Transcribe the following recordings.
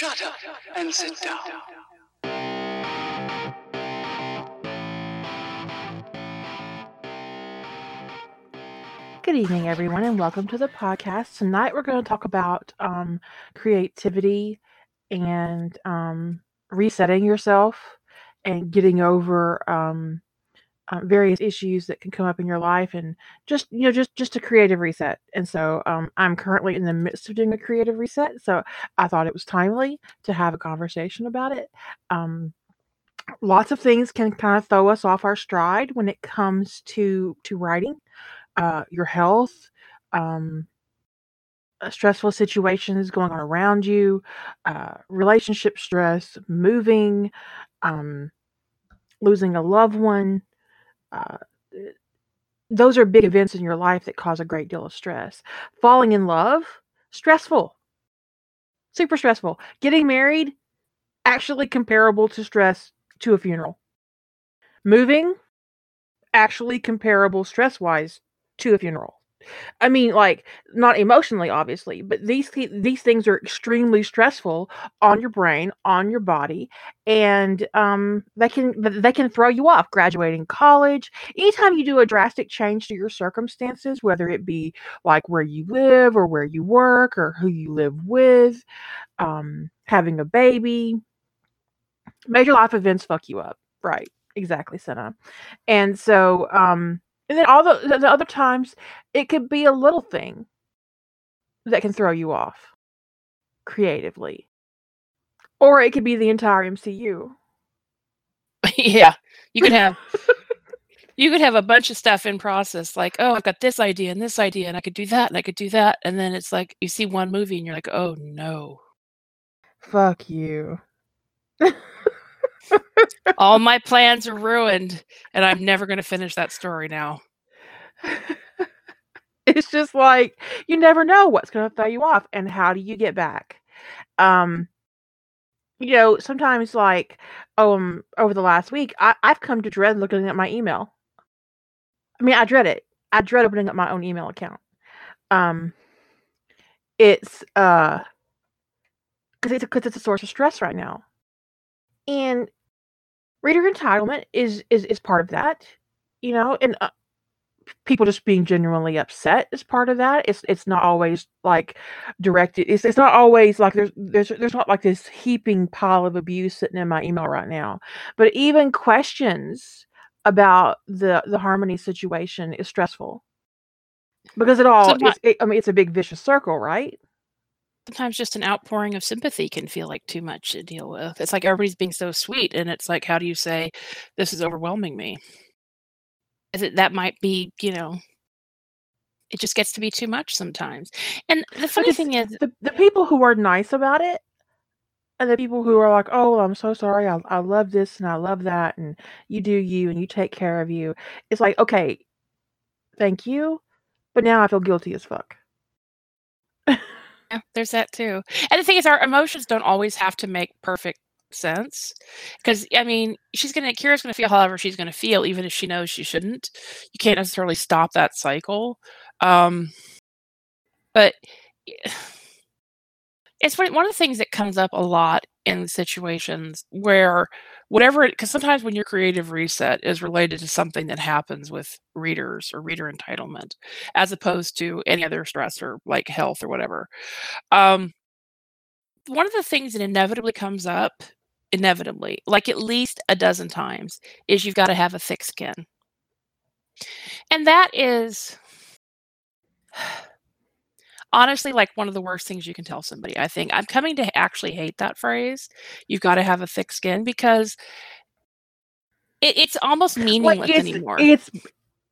Shut up and sit down. Good evening, everyone, and welcome to the podcast. Tonight, we're going to talk about um, creativity and um, resetting yourself and getting over um, uh, various issues that can come up in your life, and just you know, just just a creative reset. And so, um, I'm currently in the midst of doing a creative reset, so I thought it was timely to have a conversation about it. Um, lots of things can kind of throw us off our stride when it comes to to writing uh, your health, um, stressful situations going on around you, uh, relationship stress, moving, um, losing a loved one. Uh, those are big events in your life that cause a great deal of stress. Falling in love, stressful, super stressful. Getting married, actually comparable to stress to a funeral. Moving, actually comparable stress wise to a funeral. I mean, like not emotionally, obviously, but these thi- these things are extremely stressful on your brain, on your body, and um, they can they can throw you off. Graduating college, anytime you do a drastic change to your circumstances, whether it be like where you live or where you work or who you live with, um, having a baby, major life events fuck you up. Right? Exactly, Senna. And so, um, and then all the, the other times, it could be a little thing that can throw you off creatively, or it could be the entire MCU. yeah, you could have you could have a bunch of stuff in process, like, oh, I've got this idea and this idea, and I could do that, and I could do that, and then it's like you see one movie and you're like, oh no, Fuck you. all my plans are ruined, and I'm never going to finish that story now. it's just like you never know what's going to throw you off, and how do you get back? Um, you know, sometimes like um over the last week, I, I've come to dread looking at my email. I mean, I dread it. I dread opening up my own email account. Um, it's uh, because it's because it's a source of stress right now, and reader entitlement is is is part of that. You know, and uh, people just being genuinely upset is part of that. It's it's not always like directed. It's it's not always like there's there's there's not like this heaping pile of abuse sitting in my email right now. But even questions about the the harmony situation is stressful because it all it's, it, I mean it's a big vicious circle, right? Sometimes just an outpouring of sympathy can feel like too much to deal with. It's like everybody's being so sweet, and it's like, how do you say this is overwhelming me? Is it that might be, you know, it just gets to be too much sometimes. And the funny thing is, the the people who are nice about it and the people who are like, "Oh, I'm so sorry. I I love this and I love that and you do you and you take care of you." It's like, "Okay, thank you, but now I feel guilty as fuck." Yeah, there's that too. And the thing is, our emotions don't always have to make perfect sense. Because, I mean, she's to, Kira's to feel however she's to feel, even if she knows she shouldn't. You can't necessarily stop that cycle. Um, but it's one of the things that comes up a lot in situations where whatever because sometimes when your creative reset is related to something that happens with readers or reader entitlement, as opposed to any other stressor like health or whatever. Um, one of the things that inevitably comes up, inevitably, like at least a dozen times, is you've got to have a thick skin. And that is honestly like one of the worst things you can tell somebody. I think I'm coming to actually hate that phrase. You've got to have a thick skin because it, it's almost meaningless it's anymore. it's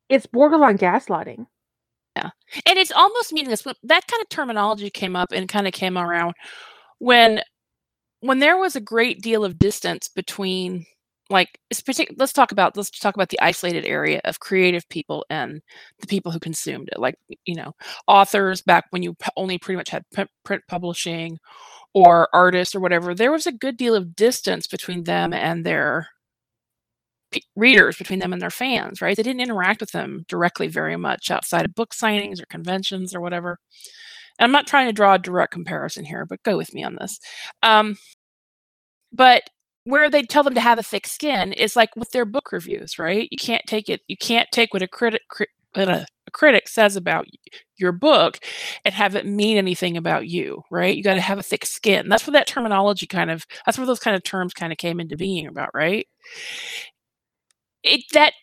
it's borderline gaslighting. Yeah. And it's almost meaningless. But that kind of terminology came up and kind of came around when when there was a great deal of distance between like it's let's talk about let's talk about the isolated area of creative people and the people who consumed it like you know authors back when you only pretty much had print, publishing or artists or whatever there was a good deal of distance between them and their readers between them and their fans right they didn't interact with them directly very much outside of book signings or conventions or whatever and I'm not trying to draw a direct comparison here, but go with me on this. Um, but where they tell them to have a thick skin is like with their book reviews, right? You can't take it. You can't take what a critic cri- what a, a critic says about your book and have it mean anything about you, right? You got to have a thick skin. That's where that terminology kind of. That's where those kind of terms kind of came into mm-hmm. being about, right? It that.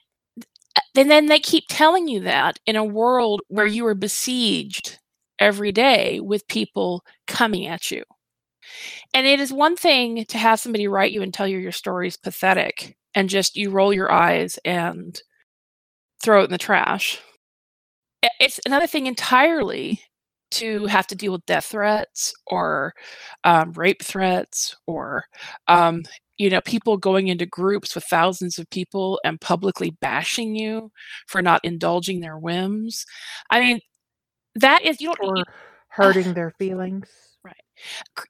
And then they keep telling you that in a world where you are besieged every day with people coming at you. And it is one thing to have somebody write you and tell you your story is pathetic and just you roll your eyes and throw it in the trash. It's another thing entirely to have to deal with death threats or um, rape threats or um, you know people going into groups with thousands of people and publicly bashing you for not indulging their whims. I mean, that is you don't or hurting their feelings.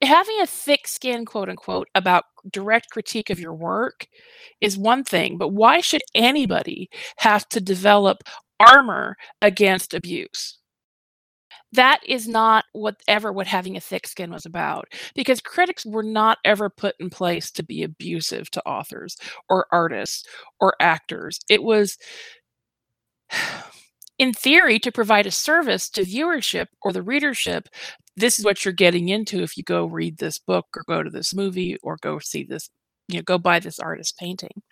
Having a thick skin quote unquote about direct critique of your work is one thing but why should anybody have to develop armor against abuse? That is not whatever what having a thick skin was about because critics were not ever put in place to be abusive to authors or artists or actors. It was in theory to provide a service to viewership or the readership this is what you're getting into if you go read this book or go to this movie or go see this you know go buy this artist painting.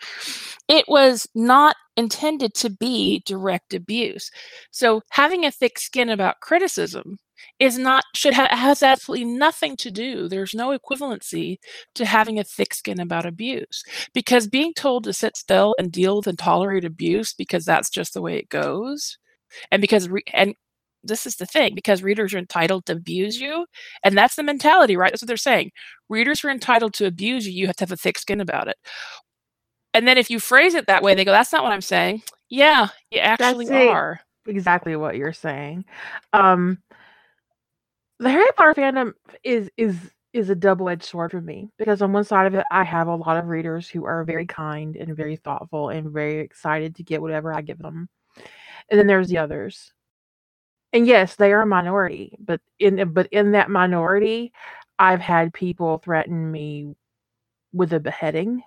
It was not intended to be direct abuse. So having a thick skin about criticism is not should have has absolutely nothing to do there's no equivalency to having a thick skin about abuse. Because being told to sit still and deal with and tolerate abuse because that's just the way it goes and because re- and this is the thing because readers are entitled to abuse you and that's the mentality right that's what they're saying readers are entitled to abuse you you have to have a thick skin about it and then if you phrase it that way they go that's not what i'm saying yeah you actually it. are exactly what you're saying. Um, the Harry Potter fandom is is is a double edged sword for me because on one side of it, I have a lot of readers who are very kind and very thoughtful and very excited to get whatever I give them, and then there's the others. And yes, they are a minority, but in uh, but in that minority, I've had people threaten me with a beheading.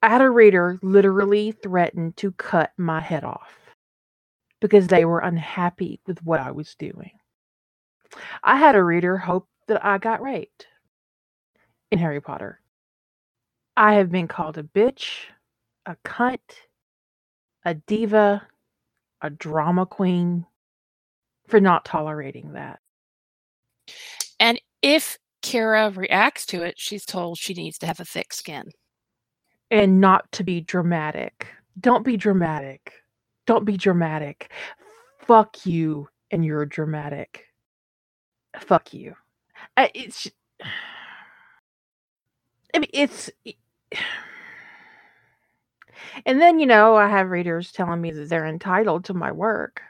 I had a reader literally threaten to cut my head off because they were unhappy with what I was doing. I had a reader hope that I got raped in Harry Potter. I have been called a bitch, a cunt, a diva, a drama queen for not tolerating that. and if kara reacts to it she's told she needs to have a thick skin And not to be dramatic. Don't be dramatic. Don't be dramatic. Fuck you and you're dramatic. Fuck you. I- It's I mean it's and then you know I have readers telling me that they're entitled to my work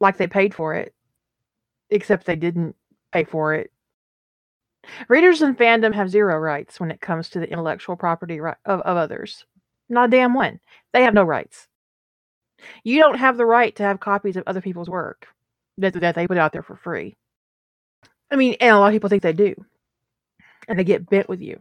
like they paid for it except they didn't pay for it. Readers and fandom have zero rights when it comes to the intellectual property of, of others. Not a damn one. They have no rights. You don't have the right to have copies of other people's work that, that they put out there for free. I mean, and a lot of people think they do. And they get bent with you.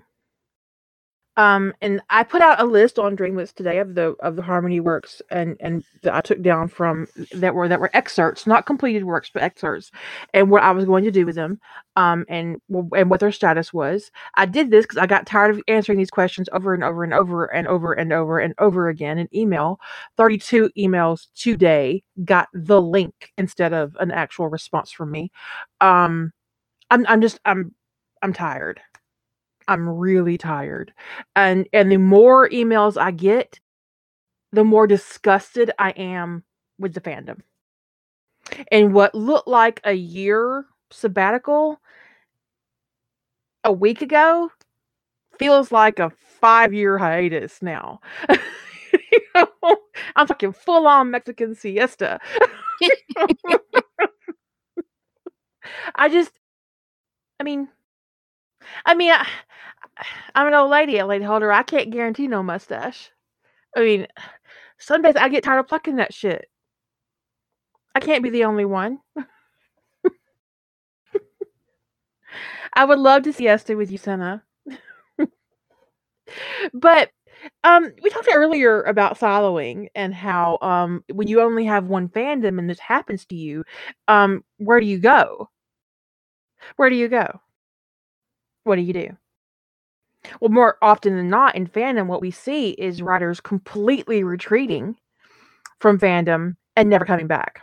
Um, and I put out a list on Dreamwidth today of the of the Harmony works and and that I took down from that were that were excerpts, not completed works, but excerpts, and what I was going to do with them, um, and and what their status was. I did this because I got tired of answering these questions over and over and over and over and over and over again in email. Thirty two emails today got the link instead of an actual response from me. Um, I'm I'm just I'm I'm tired. I'm really tired. And and the more emails I get, the more disgusted I am with the fandom. And what looked like a year sabbatical a week ago feels like a 5-year hiatus now. You know, I'm talking full on Mexican siesta. I just I mean I mean I, I'm an old lady, a lady holder. I can't guarantee no mustache. I mean, some days I get tired of plucking that shit. I can't be the only one. I would love to siesta with you, Senna. but um, we talked earlier about following and how um, when you only have one fandom and this happens to you, um, where do you go? Where do you go? What do you do? Well, more often than not in fandom, what we see is mm. writers completely retreating from fandom and never coming back.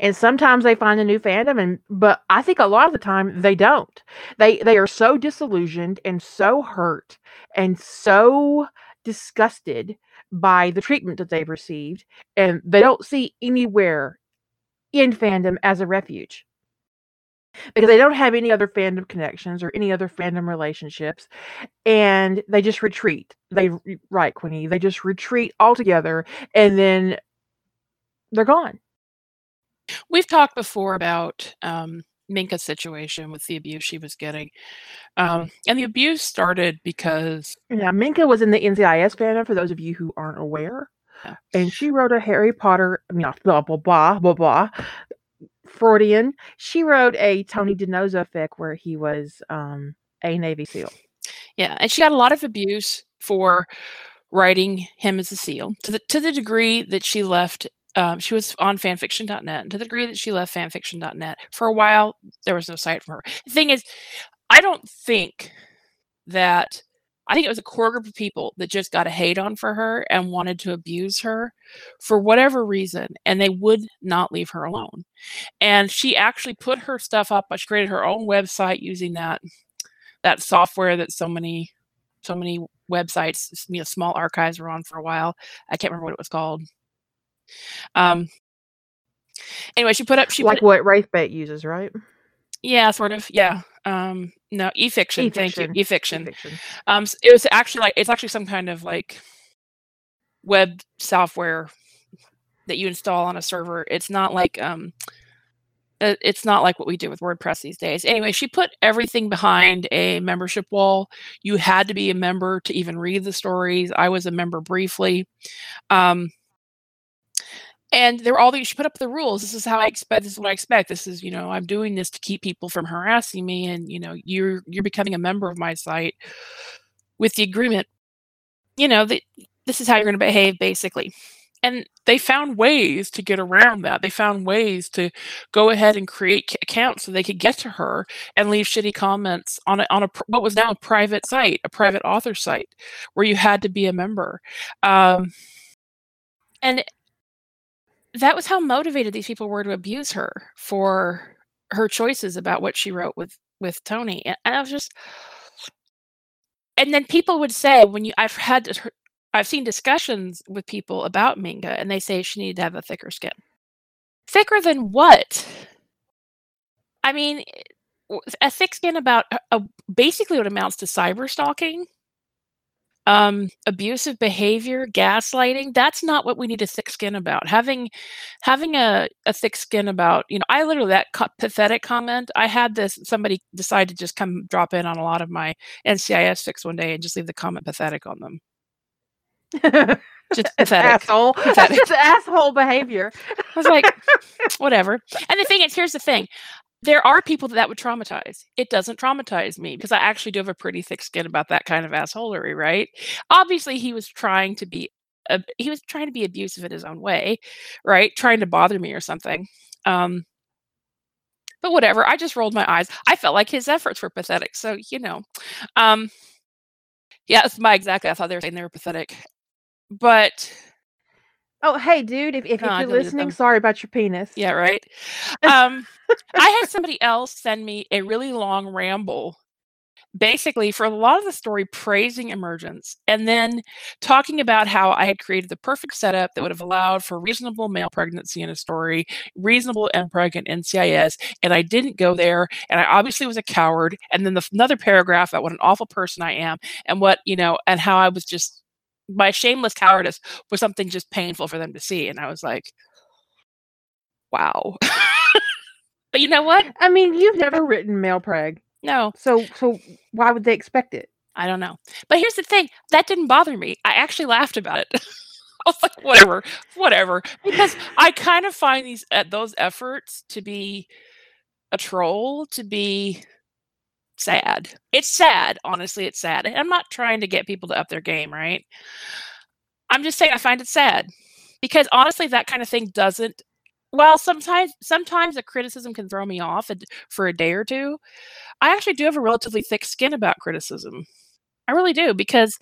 And sometimes they find a new fandom and but I think a lot of the time they don't. They they are so disillusioned and so hurt and so disgusted by the treatment that they've received and they don't see anywhere in fandom as a refuge because they don't have any other fandom connections or any other fandom relationships and they just retreat they right queenie they just retreat altogether and then they're gone We've talked before about um, Minka's situation with the abuse she was getting. Um, and the abuse started because. Yeah, Minka was in the NCIS fandom, for those of you who aren't aware. And she wrote a Harry Potter, I mean, blah, blah, blah, blah, blah, Freudian. She wrote a Tony DiNozzo fic where he was um, a Navy SEAL. Yeah, and she got a lot of abuse for writing him as a SEAL to the to the degree that she left um, she was on fanfiction.net and to the degree that she left fanfiction.net for a while there was no site for her the thing is i don't think that i think it was a core group of people that just got a hate on for her and wanted to abuse her for whatever reason and they would not leave her alone and she actually put her stuff up she created her own website using that that software that so many so many websites you know small archives were on for a while i can't remember what it was called um. Anyway, she put up she like what Wraithbait uses, right? Yeah, sort of. Yeah. Um. No, e-fiction. Thank you. E-fiction. E-fiction. Um. It was actually like it's actually some kind of like web software that you install on a server. It's not like um it's not like what we do with WordPress these days. Anyway, she put everything behind a membership wall. You had to be a member to even read the stories. I was a member briefly. Um, and there were all these she put up the rules. This is how i expect this is what i expect. This is you know i'm doing this to keep people from harassing me and you know you're you're becoming a member of my site with the agreement you know that this is how you're going to behave basically. And they found ways to get around that. They found ways to go ahead and create accounts so they could get to her and leave shitty comments on a, on a what was now a private site a private author site where you had to be a member. Um, and that was how motivated these people were to abuse her for her choices about what she wrote with with Tony. And I was just and then people would say when you I've had I've seen discussions with people about Minka and they say she needed to have a thicker skin. Thicker than what? I mean, eh, a thick skin about uh, a, basically what amounts to cyber stalking um, abusive behavior, gaslighting, that's not what we need a thick skin about. Having having a, a thick skin about, you know, I literally that co- pathetic comment, I had this somebody decide to just come drop in on a lot of my NCIS fics one day and just leave the comment pathetic on them. Just pathetic. asshole. Pathetic. That's just asshole behavior. I was like, whatever. And the thing is, here's the thing there are people that, that would traumatize. It doesn't traumatize me because I actually do have a pretty thick skin about that kind of assholery, right? Obviously, he was trying to be uh, he was trying to be abusive in his own way, right? Trying to bother me or something. Um, but whatever. I just rolled my eyes. I felt like his efforts were pathetic. So you know, um, yeah, that's my exactly. I thought they were saying they were pathetic, but Oh, hey, dude, if, if, No, if you're listening, sorry about your penis. Yeah, right. Um, I had somebody else send me a really long ramble, basically for a lot of the story praising emergence and then talking about how I had created the perfect setup that would have allowed for reasonable male pregnancy in a story, reasonable and pregnant NCIS, and I didn't go there, and I obviously was a coward. And then the, another paragraph about what an awful person I am, and what you know, and how I was just my shameless cowardice was something just painful for them to see, and I was like, wow. but you know what? I mean, you've never written male preg, No, so so why would they expect it? I don't know. But here's the thing that didn't bother me. I actually laughed about it. I was like, whatever, whatever. Because I kind of find these uh, those efforts to be a troll to be sad. It's sad, honestly. It's sad. And I'm not trying to get people to up their game, right? I'm just saying I find it sad because honestly, that kind of thing doesn't. Well, sometimes sometimes a criticism can throw me off for a day or two. I actually do have a relatively thick skin about criticism. I really do because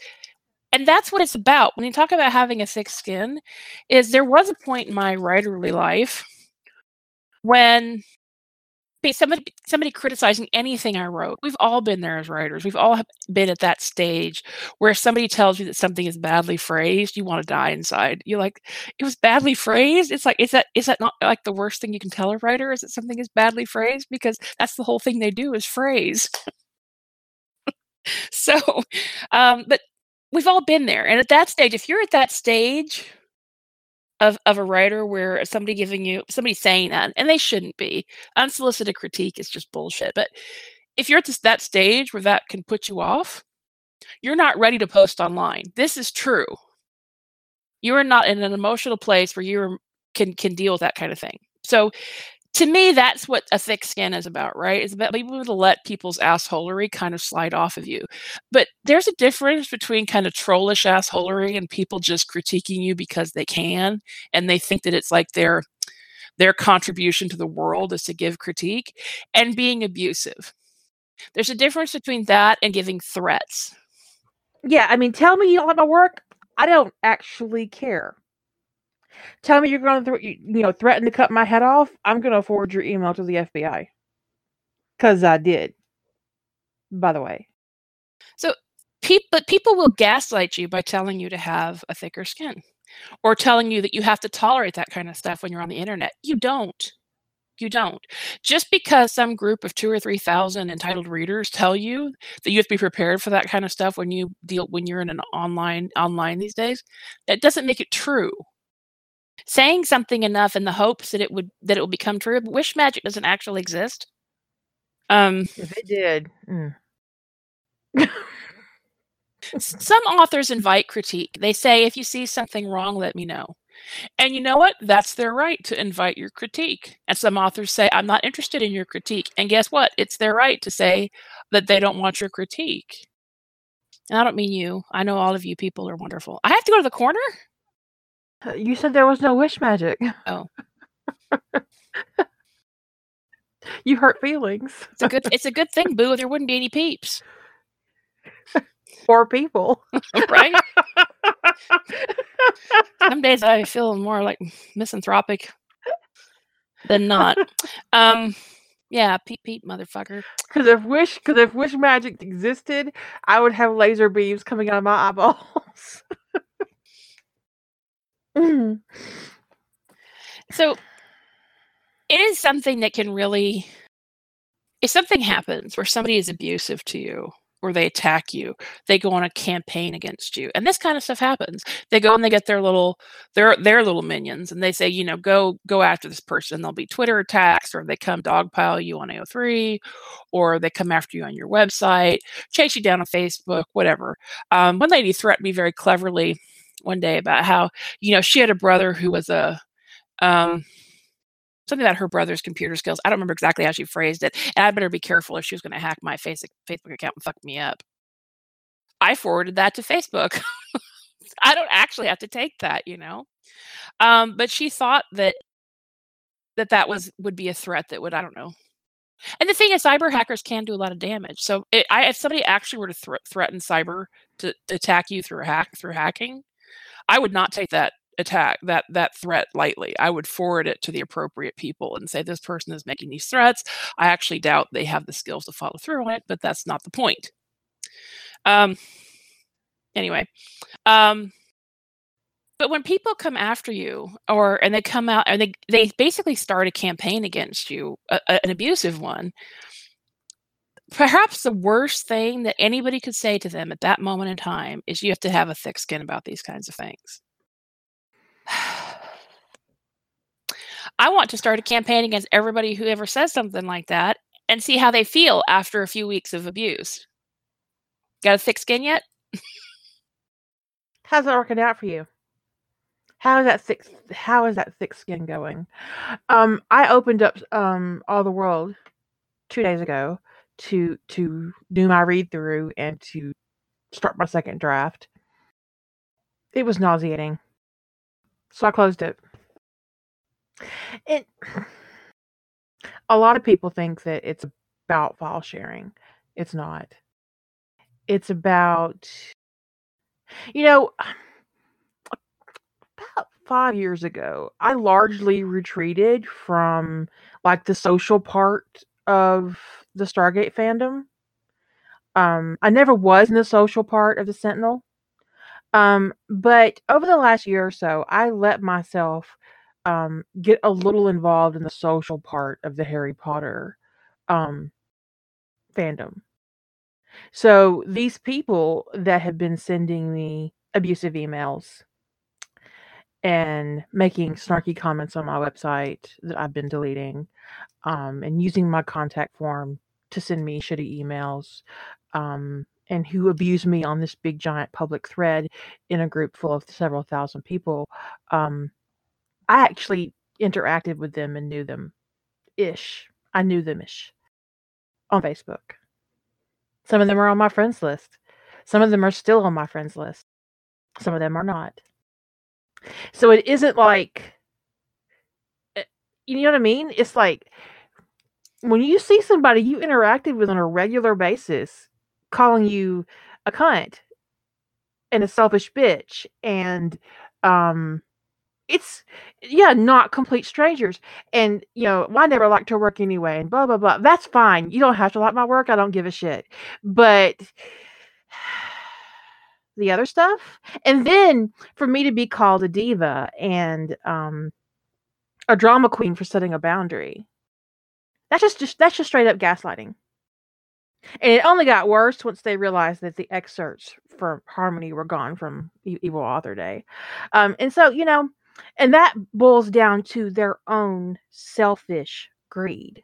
and that's what it's about. When you talk about having a thick skin, is there was a point in my writerly life when somebody somebody criticizing anything I wrote. We've all been there as writers. We've all been at that stage where somebody tells you that something is badly phrased, you want to die inside. You're like, it was badly phrased. It's like, is that is that not like the worst thing you can tell a writer? Is that something is badly phrased? Because that's the whole thing they do is phrase. so, um, but we've all been there, and at that stage, if you're at that stage of of a writer where somebody giving you somebody saying that, and they shouldn't be unsolicited critique is just bullshit. But if you're at this, that stage where that can put you off, you're not ready to post online. This is true. You are not in an emotional place where you can can deal with that kind of thing. So to me, that's what a thick skin is about, right? It's about being able to let people's assholery kind of slide off of you. But there's a difference between kind of trollish assholery and people just critiquing you because they can and they think that it's like their their contribution to the world is to give critique and being abusive. There's a difference between that and giving threats. Yeah, I mean, tell me you don't like my work. I don't actually care. Tell me you're going to, you you know, threaten to cut my head off. I'm going to forward your email to the FBI. Because I did. By the way. So, Peop but people will gaslight you by telling you to have a thicker skin or telling you that you have to tolerate that kind of stuff when you're on the internet. You don't. You don't. Just because some group of two or three thousand entitled readers tell you that you have to be prepared for that kind of stuff when you deal when you're in an online online these days, that doesn't make it true. Saying something enough in the hopes that it would that it will become true, but wish magic doesn't actually exist. Um, If it did. mm. Some authors invite critique. They say, if you see something wrong, let me know. And you know what? That's their right to invite your critique. And some authors say, I'm not interested in your critique. And guess what? It's their right to say that they don't want your critique. And I don't mean you. I know all of you people are wonderful. I have to go to the corner? Uh, You said there was no wish magic. Oh. you hurt feelings. It's a good it's a good thing, Boo. There wouldn't be any peeps. Poor people. Right? Some days I feel more like misanthropic than not. Um yeah, peep peep motherfucker. Because if wish, because if wish magic existed, I would have laser beams coming out of my eyeballs. Mm. So it is something that can really if something happens where somebody is abusive to you or they attack you, they go on a campaign against you. And this kind of stuff happens. They go and they get their little their their little minions and they say, you know, go go after this person. There'll be Twitter attacks or they come dogpile you on AO3 or they come after you on your website, chase you down on Facebook, whatever. Um, one lady threatened me very cleverly one day about how, you know, she had a brother who was a um something about her brother's computer skills. I don't remember exactly how she phrased it. And I better be careful if she was going to hack my face, Facebook account and fuck me up. I forwarded that to Facebook. I don't actually have to take that, you know. Um, but she thought that that that was would be a threat that would I don't know. And the thing is, cyber hackers can do a lot of damage. So it, I, if somebody actually were to thre- threaten cyber to, to attack you through hack through hacking, I would not take that attack that that threat lightly. I would forward it to the appropriate people and say this person is making these threats. I actually doubt they have the skills to follow through on it but that's not the point. Um anyway um but when people come after you or and they come out and they they basically start a campaign against you a, a- an abusive one perhaps the worst thing that anybody could say to them at that moment in time is you have to have a thick skin about these kinds of things I want to start a campaign against everybody who ever says something like that and see how they feel after a few weeks of abuse. Got a thick skin yet? How's that working out for you? How is that thick? How is that thick skin going? Um, I opened up um All the World two days ago to to do my read through and to start my second draft. It was nauseating, so I closed it. It. A lot of people think that it's about file sharing. It's not. It's about, you know, about five years ago, I largely retreated from like the social part of the Stargate fandom. Um, I never was in the social part of the Sentinel. Um, but over the last year or so, I let myself um, get a little involved in the social part of the Harry Potter um, fandom. So these people that have been sending me abusive emails and making snarky comments on my website that I've been deleting, um, and using my contact form to send me shitty emails, um, and who abuse me on this big giant public thread in a group full of several thousand people. Um, I actually interacted with them and knew them ish. I knew them ish on Facebook. Some of them are on my friends list. Some of them are still on my friends list. Some of them are not. So it isn't like, eh, you know what I mean? It's like when you see somebody you interacted with on a regular basis calling you a cunt and a selfish bitch and um it's yeah not complete strangers. And you know well, i never liked her work anyway and blah blah blah. That's fine. You don't have to like my work. I don't give a shit. But the other stuff? And then for me to be called a diva and um a drama queen for setting a boundary that's just, just that's just straight up gaslighting and it only got worse once they realized that the excerpts for harmony were gone from evil author day um and so you know and that boils down to their own selfish greed.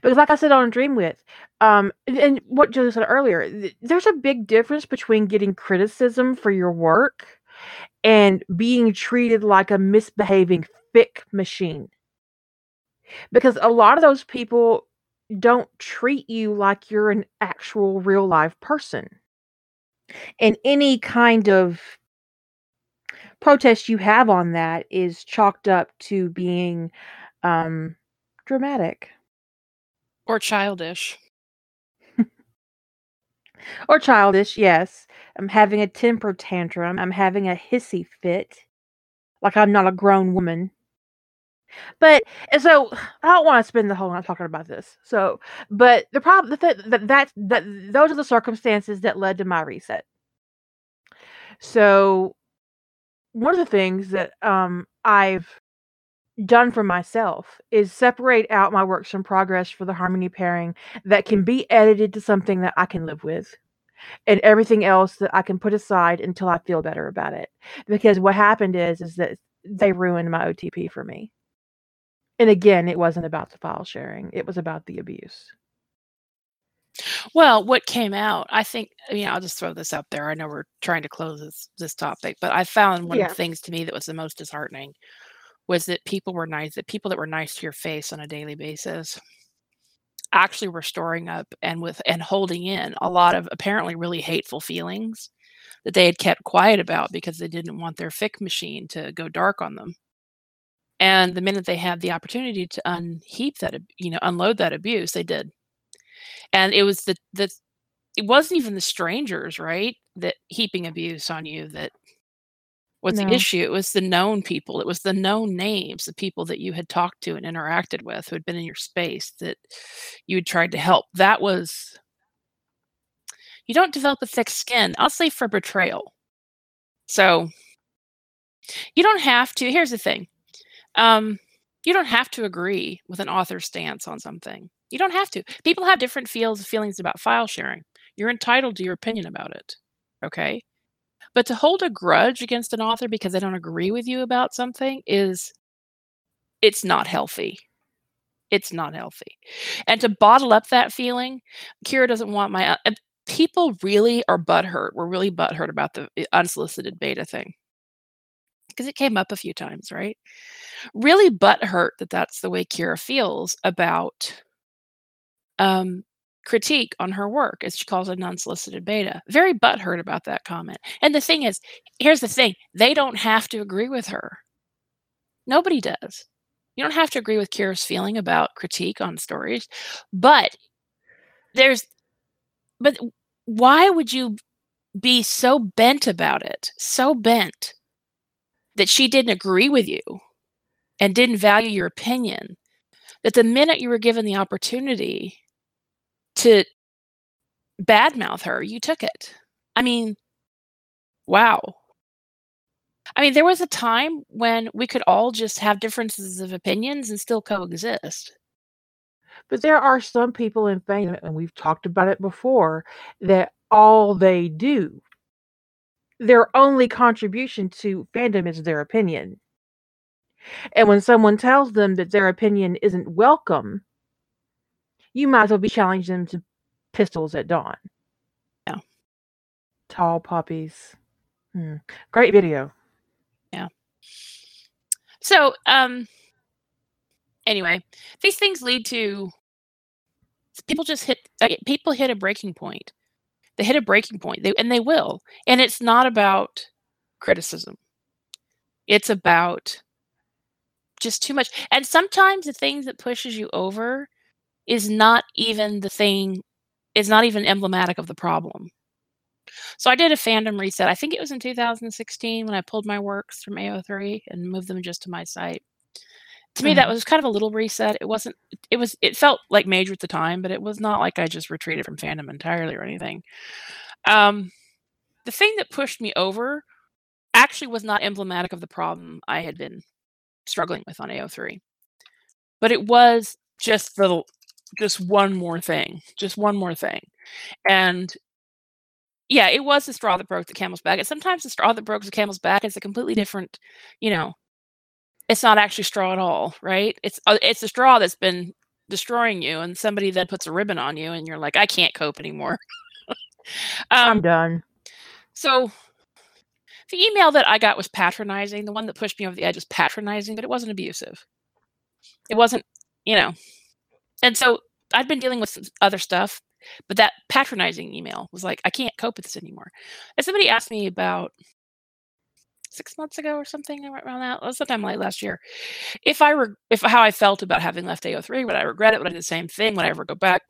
Because, like I said on Dreamwidth, um, and, what Joe said earlier, th- there's a big difference between getting criticism for your work and being treated like a misbehaving fic machine. Because a lot of those people don't treat you like you're an actual real life person. And any kind of protest you have on that is chalked up to being um, dramatic or childish. or childish, yes. I'm having a temper tantrum. I'm having a hissy fit. Like I'm not a grown woman. But and so I don't want to spend the whole night talking about this. So, but the problem the th- that that that those are the circumstances that led to my reset. So one of the things that um, I've done for myself is separate out my works in progress for the harmony pairing that can be edited to something that I can live with and everything else that I can put aside until I feel better about it. Because what happened is is that they ruined my OTP for me. And again, it wasn't about the file sharing. It was about the abuse. Well, what came out, I think, uh, i mean I'll just throw this out there. I know we're trying to close this this topic, but I found one of the things to me that was the most disheartening was that people were nice, that people that were nice to your face on a daily basis actually were storing up and with and holding in a lot of apparently really hateful feelings that they had kept quiet about because they didn't want their fic machine to go dark on them. And the minute they had the opportunity to unheap that, you know, unload that abuse, they did. And it was the the it wasn't even the strangers right that heaping abuse on you that was the issue it was the known people it was the known names the people that you had talked to and interacted with who had been in your space that you had tried to help. That was you don't develop a thick skin i'll say for betrayal. So you don't have to here's the thing um you don't have to agree with an author's stance on something you don't have to. People have different feels feelings about file sharing. You're entitled to your opinion about it. Okay? But to hold a grudge against an author because they don't agree with you about something is it's not healthy. It's not healthy. And to bottle up that feeling, Kira doesn't want my uh, people really are butthurt. We're really butthurt about the uh, unsolicited beta thing. Because it came up a few times, right? Really butthurt that that's the way Kira feels about um, critique on her work, as she calls it, unsolicited beta. Very butthurt about that comment. And the thing is, here's the thing they don't have to agree with her. Nobody does. You don't have to agree with Kira's feeling about critique on stories, but there's, but why would you be so bent about it, so bent that she didn't agree with you and didn't value your opinion, that the minute you were given the opportunity to badmouth her, you took it. I mean, wow. I mean, there was a time when we could all just have differences of opinions and still coexist. But there are some people in fame, and we've talked about it before, that all they do, their only contribution to fandom is their opinion. And when someone tells them that their opinion isn't welcome, you might as well be challenging them to pistols at dawn. Yeah. Tall poppies. Hmm. Great video. Yeah. So, um, anyway, these things lead to people just hit people hit a breaking point. They hit a breaking point, they, and they will. And it's not about criticism. It's about just too much. And sometimes the thing that pushes you over is not even the thing is not even emblematic of the problem. So I did a fandom reset. I think it was in 2016 when I pulled my works from AO3 and moved them just to my site. To me, that Mhm. was kind of a little reset. It wasn't. It was. It felt like major at the time, but it was not like I just retreated from fandom entirely or anything. Um, the thing that pushed me over actually was not emblematic of the problem I had been struggling with on AO3, but it was just the just one more thing, just one more thing. And yeah, it was the straw that broke the camel's back. And sometimes the straw that broke the camel's back is a completely different, you know, it's not actually straw at all, right? It's uh, it's a straw that's been destroying you, and somebody that puts a ribbon on you, and you're like, I can't cope anymore. I'm um, done. so the email that I got was patronizing. The one that pushed me over the edge was patronizing, but it wasn't abusive. It wasn't, you know. And so I'd been dealing with some other stuff, but that patronizing email was like, I can't cope with this anymore. And somebody asked me about six months ago or something around that, uh, sometime late last year, if I were, if how I felt about having left AO3, would I regret it? Would I do the same thing? Would I ever go back?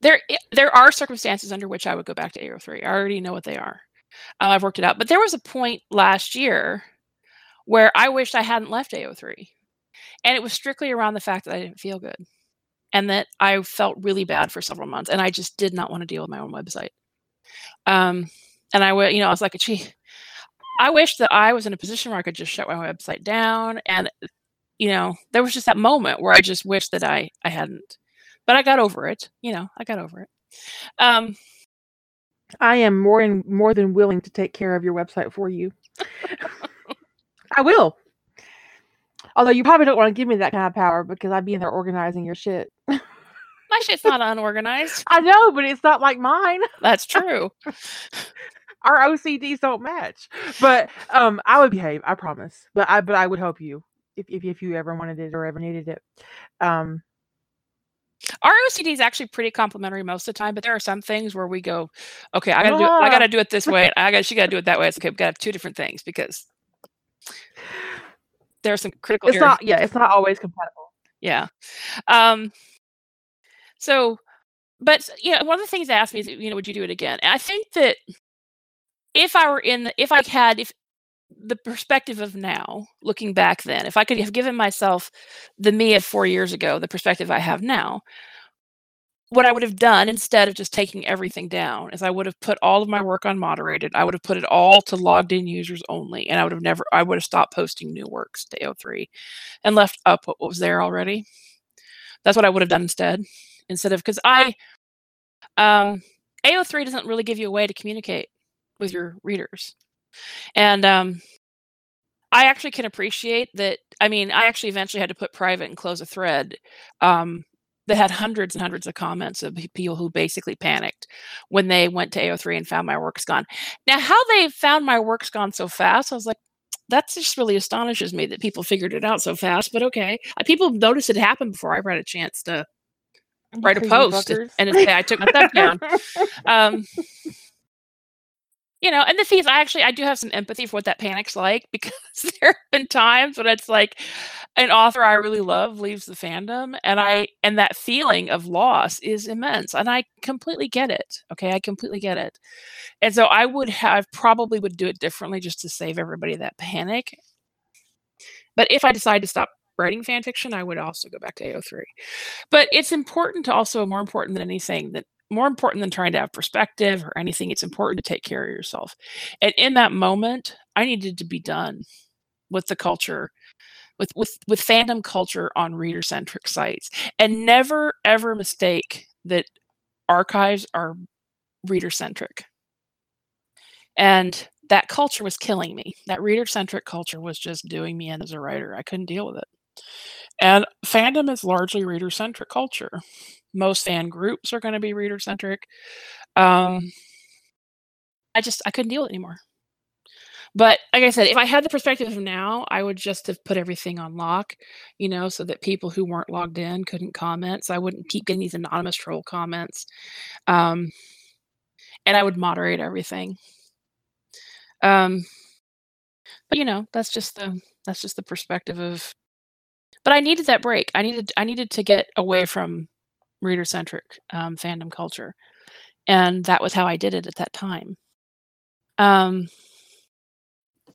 There, there are circumstances under which I would go back to AO3. I already know what they are. Uh, I've worked it out. But there was a point last year where I wished I hadn't left AO3. And it was strictly around the fact that I didn't feel good and that I felt really bad for several months. And I just did not want to deal with my own website. Um, and I would, you know, I was like, gee, I wish that I was in a position where I could just shut my website down. And, you know, there was just that moment where I just wish that I, I hadn't. But I got over it. You know, I got over it. Um, I am more and more than willing to take care of your website for you. I will. Although you probably don't want to give me that kind of power because I'd be in there organizing your shit. my shit's not unorganized. I know, but it's not like mine. That's true. Our OCDs don't match. But um, I would behave. I promise. But I but I would help you if if, if you ever wanted it or ever needed it. Um, Our OCD is actually pretty complimentary most of the time, but there are some things where we go, okay, I gotta do it, I Ah. gotta do it this way. I got she gotta do it that way. It's okay, we gotta have two different things because there are some critical it's areas. not. Yeah, it's not always compatible. Yeah. Um so but you know, one of the things they asked me is, you know, would you do it again? And I think that if I were in the, if I had if the perspective of now, looking back then, if I could have given myself the me of four years ago, the perspective I have now, what I would have done instead of just taking everything down is I would have put all of my work on moderated. I would have put it all to logged in users only. And I would have never, I would have stopped posting new works to AO3 and left up what was there already. That's what I would have done instead. Instead of, because I, um, AO3 doesn't really give you a way to communicate with your readers. And um, I actually can appreciate that. I mean, I actually eventually had to put private and close a thread um, that had hundreds and hundreds of comments of people who basically panicked when they went to AO3 and found my works gone. Now, how they found my works gone so fast, I was like, that just really astonishes me that people figured it out so fast. But okay, people noticed it happened before I had a chance to write a post, fuckers. and it's, I took my stuff down. Um, you know, and the is, I actually I do have some empathy for what that panic's like because there have been times when it's like an author I really love leaves the fandom, and I and that feeling of loss is immense, and I completely get it. Okay, I completely get it, and so I would have probably would do it differently just to save everybody that panic. But if I decide to stop writing fan fiction, I would also go back to AO3. But it's important to also more important than anything that more important than trying to have perspective or anything, it's important to take care of yourself. And in that moment, I needed to be done with the culture, with with with fandom culture on reader centric sites, and never ever mistake that archives are reader centric. And that culture was killing me. That reader centric culture was just doing me in as a writer. I couldn't deal with it. And fandom is largely reader centric culture. Most fan groups are going to be reader centric. Um, I just I couldn't deal with it anymore. But like I said, if I had the perspective of now, I would just have put everything on lock, you know, so that people who weren't logged in couldn't comment. So I wouldn't keep getting these anonymous troll comments. Um, and I would moderate everything. Um, but you know, that's just the that's just the perspective of but I needed that break. I needed I needed to get away from reader centric um, fandom culture, and that was how I did it at that time. Um,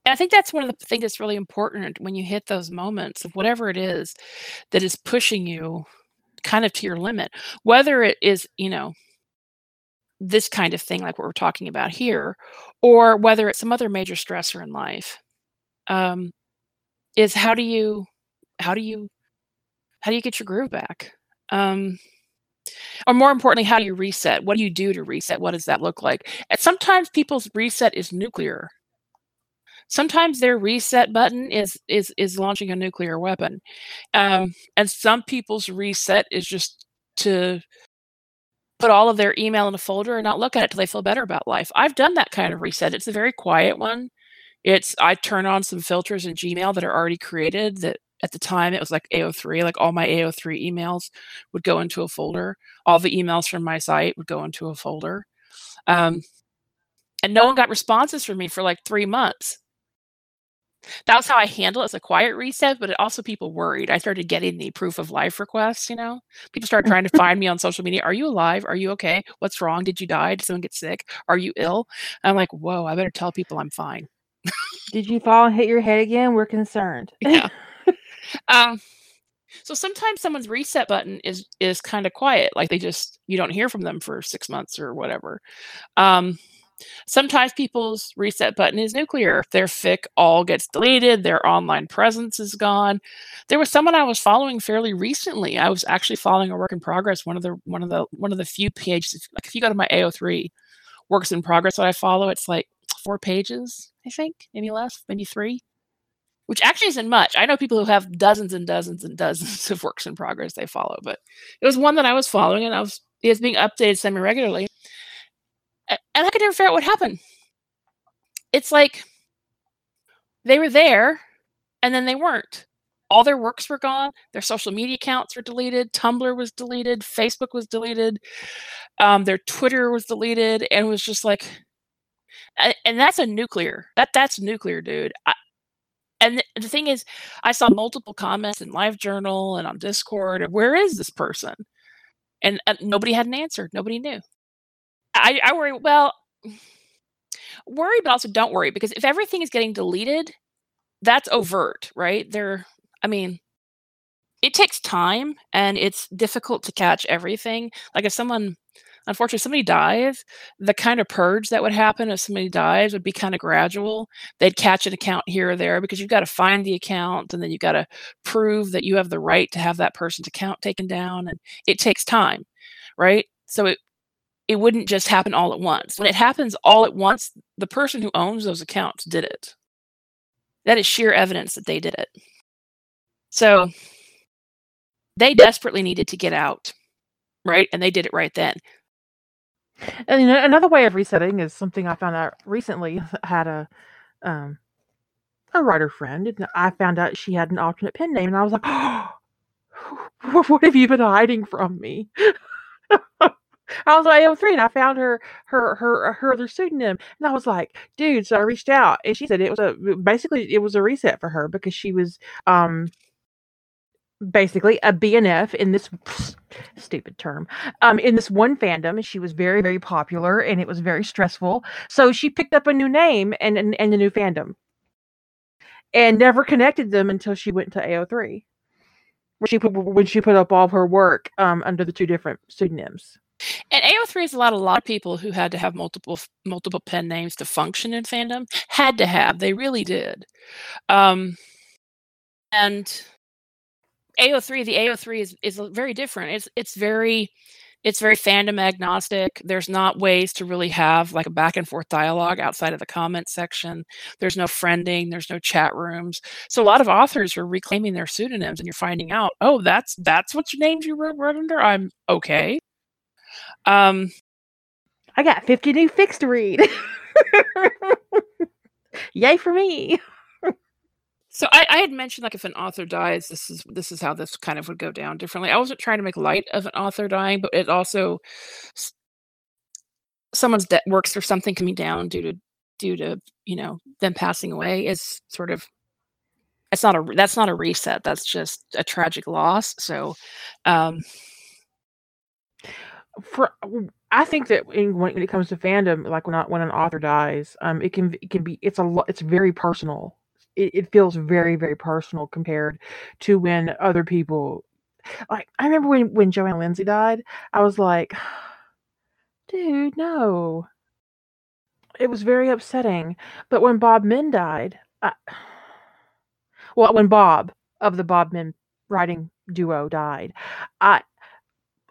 and I think that's one of the things that's really important when you hit those moments of whatever it is that is pushing you kind of to your limit, whether it is you know this kind of thing like what we're talking about here, or whether it's some other major stressor in life. Um, is how do you how do you how do you get your groove back um or more importantly how do you reset? What do you do to reset? What does that look like? And sometimes people's reset is nuclear. Sometimes their reset button is is is launching a nuclear weapon. Um and some people's reset is just to put all of their email in a folder and not look at it till they feel better about life. I've done that kind of reset. It's a very quiet one. It's i turn on some filters in gmail that are already created that at the time it was like AO3, like all my AO3 emails would go into a folder. All the emails from my site would go into a folder. Um, and no one got responses from me for like three months. That was how I handle it as a quiet reset, but it also people worried. I started getting the proof of life requests, you know. People started trying to find me on social media. Are you alive? Are you okay? What's wrong? Did you die? Did someone get sick? Are you ill? And I'm like, whoa, I better tell people I'm fine. Did you fall and hit your head again? We're concerned. Yeah. um so sometimes someone's reset button is is kind of quiet like they just you don't hear from them for six months or whatever. Um sometimes people's reset button is nuclear their fic all gets deleted their online presence is gone. There was someone i was following fairly recently i was actually following a work in progress one of the one of the one of the few pages like if you go to my ao3 works in progress that i follow it's like four pages i think maybe less maybe three which actually isn't much. I know people who have dozens and dozens and dozens of works in progress they follow, but it was one that I was following and I was it was being updated semi regularly. And I could never figure out what happened. It's like they were there and then they weren't. All their works were gone. Their social media accounts were deleted. Tumblr was deleted. Facebook was deleted. Um, their Twitter was deleted, and was just like, and that's a nuclear. That that's nuclear, dude. I, and the thing is, I saw multiple comments in live journal and on Discord. Where is this person? And uh, nobody had an answer. Nobody knew. I, I worry. Well, worry, but also don't worry because if everything is getting deleted, that's overt, right? There. I mean, it takes time and it's difficult to catch everything. Like if someone unfortunately somebody dies the kind of purge that would happen if somebody dies would be kind of gradual. They'd catch an account here or there because you've got to find the account and then you've got to prove that you have the right to have that person's account taken down and it takes time right? So it it wouldn't just happen all at once. When it happens all at once the person who owns those accounts did it. That is sheer evidence that they did it. So they desperately needed to get out right? And they did it right then And you know, another way of resetting is something I found out recently. I had a um, a writer friend, and I found out she had an alternate pen name, and I was like, oh, "What have you been hiding from me?" I was like AO3 and I found her her her her other pseudonym and I was like, dude, so I reached out and she said it was a basically it was a reset for her because she was um basically a BNF in this stupid term um in this one fandom she was very very popular and it was very stressful so she picked up a new name and and, and a new fandom and never connected them until she went to AO3 where she put when she put up all her work um under the two different pseudonyms and AO3 is a lot. A lot of people who had to have multiple multiple pen names to function in fandom had to have. They really did. Um, and AO3, the AO3 is is very different. It's it's very it's very fandom agnostic. There's not ways to really have like a back and forth dialogue outside of the comment section. There's no friending, there's no chat rooms. So a lot of authors are reclaiming their pseudonyms and you're finding out, oh, that's that's what your names you wrote, wrote under. I'm okay. Um, I got 50 new fics to read. Yay for me. So I, I, had mentioned like if an author dies, this is this is how this kind of would go down differently. I wasn't trying to make light of an author dying, but it also someone's debt works or something coming down due to due to you know them passing away is sort of it's not a that's not a reset. That's just a tragic loss. So um for I think that in, when it comes to fandom, like when I, when an author dies, um, it can it can be it's a lot it's very personal. It, it feels very very personal compared to when other people like I remember when when Joanne Lindsay died, I was like, dude, no. It was very upsetting. But when Bob Min died, I, well, when Bob of the Bob Min writing duo died, I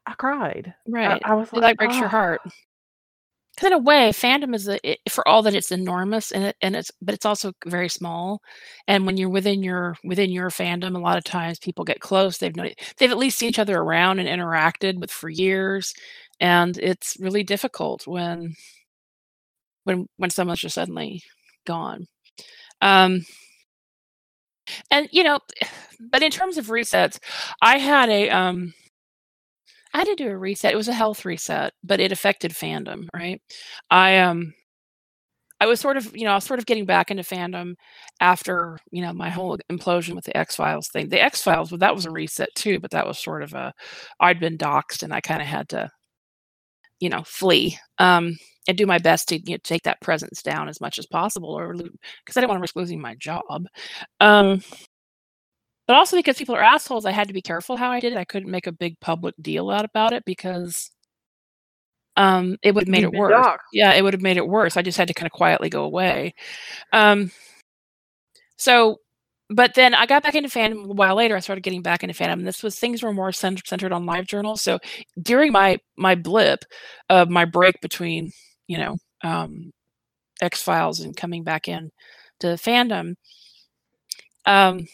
I cried. Right. I, I was like, that breaks oh. your ah. heart. Because in a way, fandom is a, it, for all that it's enormous and it, and it's but it's also very small. And when you're within your within your fandom, a lot of times people get close. They've known they've at least seen each other around and interacted with for years, and it's really difficult when when when someone's just suddenly gone. Um, and you know, but in terms of resets, I had a um I had to do a reset. It was a health reset, but it affected fandom, right? I um I was sort of, you know, I was sort of getting back into fandom after, you know, my whole implosion with the X Files thing. The X Files, well, that was a reset too, but that was sort of a, I'd been doxxed and I kind of had to, you know, flee um, and do my best to you know, take that presence down as much as possible, or because I didn't want to risk losing my job. Um, but also because people are assholes, I had to be careful how I did it. I couldn't make a big public deal out about it because um, it would have made it worse. Dark. Yeah, it would have made it worse. I just had to kind of quietly go away. Um, so, but then I got back into fandom a while later. I started getting back into fandom. And this was things were more cent- centered on live journals. So during my my blip of my break between you know um, X Files and coming back in to fandom. Um,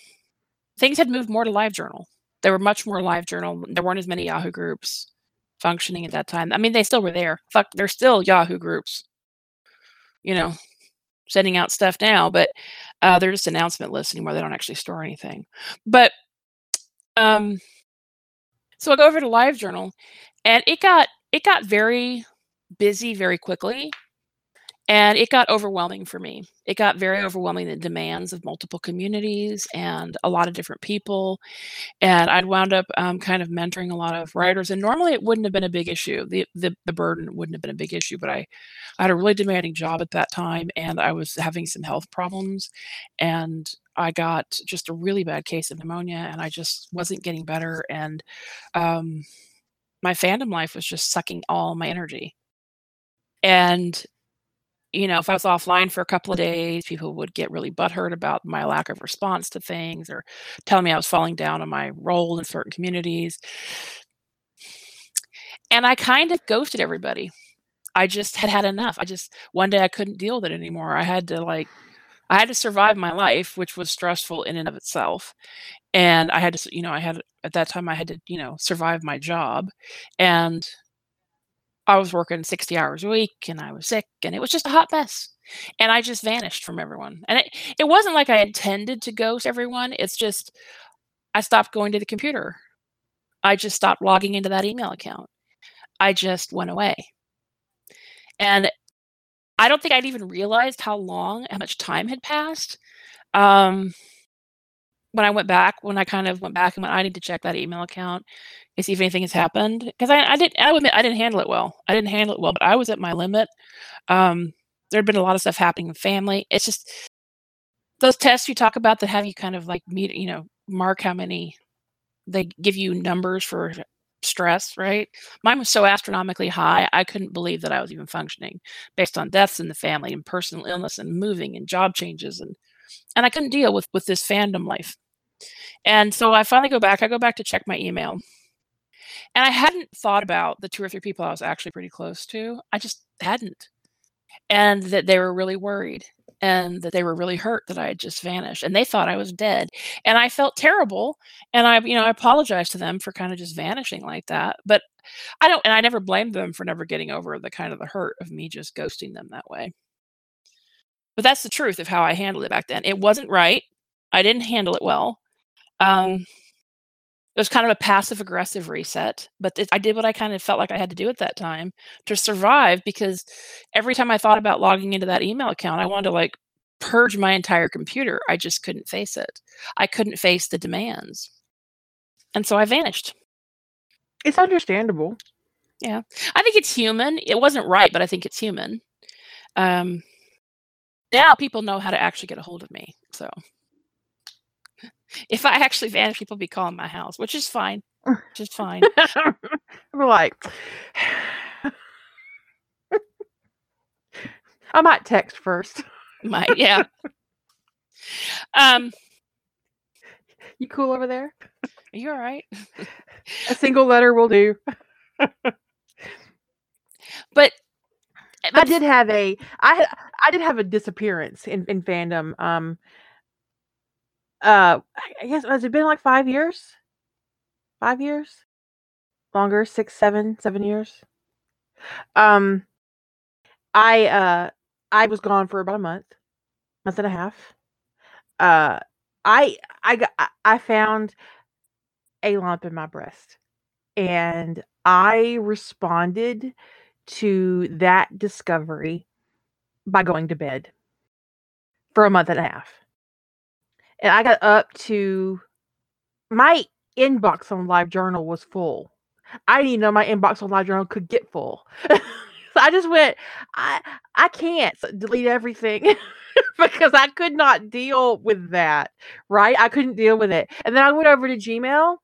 things had moved more to LiveJournal. There were much more LiveJournal. There weren't as many Yahoo groups functioning at that time. I mean, they still were there. Fuck, there's still Yahoo groups, you know, sending out stuff now, but uh, they're just announcement lists anymore. They don't actually store anything. But um, so I go over to LiveJournal, and it got it got very busy very quickly and it got overwhelming for me. It got very overwhelming the demands of multiple communities and a lot of different people. And I'd wound up um, kind of mentoring a lot of writers. And normally it wouldn't have been a big issue. The, the, the burden wouldn't have been a big issue, but I, I had a really demanding job at that time and I was having some health problems. And I got just a really bad case of pneumonia and I just wasn't getting better. And um, my fandom life was just sucking all my energy. And you know, if I was offline for a couple of days, people would get really butthurt about my lack of response to things or telling me I was falling down on my role in certain communities. And I kind of ghosted everybody. I just had had enough. I just, one day I couldn't deal with it anymore. I had to like, I had to survive my life, which was stressful in and of itself. And I had to, you know, I had, at that time, I had to, you know, survive my job. And I was working 60 hours a week and I was sick and it was just a hot mess. And I just vanished from everyone. And it, it wasn't like I intended to ghost everyone. It's just I stopped going to the computer. I just stopped logging into that email account. I just went away. And I don't think I'd even realized how long, how much time had passed. Um, when I went back, when I kind of went back and went, I need to check that email account and see if anything has happened. Because I, I didn't, I admit, I didn't handle it well. I didn't handle it well, but I was at my limit. Um, there had been a lot of stuff happening in family. It's just those tests you talk about that have you kind of like meet, you know, mark how many they give you numbers for stress, right? Mine was so astronomically high, I couldn't believe that I was even functioning based on deaths in the family and personal illness and moving and job changes and and I couldn't deal with with this fandom life. And so I finally go back, I go back to check my email. And I hadn't thought about the two or three people I was actually pretty close to. I just hadn't. And that they were really worried and that they were really hurt that I had just vanished and they thought I was dead. And I felt terrible. And I, you know, I apologized to them for kind of just vanishing like that. But I don't, and I never blamed them for never getting over the kind of the hurt of me just ghosting them that way. But that's the truth of how I handled it back then. It wasn't right. I didn't handle it well. Um, it was kind of a passive aggressive reset, but it, I did what I kind of felt like I had to do at that time to survive because every time I thought about logging into that email account, I wanted to like purge my entire computer. I just couldn't face it. I couldn't face the demands. And so I vanished. It's understandable. Yeah. I think it's human. It wasn't right, but I think it's human. Um, now people know how to actually get a hold of me. So if I actually vanish, people be calling my house, which is fine. Which is fine. We're like, I might text first. Might, yeah. Um, you cool over there? Are you all right? A single letter will do. but I did have a I I did have a disappearance in, in fandom. Um uh I guess has it been like five years? Five years? Longer, six, seven, seven years. Um I uh I was gone for about a month, month and a half. Uh I I got I found a lump in my breast and I responded to that discovery by going to bed for a month and a half. And I got up to my inbox on LiveJournal was full. I didn't know my inbox on LiveJournal could get full. so I just went, I I can't delete everything because I could not deal with that. Right? I couldn't deal with it. And then I went over to Gmail.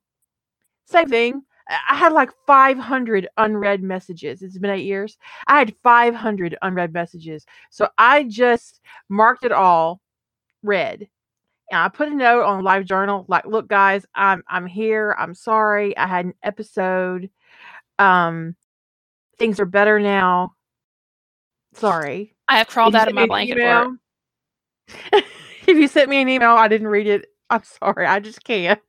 Same thing. I had like 500 unread messages. It's been eight years. I had 500 unread messages. So I just marked it all read. And I put a note on Live Journal like, look, guys, I'm I'm here. I'm sorry. I had an episode. Um things are better now. Sorry. I have crawled out of my blanket if you sent me an email, I didn't read it. I'm sorry. I just can't.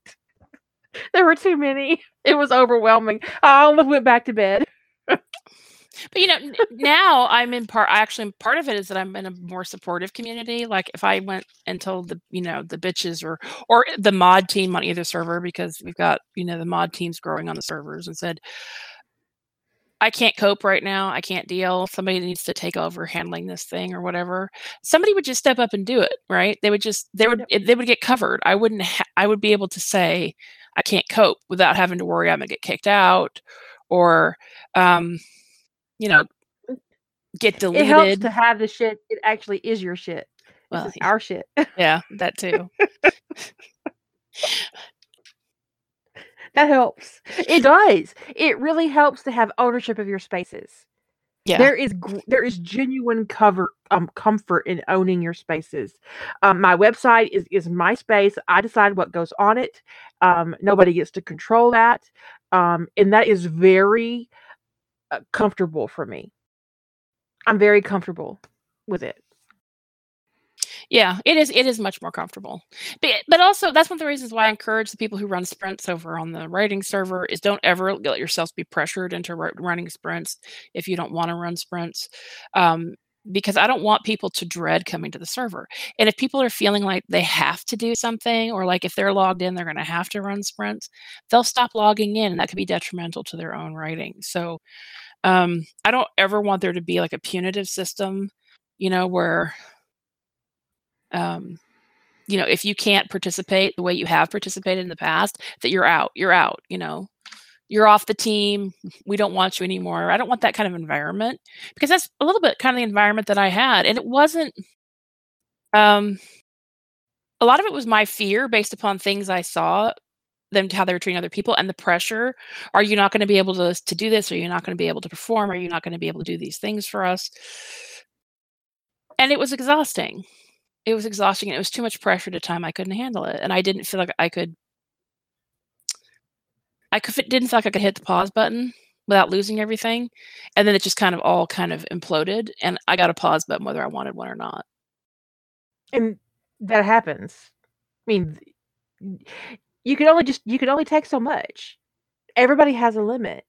There were too many. It was overwhelming. I almost went back to bed. but you know, now I'm in part. Actually, part of it is that I'm in a more supportive community. Like if I went and told the you know the bitches or or the mod team on either server because we've got you know the mod teams growing on the servers and said. I can't cope right now. I can't deal. Somebody needs to take over handling this thing or whatever. Somebody would just step up and do it, right? They would just they would they would get covered. I wouldn't ha- I would be able to say, I can't cope without having to worry I'm gonna get kicked out or um, you know get deleted. It helps to have the shit. It actually is your shit. Well, our shit. yeah, that too. that helps. It does. It really helps to have ownership of your spaces. Yeah. There is there is genuine cover um comfort in owning your spaces. Um, my website is is my space. I decide what goes on it. Um, nobody gets to control that. Um, and that is very uh, comfortable for me. I'm very comfortable with it. Yeah, it is. It is much more comfortable, but but also that's one of the reasons why I encourage the people who run sprints over on the writing server is don't ever let yourselves be pressured into running sprints if you don't want to run sprints, um, because I don't want people to dread coming to the server. And if people are feeling like they have to do something, or like if they're logged in, they're going to have to run sprints, they'll stop logging in, and that could be detrimental to their own writing. So um, I don't ever want there to be like a punitive system, you know, where um, you know, if you can't participate the way you have participated in the past, that you're out. You're out. You know, you're off the team. We don't want you anymore. I don't want that kind of environment because that's a little bit kind of the environment that I had, and it wasn't. Um, a lot of it was my fear based upon things I saw them how they were treating other people and the pressure. Are you not going to be able to to do this? Are you not going to be able to perform? Are you not going to be able to do these things for us? And it was exhausting it was exhausting and it was too much pressure at a time I couldn't handle it. And I didn't feel like I could I could didn't feel like I could hit the pause button without losing everything. And then it just kind of all kind of imploded and I got a pause button whether I wanted one or not. And that happens. I mean you can only just you can only take so much. Everybody has a limit.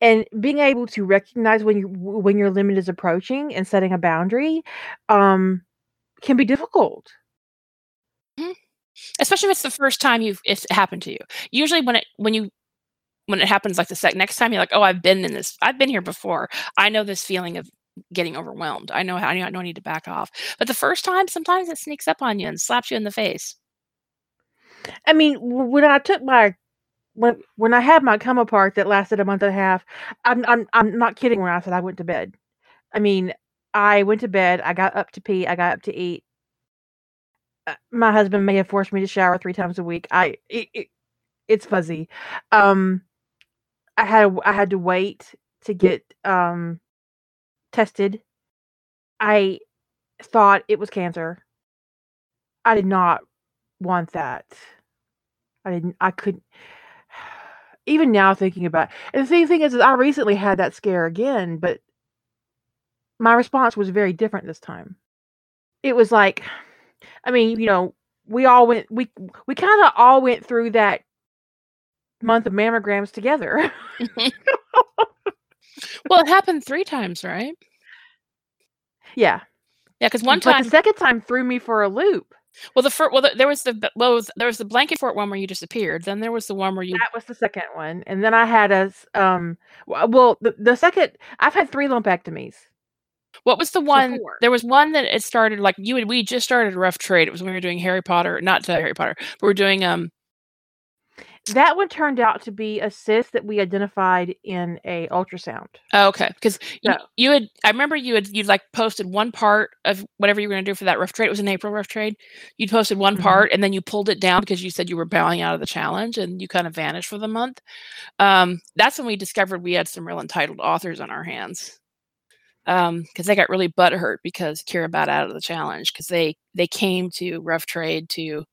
And being able to recognize when you when your limit is approaching and setting a boundary um can be difficult. Mhm. Especially if it's the first time you've it's happened to you. Usually when it when you when it happens like the sec next time you're like, "Oh, I've been in this. I've been here before. I know this feeling of getting overwhelmed. I know how I know I need to back off." But the first time, sometimes it sneaks up on you and slaps you in the face. I mean, when I took my when when I had my come apart that lasted a month and a half, I'm I'm I'm not kidding when I said I went to bed. I mean, I went to bed, I got up to pee, I got up to eat. Uh, my husband may have forced me to shower 3 times a week. I it, it it's fuzzy. Um I had I had to wait to get um tested. I thought it was cancer. I did not want that. I didn't I couldn't even now thinking about and the same thing is, is I recently had that scare again, but my response was very different this time. It was like I mean, you know, we all went we we kind of all went through that month of mammograms together. well, it happened 3 times, right? Yeah. Yeah, cuz one But time the second time threw me for a loop. well the first well the, there was the well was- there was the blanket fort one where you disappeared. Then there was the one where you That was the second one, and then I had a um. Well, the, the second I've had three lumpectomies. What was the one? four. There was one that it started like you and we just started a rough trade. It was when we were doing Harry Potter, not to Harry Potter, but we are doing um That one turned out to be a cyst that we identified in a ultrasound. oh, okay because you, No. you had I remember you had you'd like posted one part of whatever you were going to do for that rough trade. It was an April rough trade. You posted one Mhm. part and then you pulled it down because you said you were bowing out of the challenge and you kind of vanished for the month. Um, that's when we discovered we had some real entitled authors on our hands. Um, because they got really butthurt because Kira bowed out of the challenge because they they came to rough trade to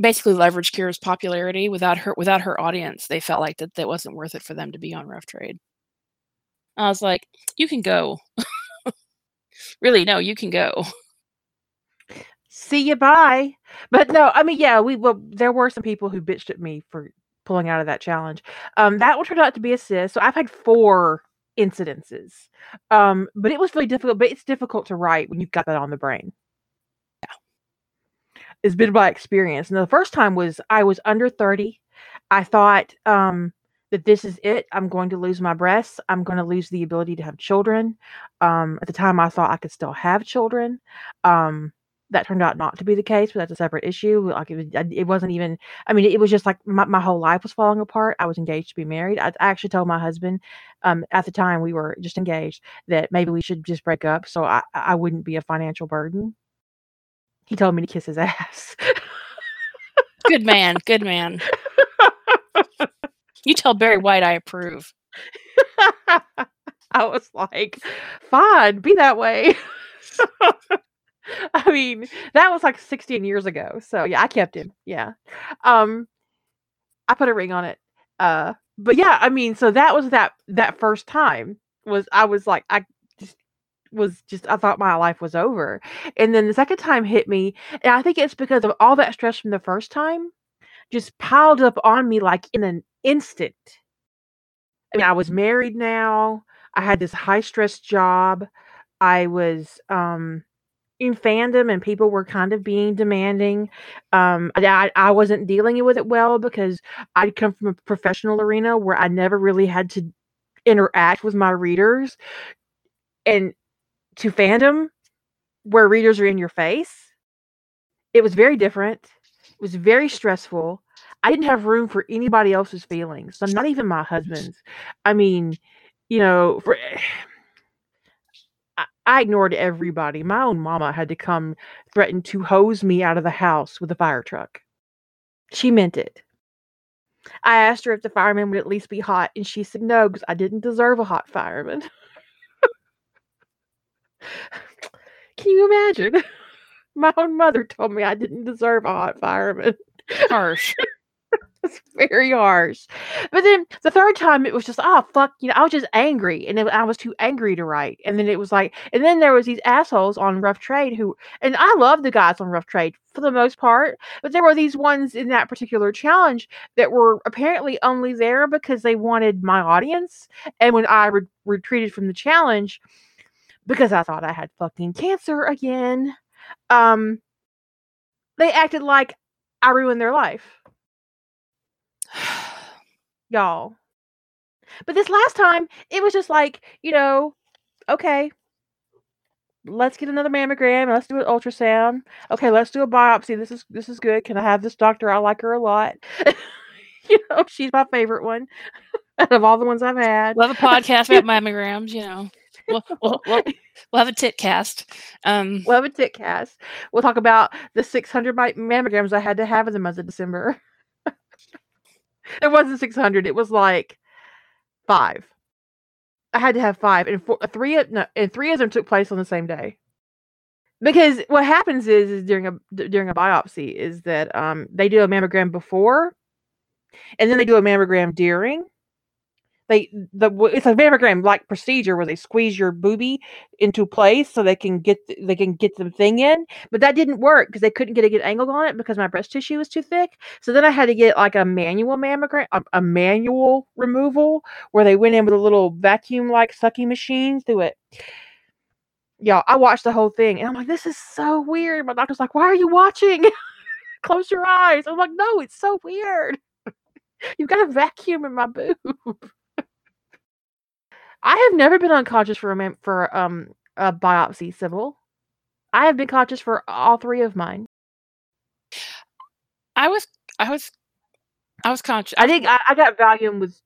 basically leverage Kira's popularity without her without her audience. They felt like that that wasn't worth it for them to be on Rough Trade. I was like, you can go. really, no, you can go. See you bye. But no, I mean, yeah, we well, there were some people who bitched at me for pulling out of that challenge. Um, that one turned out to be a cyst. So I've had four incidences. Um, but it was really difficult. But it's difficult to write when you've got that on the brain. Yeah. It's been my experience. And the first time was I was under 30. I thought um that this is it. I'm going to lose my breasts. I'm going to lose the ability to have children. Um, at the time, I thought I could still have children. Um, that turned out not to be the case, but that's a separate issue. Like it, was, it wasn't even. I mean, it was just like my, my whole life was falling apart. I was engaged to be married. I, I actually told my husband, um, at the time we were just engaged, that maybe we should just break up so I, I wouldn't be a financial burden. He told me to kiss his ass. Good man, good man. You tell Barry White I approve. I was like, fine, be that way. I mean, that was like 16 years ago. So yeah, I kept him. Yeah. Um I put a ring on it. Uh but yeah, I mean, so that was that that first time was I was like I just was just I thought my life was over. And then the second time hit me, and I think it's because of all that stress from the first time just piled up on me like in an instant. I mean, I was married now. I had this high stress job. I was um in fandom and people were kind of being demanding. Um, I, I wasn't dealing with it well because I'd come from a professional arena where I never really had to interact with my readers and to fandom where readers are in your face. It was very different. It was very stressful. I didn't have room for anybody else's feelings. So not even my husband's. I mean, you know, for I ignored everybody. My own mama had to come threaten to hose me out of the house with a fire truck. She meant it. I asked her if the fireman would at least be hot, and she said no, because I didn't deserve a hot fireman. Can you imagine? My own mother told me I didn't deserve a hot fireman. Harsh. It's very harsh. But then the third time it was just, oh fuck, you know, I was just angry and I was too angry to write. And then it was like, and then there was these assholes on Rough Trade who, and I love the guys on Rough Trade for the most part, but there were these ones in that particular challenge that were apparently only there because they wanted my audience. And when I re- retreated from the challenge, because I thought I had fucking cancer again, um, they acted like I ruined their life y'all. But this last time, it was just like, you know, okay, let's get another mammogram. Let's do an ultrasound. Okay, let's do a biopsy. This is this is good. Can I have this doctor? I like her a lot. you know, she's my favorite one out of all the ones I've had. We'll have a podcast about mammograms. You know, we'll, we'll, we'll, we'll have a tit cast. Um, We'll have a tit cast. We'll talk about the 600 mammograms I had to have in the month of December. It wasn't 600. It was like five. I had to have five, and four, three no, and three of them took place on the same day. Because what happens is, is during a during a biopsy is that um they do a mammogram before, and then they do a mammogram during. They the it's a mammogram like procedure where they squeeze your boobie into place so they can get they can get the thing in, but that didn't work because they couldn't get a good angle on it because my breast tissue was too thick. So then I had to get like a manual mammogram, a, a manual removal where they went in with a little vacuum like sucking machine through it. Yeah, I watched the whole thing and I'm like, this is so weird. My doctor's like, why are you watching? Close your eyes. I'm like, no, it's so weird. You've got a vacuum in my boob. I have never been unconscious for a for um a biopsy, Sybil. I have been conscious for all three of mine. I was, I was, I was conscious. I think I, I got Valium with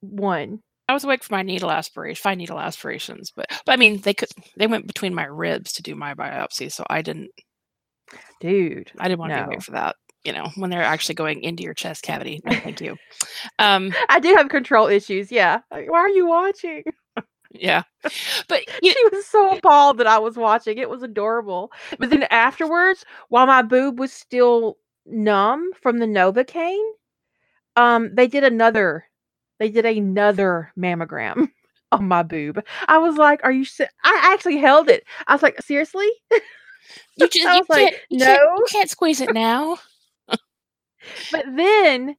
one. I was awake for my needle aspiration, five needle aspirations, but but I mean they could they went between my ribs to do my biopsy, so I didn't Dude, I didn't want to be awake for that. You know, when they're actually going into your chest cavity. No, thank you. Um, I do have control issues. Yeah. Like, why are you watching? yeah, but you, she was so appalled that I was watching. It was adorable. But then afterwards, while my boob was still numb from the Novocaine, um, they did another. They did another mammogram on my boob. I was like, "Are you?" Se-? I actually held it. I was like, "Seriously?" you just you like, can't, you can't "No." you can't squeeze it now. But then,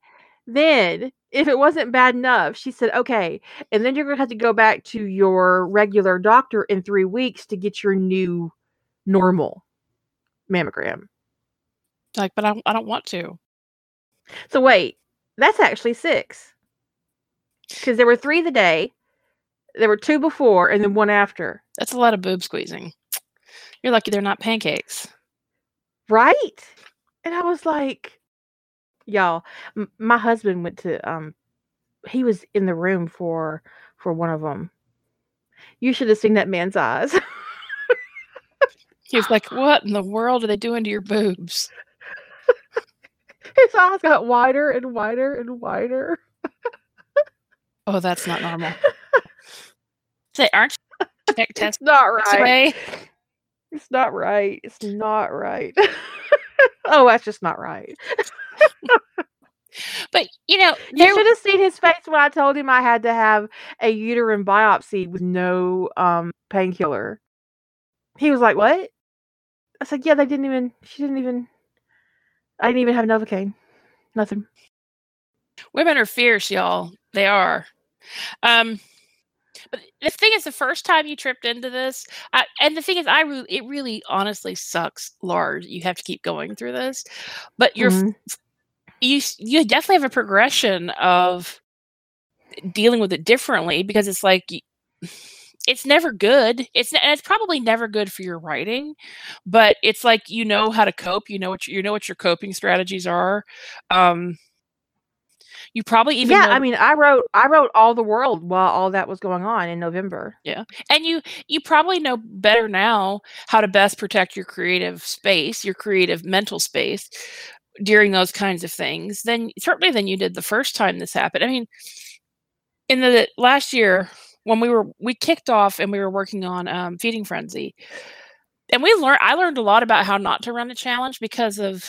then if it wasn't bad enough, she said, "Okay, and then you're gonna have to go back to your regular doctor in three weeks to get your new normal mammogram." Like, but I, don't- I don't want to. So wait, that's actually six. Because there were three the day, there were two before, and then one after. That's a lot of boob squeezing. You're lucky they're not pancakes. Right? And I was like, y'all, m- my husband went to um he was in the room for for one of them. You should have seen that man's eyes. He was like, "What in the world are they doing to your boobs?" His eyes got wider and wider and wider. Oh, that's not normal. Say, aren't you It's test not right. way? It's not right. It's not right. oh, that's just not right. But you know, You there should have seen his face when I told him I had to have a uterine biopsy with no um painkiller. He was like, "What?" I said, "Yeah, they didn't even. She didn't even. I didn't even have Novocaine. Nothing." Women are fierce, y'all. They are. Um, but the thing is, the first time you tripped into this, I, and the thing is, I really, it really, honestly sucks, Lard. You have to keep going through this, but you're, Mhm. You, you definitely have a progression of dealing with it differently because it's like it's never good. It's and it's probably never good for your writing, but it's like you know how to cope. You know what your- you know what your coping strategies are. Um, you probably even yeah, know I mean, I wrote I wrote all the world while all that was going on in November. Yeah, and you you probably know better now how to best protect your creative space your creative mental space during those kinds of things than certainly than you did the first time this happened. I mean in the last year when we were we kicked off and we were working on um, feeding frenzy and we learned i learned a lot about how not to run the challenge because of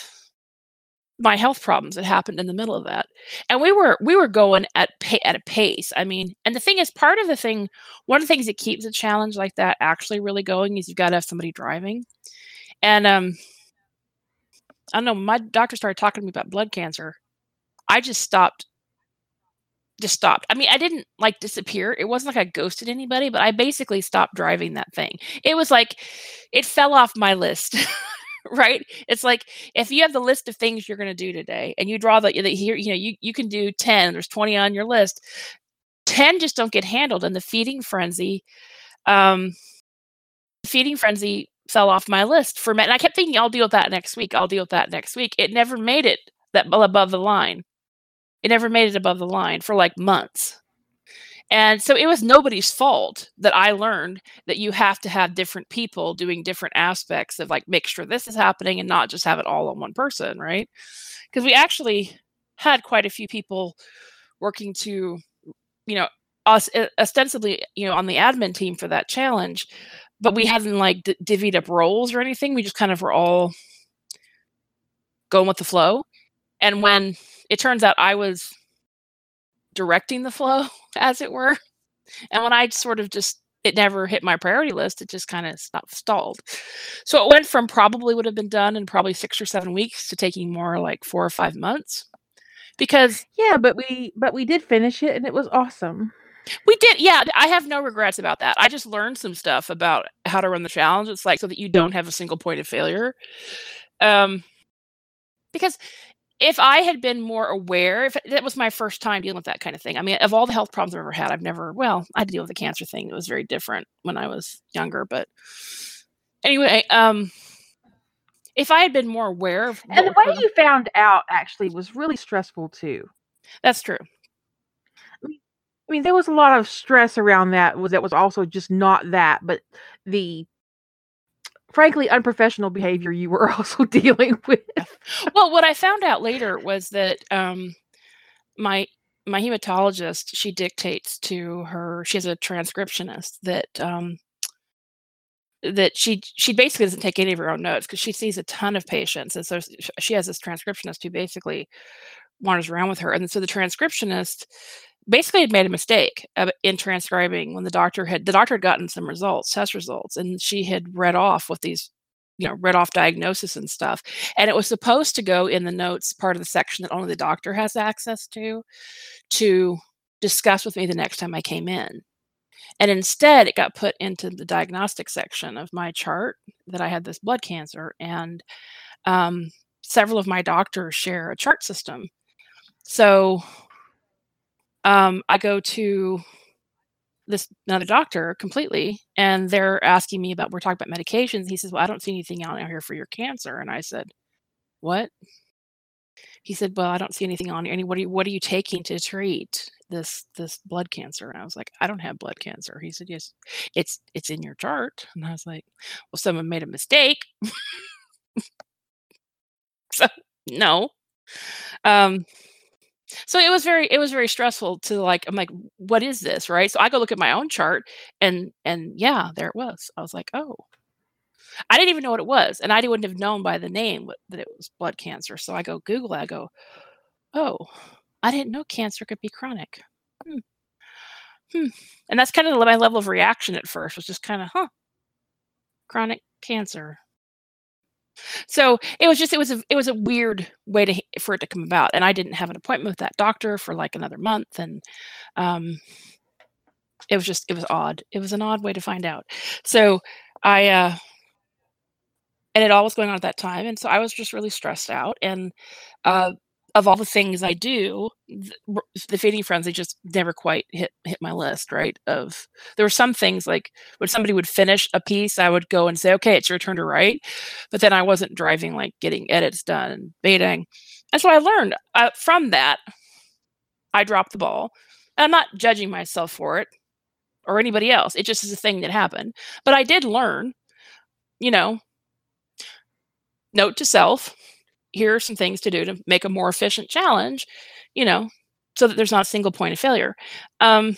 my health problems that happened in the middle of that. And we were we were going at at a pace i mean and the thing is part of the thing one of the things that keeps a challenge like that actually really going is you've got to have somebody driving. And um i don't know my doctor started talking to me about blood cancer. I just stopped just stopped. I mean i didn't like disappear. It wasn't like i ghosted anybody but i basically stopped driving that thing. It was like it fell off my list right? It's like if you have the list of things you're going to do today and you draw the, here you know you, you can do 10 there's 20 on your list 10 just don't get handled and the feeding frenzy um feeding frenzy fell off my list for me and i kept thinking i'll deal with that next week i'll deal with that next week. It never made it that above the line. It never made it above the line for like months. And so it was nobody's fault that i learned that you have to have different people doing different aspects of like make sure this is happening and not just have it all on one person right? Because we actually had quite a few people working to you know us ostensibly you know on the admin team for that challenge but we hadn't like d- divvied up roles or anything we just kind of were all going with the flow and when it turns out i was directing the flow as it were and when i sort of just it never hit my priority list it just kind of stopped stalled so it went from probably would have been done in probably six or seven weeks to taking more like four or five months because Yeah, but we but we did finish it and it was awesome. We did, yeah. I have no regrets about that. I just learned some stuff about how to run the challenge. It's like so that you don't have a single point of failure. Um, because if I had been more aware, if that was my first time dealing with that kind of thing. I mean, of all the health problems I've ever had, I've never. Well, I had to deal with the cancer thing. It was very different when I was younger, but anyway, um, if I had been more aware of, And the way you found out actually was really stressful too. that's true. I mean, there was a lot of stress around that. Was that was also just not that, but the frankly unprofessional behavior you were also dealing with. well, what I found out later was that um, my my hematologist she dictates to her. She has a transcriptionist that um, that she she basically doesn't take any of her own notes because she sees a ton of patients, and so she has this transcriptionist who basically wanders around with her. And so the transcriptionist basically had made a mistake in transcribing when the doctor had the doctor had gotten some results, test results, and she had read off what these you know read off diagnosis and stuff and it was supposed to go in the notes part of the section that only the doctor has access to to discuss with me the next time i came in and instead it got put into the diagnostic section of my chart that i had this blood cancer and um, several of my doctors share a chart system. So um, i go to this another doctor completely and they're asking me about we're talking about medications he says well i don't see anything on here for your cancer and i said what? He said well i don't see anything on and what are you, what are you taking to treat this this blood cancer? And i was like i don't have blood cancer. He said yes it's it's in your chart. And i was like well someone made a mistake. So no. Um so it was very it was very stressful to like i'm like what is this? Right? So i go look at my own chart and and yeah there it was. I was like oh. I didn't even know what it was and i wouldn't have known by the name that it was blood cancer. So i go google it, i go oh i didn't know cancer could be chronic. Hmm. Hmm. and that's kind of my level of reaction at first was just kind of huh. Chronic cancer. So it was just it was a it was a weird way to for it to come about, and I didn't have an appointment with that doctor for like another month, and um, it was just it was odd. It was an odd way to find out. So I uh, and it all was going on at that time, and so I was just really stressed out, and uh, of all the things I do, the, the feeding frenzy just never quite hit hit my list. Right? Of there were some things like when somebody would finish a piece, I would go and say, "Okay, it's your turn to write," but then I wasn't driving like getting edits done and baiting. And so I learned uh, from that. I dropped the ball. And I'm not judging myself for it or anybody else. It just is a thing that happened. But I did learn, you know, note to self here are some things to do to make a more efficient challenge, you know, so that there's not a single point of failure. Um,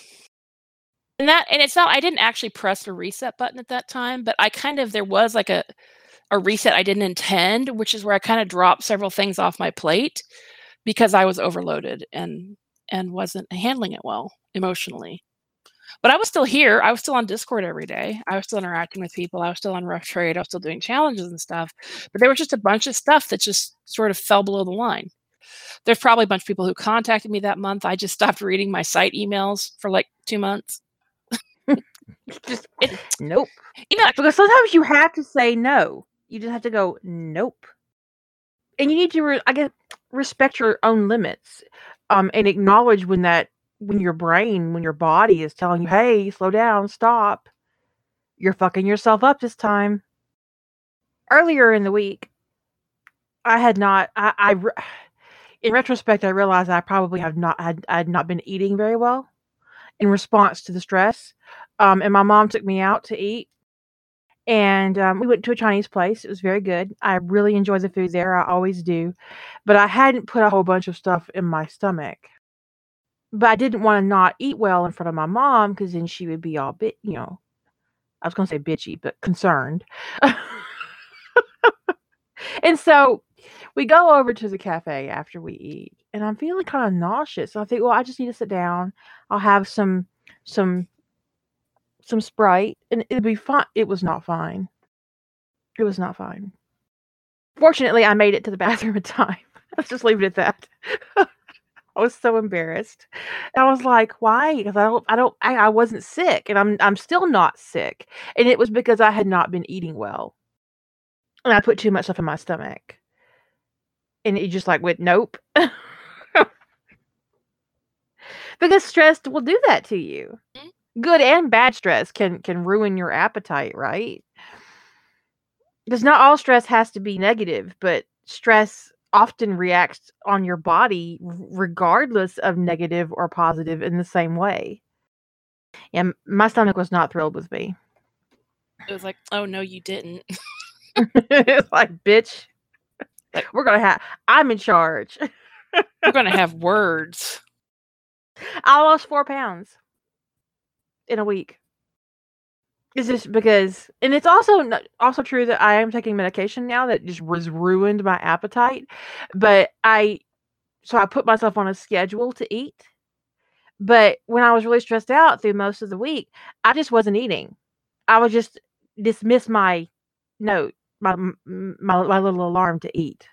and that, and it's not, I didn't actually press the reset button at that time, but I kind of, there was like a, a reset I didn't intend, which is where I kind of dropped several things off my plate because I was overloaded and, and wasn't handling it well emotionally. But I was still here. I was still on Discord every day. I was still interacting with people. I was still on Rough Trade. I was still doing challenges and stuff. But there was just a bunch of stuff that just sort of fell below the line. There's probably a bunch of people who contacted me that month. I just stopped reading my site emails for like two months. just it, nope. You know, because sometimes you have to say no. You just have to go nope, and you need to, re- I guess, respect your own limits, um, and acknowledge when that when your brain, when your body is telling you, "Hey, slow down, stop," you're fucking yourself up this time. Earlier in the week, I had not. I, I in retrospect, I realized I probably have not had. I had not been eating very well in response to the stress. Um, and my mom took me out to eat, and um, we went to a Chinese place. It was very good. I really enjoy the food there. I always do, but I hadn't put a whole bunch of stuff in my stomach but I didn't want to not eat well in front of my mom because then she would be all bit, you know, I was going to say bitchy, but concerned. and so we go over to the cafe after we eat, and I'm feeling kind of nauseous. So I think, well, I just need to sit down. I'll have some, some, some Sprite, and it'll be fine. It was not fine. It was not fine. Fortunately, I made it to the bathroom in time. Let's just leave it at that. I was so embarrassed. And I was like, "Why?" Because I don't, I don't, I, I wasn't sick, and I'm, I'm still not sick, and it was because I had not been eating well, and I put too much stuff in my stomach, and it just like went, "Nope," because stress will do that to you. Mm-hmm. Good and bad stress can can ruin your appetite, right? Because not all stress has to be negative, but stress often reacts on your body regardless of negative or positive in the same way. And my stomach was not thrilled with me. It was like, oh no, you didn't. it's like, bitch, we're gonna have. I'm in charge. we're gonna have words. I lost four pounds in a week. It's just because, and it's also also true that I am taking medication now that just was ruined my appetite. But I, so I put myself on a schedule to eat. But when I was really stressed out through most of the week, I just wasn't eating. I would just dismiss my note, my my, my little alarm to eat.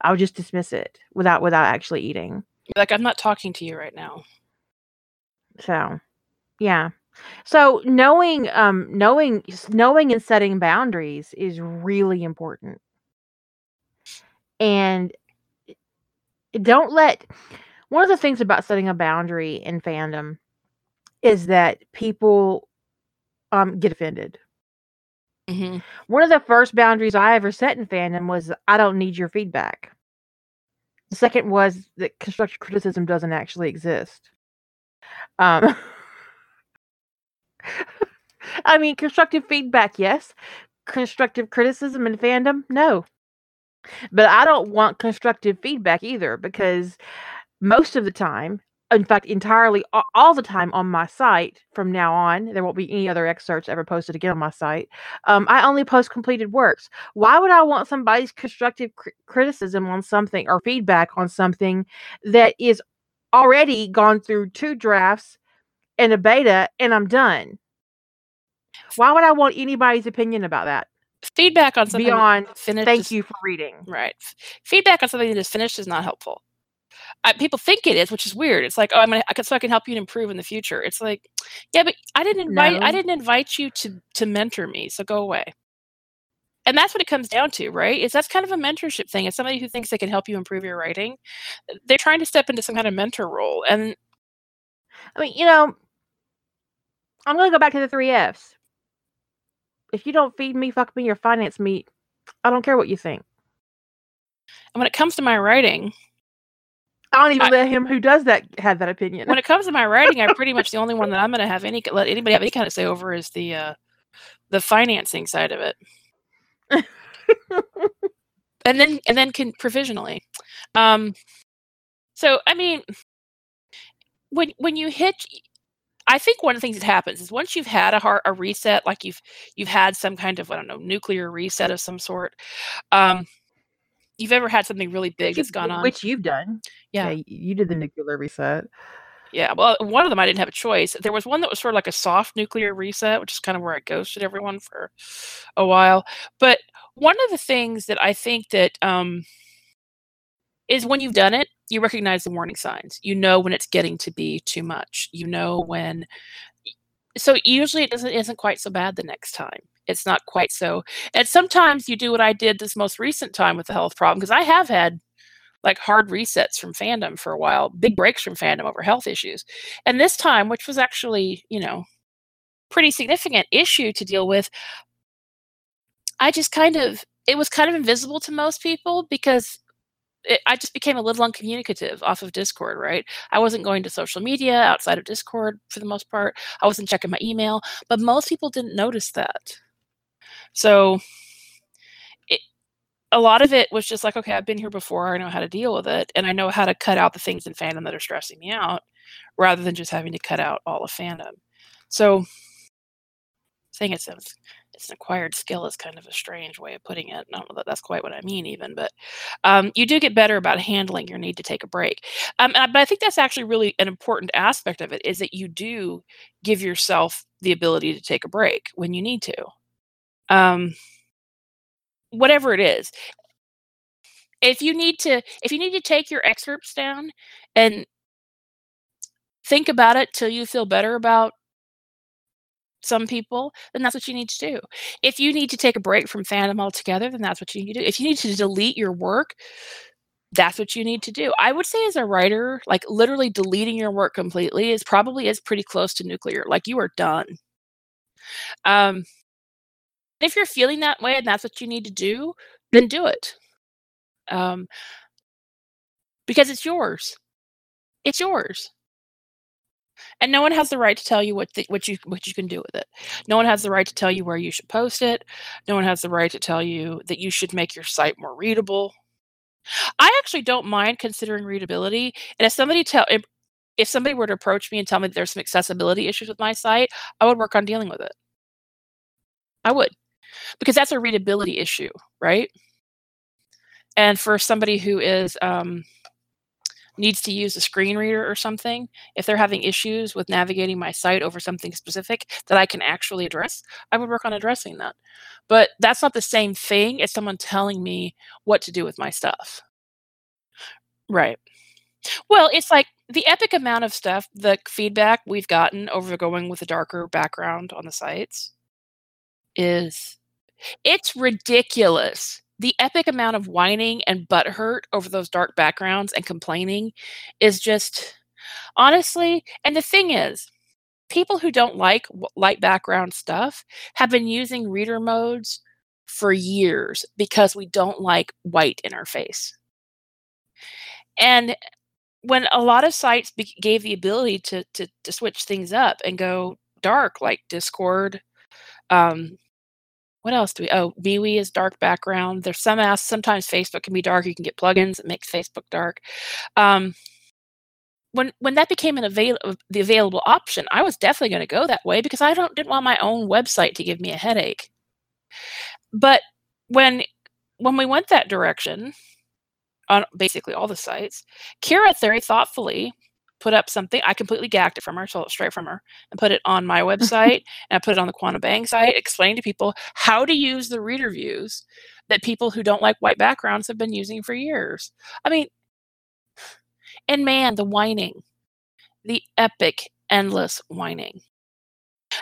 I would just dismiss it without without actually eating. Like I'm not talking to you right now. So, yeah. So knowing um knowing knowing and setting boundaries is really important. And don't let one of the things about setting a boundary in fandom is that people um get offended. Mm-hmm. One of the first boundaries I ever set in fandom was I don't need your feedback. The second was that constructive criticism doesn't actually exist. Um I mean, constructive feedback, yes. Constructive criticism and fandom, no. But I don't want constructive feedback either because most of the time, in fact, entirely all the time on my site from now on, there won't be any other excerpts ever posted again on my site. Um, I only post completed works. Why would I want somebody's constructive cr- criticism on something or feedback on something that is already gone through two drafts and a beta and I'm done. Why would I want anybody's opinion about that? feedback on something Beyond finished. thank is- you for reading. Right. Feedback on something that is finished is not helpful. Uh, people think it is, which is weird. It's like, oh, I'm gonna, I can, so I can help you improve in the future. It's like, yeah, but I didn't invite, I didn't invite you to to mentor me, so go away. And that's what it comes down to, right? Is that's kind of a mentorship thing. As somebody who thinks they can help you improve your writing, they're trying to step into some kind of mentor role, and I mean, you know, I'm gonna go back to the three F's. If you don't feed me, fuck me, or finance meat. I don't care what you think. and when it comes to my writing, I don't even I- let him who does that have that opinion. when it comes to my writing, I'm pretty much the only one that I'm going to have any let anybody have any kind of say over is the uh, the financing side of it, and then and then can provisionally. Um, so I mean, when when you hit, I think one of the things that happens is once you've had a heart a reset, like you've you've had some kind of I don't know nuclear reset of some sort. Um, you've ever had something really big that's gone on? which you've done. Yeah. y- you did the nuclear reset. Yeah, well, one of them I didn't have a choice. There was one that was sort of like a soft nuclear reset, which is kind of where I ghosted everyone for a while. But one of the things that I think that um, is when you've done it, you recognize the warning signs. You know when it's getting to be too much. You know when. So usually it doesn't isn't quite so bad the next time. It's not quite so. And sometimes you do what I did this most recent time with the health problem because I have had like hard resets from fandom for a while, big breaks from fandom over health issues. And this time, which was actually, you know, pretty significant issue to deal with, I just kind of it was kind of invisible to most people because it, I just became a little uncommunicative off of Discord, right? I wasn't going to social media outside of Discord for the most part. I wasn't checking my email, but most people didn't notice that. So it, a lot of it was just like, okay, I've been here before. I know how to deal with it, and I know how to cut out the things in fandom that are stressing me out, rather than just having to cut out all of fandom. So, saying it's it's an acquired skill is kind of a strange way of putting it. I don't know that that's quite what I mean, even, but um, you do get better about handling your need to take a break. Um, I- but I think that's actually really an important aspect of it is that you do give yourself the ability to take a break when you need to. Um, whatever it is if you need to if you need to take your excerpts down and think about it till you feel better about some people then that's what you need to do. If you need to take a break from fandom altogether then that's what you need to do. If you need to delete your work that's what you need to do. I would say as a writer like literally deleting your work completely is probably is pretty close to nuclear like you are done. Um if you're feeling that way and that's what you need to do then do it. Um, because it's yours. It's yours, and no one has the right to tell you what the, what you what you can do with it. No one has the right to tell you where you should post it. No one has the right to tell you that you should make your site more readable. I actually don't mind considering readability, and if somebody tell if, if somebody were to approach me and tell me there's some accessibility issues with my site, I would work on dealing with it. I would, because that's a readability issue, right? and for somebody who is um, needs to use a screen reader or something if they're having issues with navigating my site over something specific that i can actually address i would work on addressing that. But that's not the same thing as someone telling me what to do with my stuff. Right. Well it's like the epic amount of stuff the feedback we've gotten over going with a darker background on the sites is it's ridiculous the epic amount of whining and butthurt over those dark backgrounds and complaining is just honestly and the thing is people who don't like light background stuff have been using reader modes for years because we don't like white in our face. And when a lot of sites be- gave the ability to, to to switch things up and go dark like discord um what else do we oh MeWe is dark background. There's some apps sometimes facebook can be dark. You can get plugins that makes facebook dark. Um when when that became an avail- the available option i was definitely going to go that way because i don't didn't want my own website to give me a headache. But when when we went that direction on basically all the sites kira very thoughtfully put up something. I completely gacked it from her, stole it straight from her, and put it on my website. and I put it on the Quantum Bang site, explaining to people how to use the reader views that people who don't like white backgrounds have been using for years. I mean, and man, the whining, the epic, endless whining.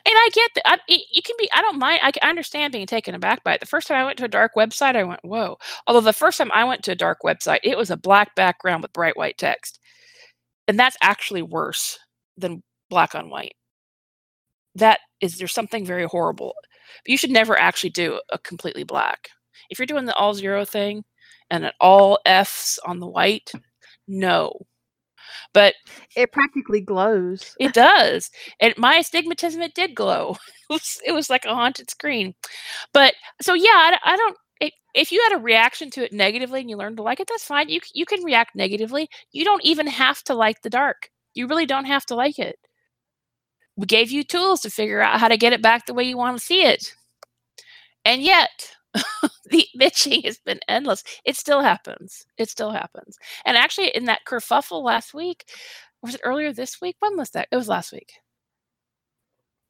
And I get that. You can be. I don't mind. I, I understand being taken aback by it. The first time I went to a dark website, I went, "Whoa!" Although the first time I went to a dark website, it was a black background with bright white text, and that's actually worse than black on white. That is, there's something very horrible. You should never actually do a completely black. If you're doing the all zero thing and an all Fs on the white, no, but it practically glows. It does. And my astigmatism, it did glow. It was, it was like a haunted screen. But so, yeah, I, I don't. It, if you had a reaction to it negatively and you learned to like it, that's fine. You you can react negatively. You don't even have to like the dark. You really don't have to like it. We gave you tools to figure out how to get it back the way you want to see it. And yet, the bitching has been endless. It still happens. It still happens. And actually, in that kerfuffle last week, was it earlier this week? When was that? It was last week.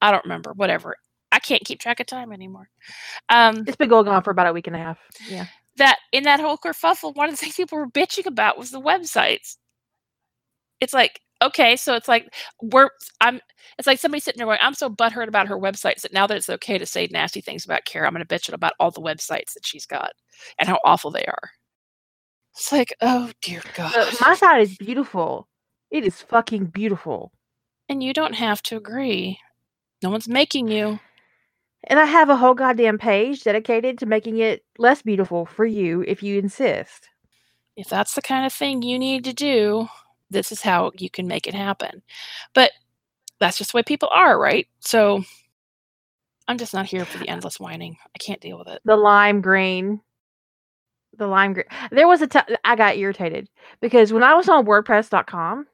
I don't remember. Whatever. I can't keep track of time anymore. Um, it's been going on for about a week and a half. Yeah. That in that whole kerfuffle, one of the things people were bitching about was the websites. It's like okay, so it's like we're I'm it's like somebody sitting there going, I'm so butthurt about her websites that now that it's okay to say nasty things about Kara, I'm gonna bitch about all the websites that she's got and how awful they are. It's like, oh dear God. Uh, my side is beautiful. It is fucking beautiful. And you don't have to agree. No one's making you. And I have a whole goddamn page dedicated to making it less beautiful for you if you insist. If that's the kind of thing you need to do, this is how you can make it happen. But that's just the way people are, right? So I'm just not here for the endless whining. I can't deal with it. The lime green. The lime green. There was a time I got irritated because when I was on WordPress.com,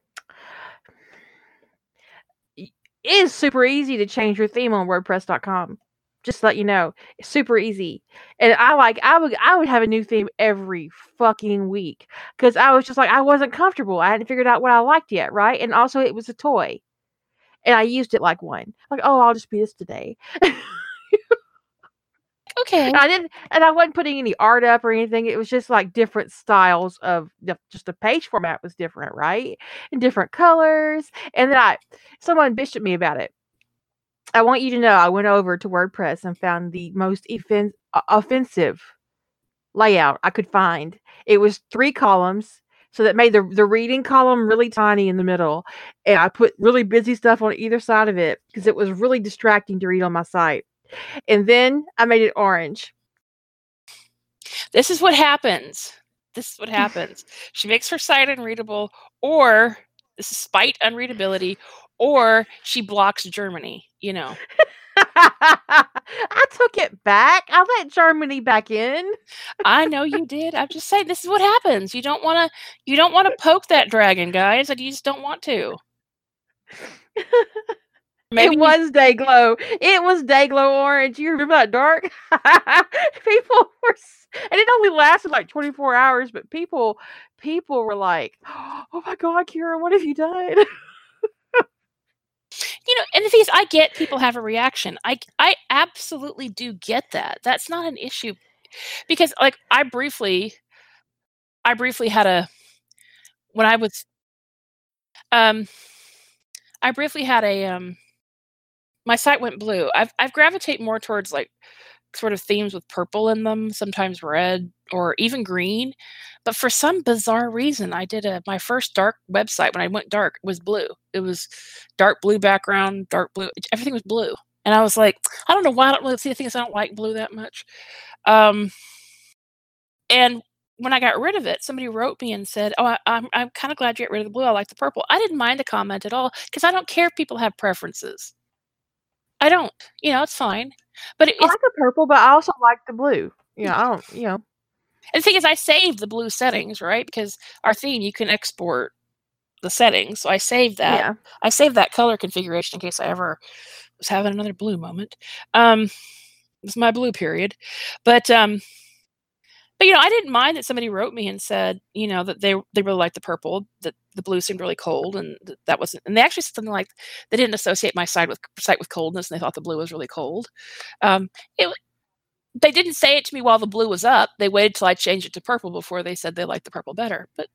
it is super easy to change your theme on WordPress.com just to let you know it's super easy. And i like i would i would have a new theme every fucking week because i was just like i wasn't comfortable i hadn't figured out what i liked yet right? And also it was a toy and i used it like one like oh i'll just be this today. Okay. And i didn't and i wasn't putting any art up or anything it was just like different styles of the, just the page format was different right? And different colors and then i someone bitched at me about it I want you to know I went over to WordPress and found the most offen- offensive layout I could find. It was three columns, so that made the the reading column really tiny in the middle, and I put really busy stuff on either side of it because it was really distracting to read on my site. And then I made it orange. This is what happens. This is what happens. she makes her site unreadable, or this is spite unreadability, or she blocks Germany, you know. I took it back. I let Germany back in. I know you did. I'm just saying this is what happens. You don't want to you don't want to poke that dragon, guys, and you just don't want to. Maybe it was day glow. It was day glow orange. You remember that dark? people were, and it only lasted like 24 hours, but people, people were like, "Oh my god, Kira, what have you done?" you know, and the thing is, I get people have a reaction. I I absolutely do get that. That's not an issue because, like, I briefly, I briefly had a when I was, um, I briefly had a um, my site went blue. I've I've gravitate more towards like sort of themes with purple in them, sometimes red or even green. But for some bizarre reason, I did a my first dark website when I went dark was blue. It was dark blue background, dark blue. Everything was blue, and I was like, I don't know why I don't really see the things. I don't like blue that much. Um, and when I got rid of it, somebody wrote me and said, "Oh, I, I'm I'm kind of glad you got rid of the blue. I like the purple." I didn't mind the comment at all because I don't care if people have preferences. I don't. You know, it's fine. But it, I like the purple, but I also like the blue. You know, I don't. You know. And the thing is, I saved the blue settings, right? Because our theme, you can export the settings. So I saved that. Yeah. I saved that color configuration in case I ever was having another blue moment. Um, it was my blue period, but um, but you know, I didn't mind that somebody wrote me and said, you know, that they they really liked the purple, that the blue seemed really cold, and th- that wasn't. And they actually said something like they didn't associate my side with site with coldness, and they thought the blue was really cold. Um, it they didn't say it to me while the blue was up. They waited till I changed it to purple before they said they liked the purple better. But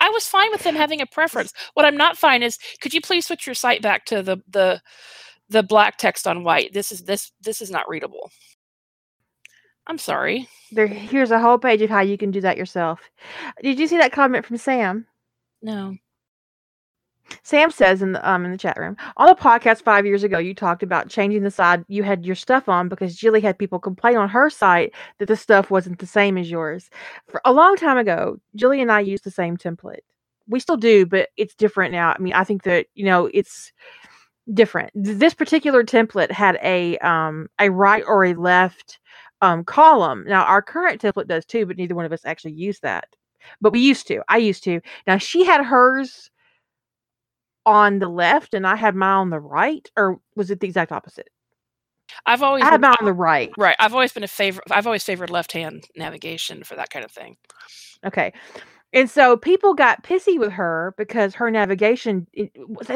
I was fine with them having a preference. What I'm not fine is, could you please switch your site back to the the the black text on white? This is this this is not readable. I'm sorry. There, here's a whole page of how you can do that yourself. Did you see that comment from Sam? No. Sam says in the um in the chat room on the podcast five years ago, you talked about changing the side you had your stuff on because Jilly had people complain on her site that the stuff wasn't the same as yours. For a long time ago, Jilly and I used the same template. We still do, but it's different now. I mean, I think that you know it's different. This particular template had a um a right or a left um column. Now our current template does too, but neither one of us actually use that. But we used to. I used to. Now she had hers on the left and I had mine on the right, or was it the exact opposite? I've always I had been, mine on the right. right. I've always been a favorite. I've always favored left hand navigation for that kind of thing. Okay. And so people got pissy with her because her navigation, it-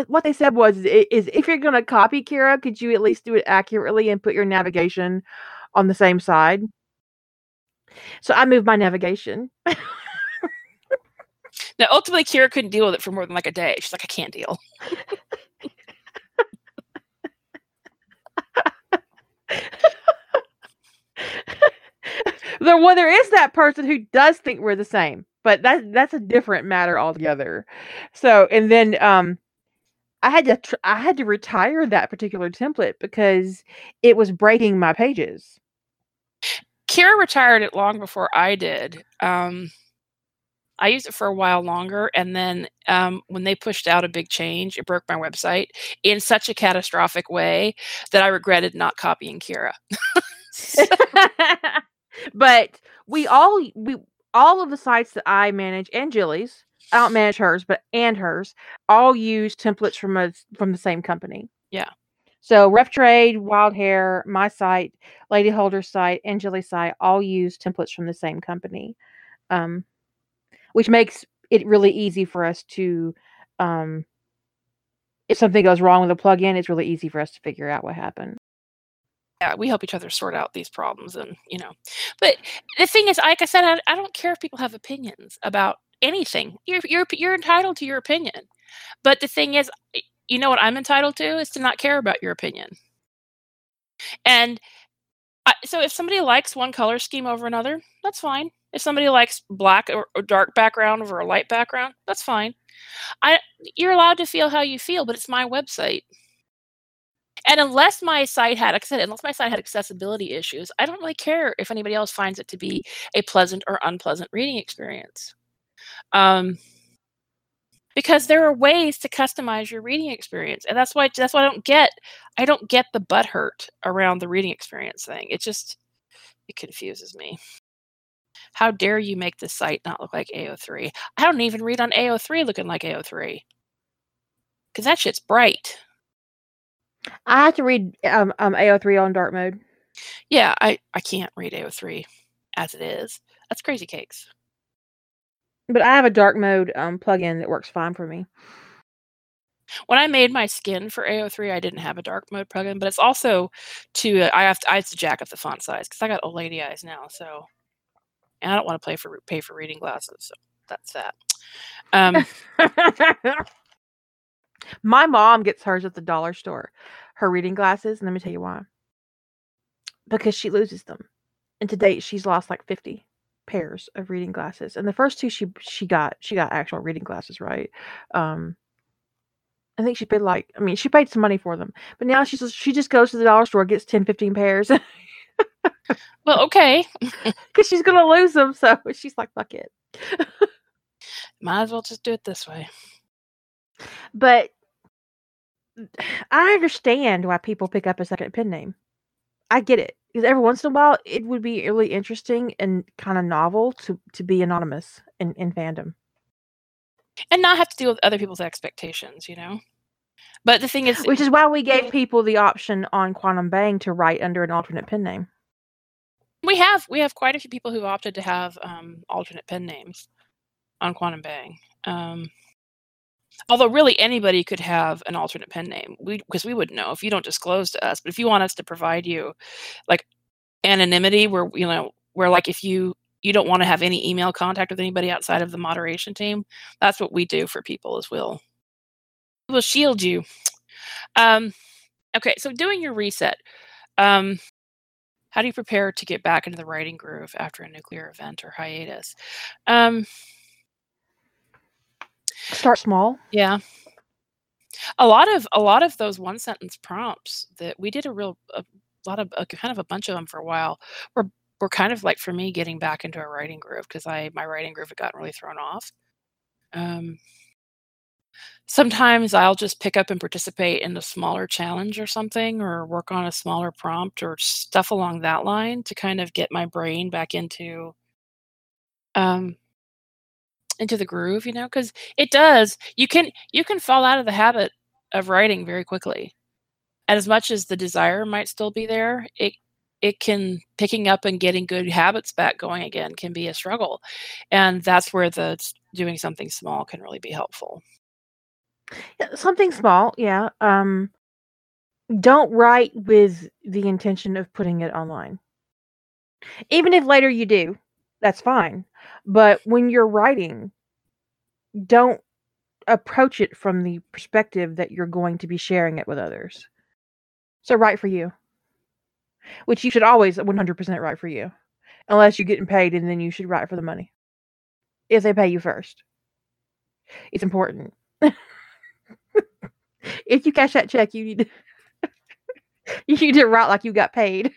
what they- said was, is if you're going to copy Kira, could you at least do it accurately and put your navigation on the same side? So I moved my navigation. Now, ultimately, Kira couldn't deal with it for more than like a day. She's like, I can't deal. there, well, there is that person who does think we're the same, but that that's a different matter altogether. So, and then um, I had to tr- I had to retire that particular template because it was breaking my pages. Kira retired it long before I did. Um, I used it for a while longer, and then um, when they pushed out a big change, it broke my website in such a catastrophic way that I regretted not copying Kira. but we all we all of the sites that I manage and Jilly's, I don't manage hers, but and hers all use templates from a from the same company. Yeah. So Rough Trade, Wild Hair, my site, Lady Holder's site, and Jilly's site all use templates from the same company, um, which makes it really easy for us to, um, if something goes wrong with a plugin, it's really easy for us to figure out what happened. yeah, we help each other sort out these problems, and you know. But the thing is, like I said, I, I don't care if people have opinions about anything. You're you're you're entitled to your opinion. But the thing is, you know what I'm entitled to is to not care about your opinion. And I, so, if somebody likes one color scheme over another, that's fine. If somebody likes black or, or dark background over a light background, that's fine. I you're allowed to feel how you feel, but it's my website. And unless my site had, like I said, unless my site had accessibility issues, I don't really care if anybody else finds it to be a pleasant or unpleasant reading experience. Um, because there are ways to customize your reading experience, and that's why that's why I don't get I don't get the butt hurt around the reading experience thing. It just it confuses me. How dare you make this site not look like AO3? I don't even read on AO3 looking like AO3 because that shit's bright. I have to read um, um AO3 on dark mode. Yeah, I I can't read AO3 as it is. That's crazy cakes. But I have a dark mode um plugin that works fine for me. When I made my skin for AO3, I didn't have a dark mode plugin, but it's also to uh, I have to, I have to jack up the font size because I got old lady eyes now, so and I don't want to play for pay for reading glasses, so that's that. Um, My mom gets hers at the dollar store. Her reading glasses, and let me tell you why. Because she loses them. And to date she's lost like 50 pairs of reading glasses. And the first two she she got she got actual reading glasses, right? Um I think she paid like I mean she paid some money for them. But now she's just, she just goes to the dollar store, gets 10 15 pairs well, okay, cuz she's to lose them. So she's like fuck it. might as well just do it this way. But I understand why people pick up a second pen name. I get it because every once in a while it would be really interesting and kind of novel to to be anonymous in in fandom. And not have to deal with other people's expectations, you know. But the thing is, Which is why we gave people the option on Quantum Bang to write under an alternate pen name. We have we have quite a few people who've opted to have um, alternate pen names on Quantum Bang. Um, although really anybody could have an alternate pen name, we because we wouldn't know if you don't disclose to us. But if you want us to provide you like anonymity, where you know where like if you you don't want to have any email contact with anybody outside of the moderation team, that's what we do for people as we'll we'll shield you. Um, okay, so doing your reset. Um, how do you prepare to get back into the writing groove after a nuclear event or hiatus? Um, Start small. yeah, a lot of a lot of those one sentence prompts that we did a real a lot of a, kind of a bunch of them for a while were were kind of like for me getting back into a writing groove because I my writing groove had gotten really thrown off. Um, sometimes I'll just pick up and participate in a smaller challenge or something, or work on a smaller prompt or stuff along that line to kind of get my brain back into um into the groove, you know, because it does. You can you can fall out of the habit of writing very quickly. And as much as the desire might still be there, it it can picking up and getting good habits back going again can be a struggle. And that's where the doing something small can really be helpful. Something small, yeah. Um, don't write with the intention of putting it online. Even if later you do, that's fine. But when you're writing, don't approach it from the perspective that you're going to be sharing it with others. So write for you, which you should always 100% write for you, unless you're getting paid, and then you should write for the money if they pay you first. It's important. if you cash that check, you need to you need to write like you got paid.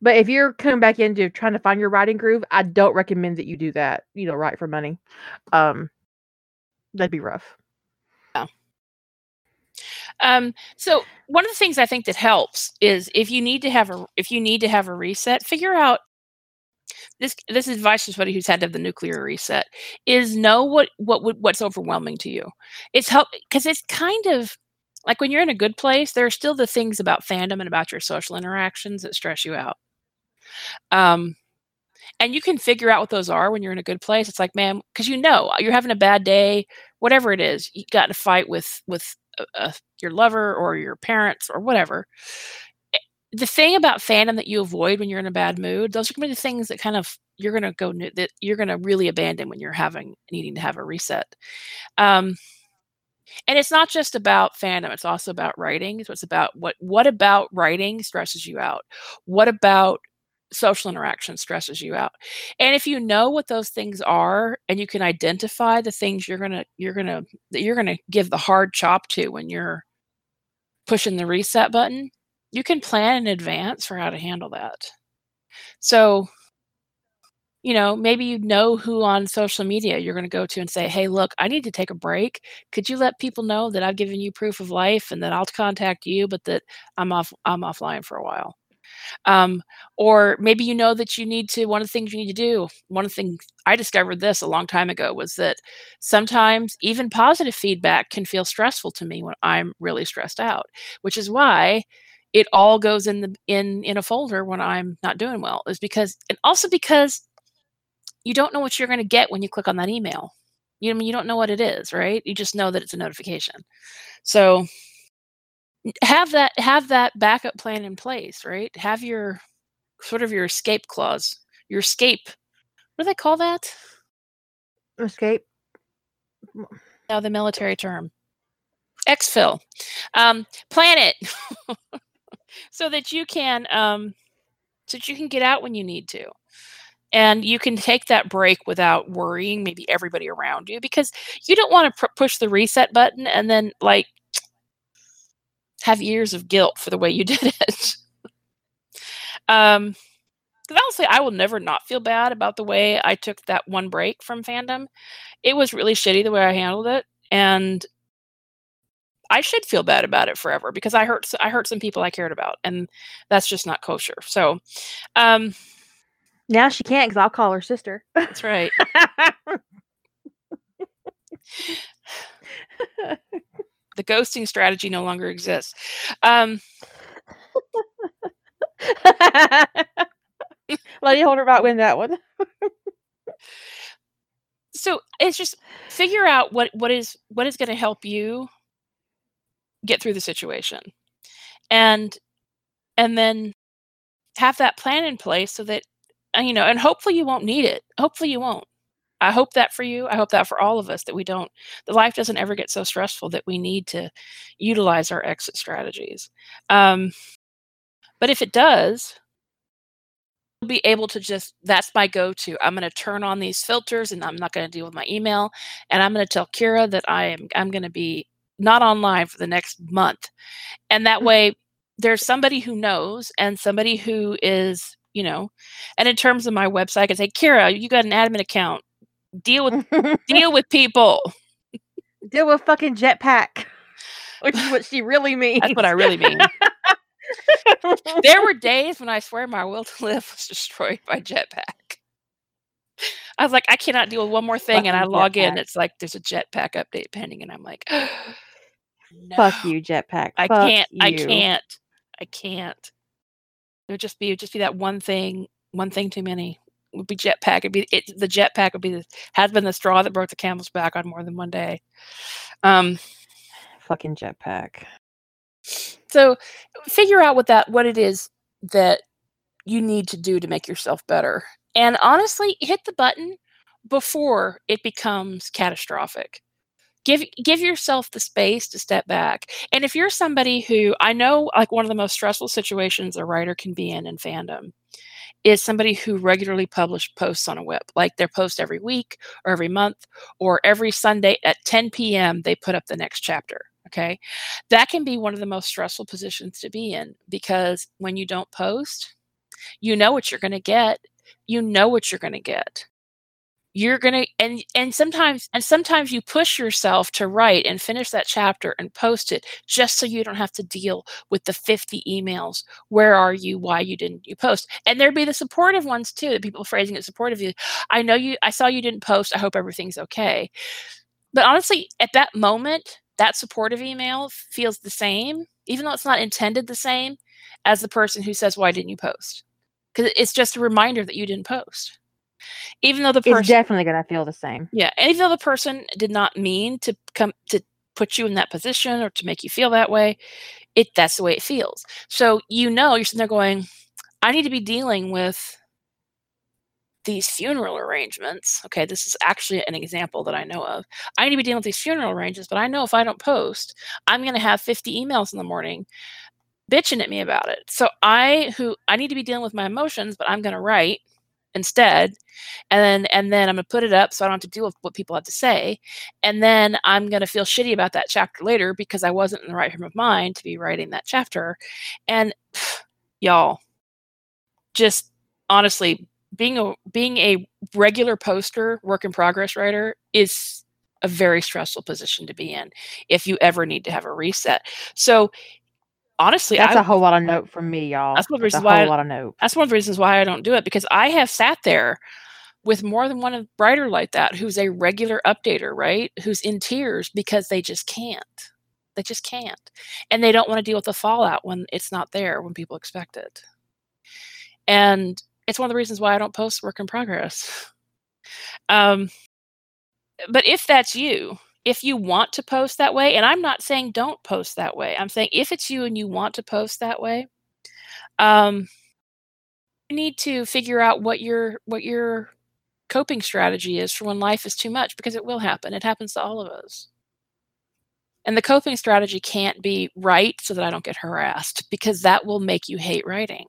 But if you're coming back into trying to find your writing groove, I don't recommend that you do that. You know, write for money. Um, that'd be rough. Um, so one of the things I think that helps is if you need to have a if you need to have a reset, figure out this this advice from somebody who's had to have the nuclear reset is know what what what's overwhelming to you. It's help because it's kind of like when you're in a good place, there are still the things about fandom and about your social interactions that stress you out. Um, and you can figure out what those are when you're in a good place. It's like, man, because you know you're having a bad day, whatever it is, you got in a fight with with uh, uh, your lover or your parents or whatever. Eh, The thing about fandom that you avoid when you're in a bad mood, those are going to be the things that kind of you're going to go that you're going to really abandon when you're having needing to have a reset. Um, and it's not just about fandom; it's also about writing. So it's about what what about writing stresses you out? What about social interaction stresses you out and if you know what those things are and you can identify the things you're gonna you're gonna that you're gonna give the hard chop to when you're pushing the reset button you can plan in advance for how to handle that so you know maybe you know who on social media you're going to go to and say hey look i need to take a break. Could you let people know that i've given you proof of life and that i'll contact you but that i'm off i'm offline for a while? Um, or maybe you know that you need to one of the things you need to do one of the things i discovered this a long time ago was that sometimes even positive feedback can feel stressful to me when i'm really stressed out which is why it all goes in the in in a folder when i'm not doing well is because and also because you don't know what you're going to get when you click on that email. You I mean, you don't know what it is right? You just know that it's a notification. So have that have that backup plan in place right? Have your sort of your escape clause your escape what do they call that? Escape. now the military term. Exfil. Um, plan it. So that you can um, so that you can get out when you need to and you can take that break without worrying maybe everybody around you because you don't want to pr- push the reset button and then like have years of guilt for the way you did it. Um because honestly i will never not feel bad about the way i took that one break from fandom. It was really shitty the way i handled it and i should feel bad about it forever because i hurt I hurt some people i cared about and that's just not kosher. So um Now she can't because I'll call her sister. that's right the ghosting strategy no longer exists um Lady Holder might win that one. so it's just figure out what what is what is going to help you get through the situation and and then have that plan in place so that you know and hopefully you won't need it. Hopefully you won't. I hope that for you. I hope that for all of us that we don't the life doesn't ever get so stressful that we need to utilize our exit strategies. Um, but if it does be able to just that's my go-to. I'm going to turn on these filters and i'm not going to deal with my email and i'm going to tell kira that i am i'm going to be not online for the next month. And that way there's somebody who knows and somebody who is you know and in terms of my website i can say kira you got an admin account deal with deal with people Deal with fucking jetpack. Which is what she really means. that's what i really mean there were days when i swear my will to live was destroyed by jetpack i was like i cannot deal with one more thing and i log in it's like there's a jetpack update pending and i'm like no. Fuck you, jetpack. I Fuck can't. I can't. I can't. It would just be. Would just be that one thing. One thing too many. It would be jetpack. It'd be it. The jetpack would be the has been the straw that broke the camel's back on more than one day. Um. Fucking jetpack. So figure out what that what it is that you need to do to make yourself better, and honestly, hit the button before it becomes catastrophic. Give give yourself the space to step back. And if you're somebody who I know like one of the most stressful situations a writer can be in in fandom is somebody who regularly publish posts on a whip. Like their post every week or every month or every Sunday at 10 p.m. they put up the next chapter. Okay. That can be one of the most stressful positions to be in because when you don't post, you know what you're going to get. You know what you're going to get you're going to and and sometimes and sometimes you push yourself to write and finish that chapter and post it just so you don't have to deal with the 50 emails where are you? Why you didn't you post? And there'd be the supportive ones too the people phrasing it supportive you i know you i saw you didn't post i hope everything's okay. But honestly at that moment that supportive email feels the same even though it's not intended the same as the person who says why didn't you post? Because it's just a reminder that you didn't post even though the It's person definitely gonna feel the same. yeah, and even though the person did not mean to come to put you in that position or to make you feel that way, it that's the way it feels. So you know you're sitting there going, I need to be dealing with these funeral arrangements. Okay, this is actually an example that I know of. I need to be dealing with these funeral arrangements, but I know if I don't post, I'm going to have 50 emails in the morning bitching at me about it. So I who I need to be dealing with my emotions, but I'm going to write instead and then and then i'm going to put it up so i don't have to deal with what people have to say and then i'm going to feel shitty about that chapter later because i wasn't in the right frame of mind to be writing that chapter and y'all just honestly being a being a regular poster work in progress writer is a very stressful position to be in if you ever need to have a reset. So honestly That's I, a whole lot of note from me, y'all. That's one of the That's a reasons why whole I- lot of note. that's one of the reasons why I don't do it because I have sat there with more than one writer like that who's a regular updater, right? Who's in tears because they just can't. They just can't. And they don't want to deal with the fallout when it's not there when people expect it. And it's one of the reasons why I don't post work in progress. Um, but if that's you, if you want to post that way, and I'm not saying don't post that way, I'm saying if it's you and you want to post that way, um, you need to figure out what your what your coping strategy is for when life is too much because it will happen. It happens to all of us. And the coping strategy can't be write so that I don't get harassed because that will make you hate writing.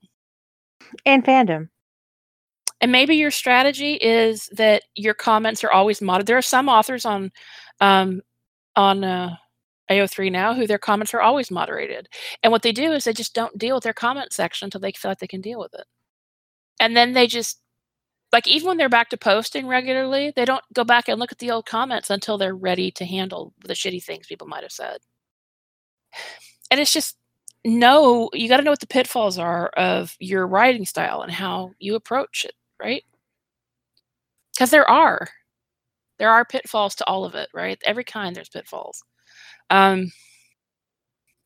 And fandom. And maybe your strategy is that your comments are always modded. There are some authors on um, on uh, AO3 now who their comments are always moderated. And what they do is they just don't deal with their comment section until they feel like they can deal with it. And then they just like even when they're back to posting regularly, they don't go back and look at the old comments until they're ready to handle the shitty things people might have said. And it's just know you got to know what the pitfalls are of your writing style and how you approach it, right? Because there are there are pitfalls to all of it, right? Every kind there's pitfalls. Um,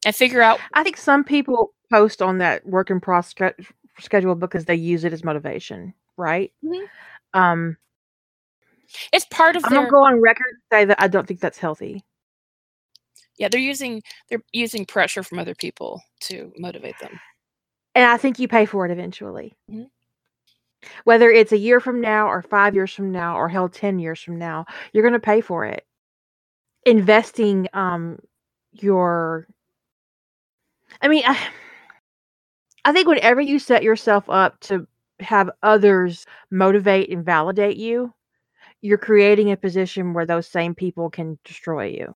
and figure out I think some people post on that work in process schedule because they use it as motivation, right? Mhm. Um, It's part of I'm their gonna go on record and say that I don't think that's healthy. yeah, they're using they're using pressure from other people to motivate them. And I think you pay for it eventually. Mhm. Whether it's a year from now or 5 years from now or hell 10 years from now, you're going to pay for it. Investing um your I mean, I, I think whenever you set yourself up to have others motivate and validate you, you're creating a position where those same people can destroy you.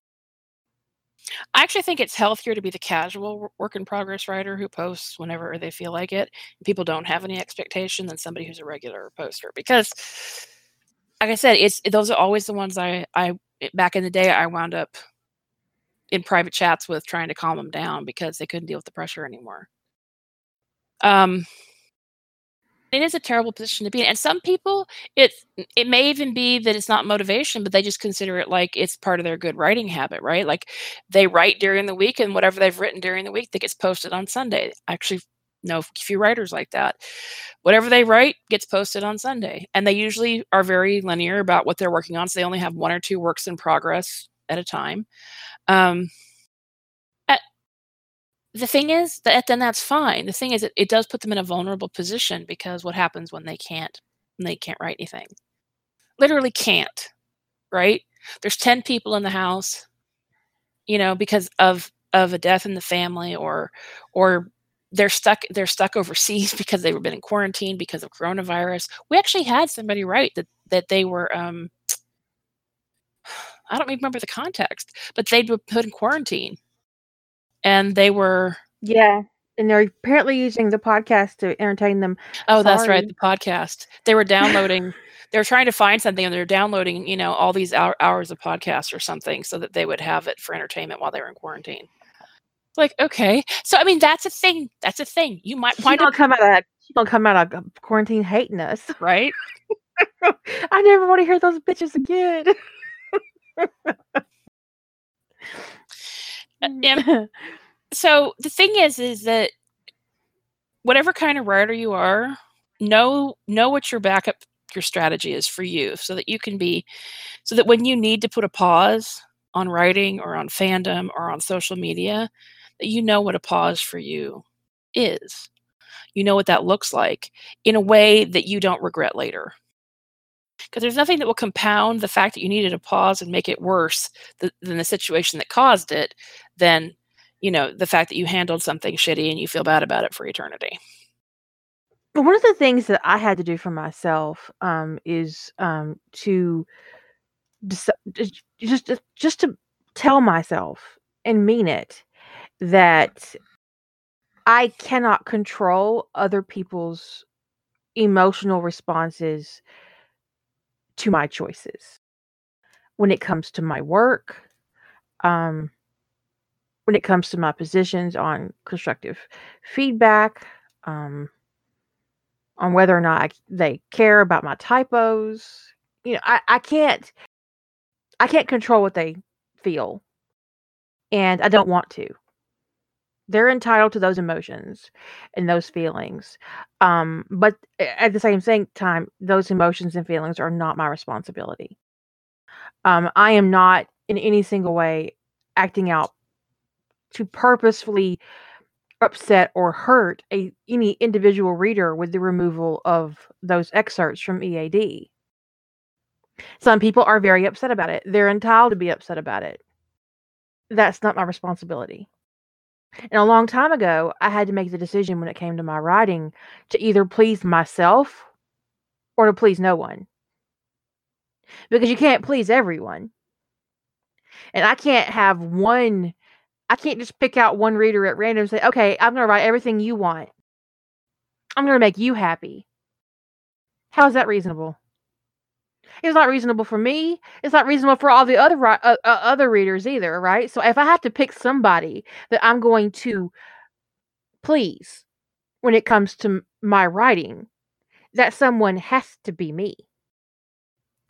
I actually think it's healthier to be the casual work in progress writer who posts whenever they feel like it. People don't have any expectation than somebody who's a regular poster because, like I said, it's those are always the ones I I back in the day I wound up in private chats with trying to calm them down because they couldn't deal with the pressure anymore. Um, it is a terrible position to be in, and some people it it may even be that it's not motivation, but they just consider it like it's part of their good writing habit, right? Like they write during the week, and whatever they've written during the week that gets posted on Sunday. I actually know a few writers like that. Whatever they write gets posted on Sunday, and they usually are very linear about what they're working on. So they only have one or two works in progress at a time. Um, the thing is that then that's fine. The thing is, it, it does put them in a vulnerable position because what happens when they can't when they can't write anything? Literally can't, right? There's ten people in the house, you know, because of of a death in the family, or or they're stuck they're stuck overseas because they've been in quarantine because of coronavirus. We actually had somebody write that that they were um, I don't remember the context, but they'd been put in quarantine, and they were Yeah. And they're apparently using the podcast to entertain them. oh that's right, the podcast. They were downloading. they were trying to find something, and they're downloading you know all these hour, hours of podcasts or something so that they would have it for entertainment while they were in quarantine. Like okay, so I mean that's a thing. That's a thing. You might find gonna come out of she's gonna come out of quarantine hating us. right. I never want to hear those bitches again. So the thing is is that whatever kind of writer you are know know what your backup your strategy is for you so that you can be so that when you need to put a pause on writing or on fandom or on social media that you know what a pause for you is. You know what that looks like in a way that you don't regret later because there's nothing that will compound the fact that you needed a pause and make it worse th- than the situation that caused it than you know the fact that you handled something shitty and you feel bad about it for eternity. But one of the things that I had to do for myself um, is um, to just just just to tell myself and mean it that I cannot control other people's emotional responses to my choices when it comes to my work, um, when it comes to my positions on constructive feedback, um, on whether or not I, they care about my typos. You know, I, I can't I can't control what they feel, and I don't want to. They're entitled to those emotions and those feelings, um, but at the same time, those emotions and feelings are not my responsibility. Um, I am not in any single way acting out to purposefully upset or hurt a any individual reader with the removal of those excerpts from EAD. Some people are very upset about it. They're entitled to be upset about it. That's not my responsibility. And a long time ago, I had to make the decision when it came to my writing to either please myself or to please no one. Because you can't please everyone. And I can't have one I can't just pick out one reader at random and say, okay, I'm going to write everything you want. I'm going to make you happy. How is that reasonable? It's not reasonable for me. It's not reasonable for all the other uh, uh, other readers either, right? So if I have to pick somebody that I'm going to please when it comes to my writing, that someone has to be me.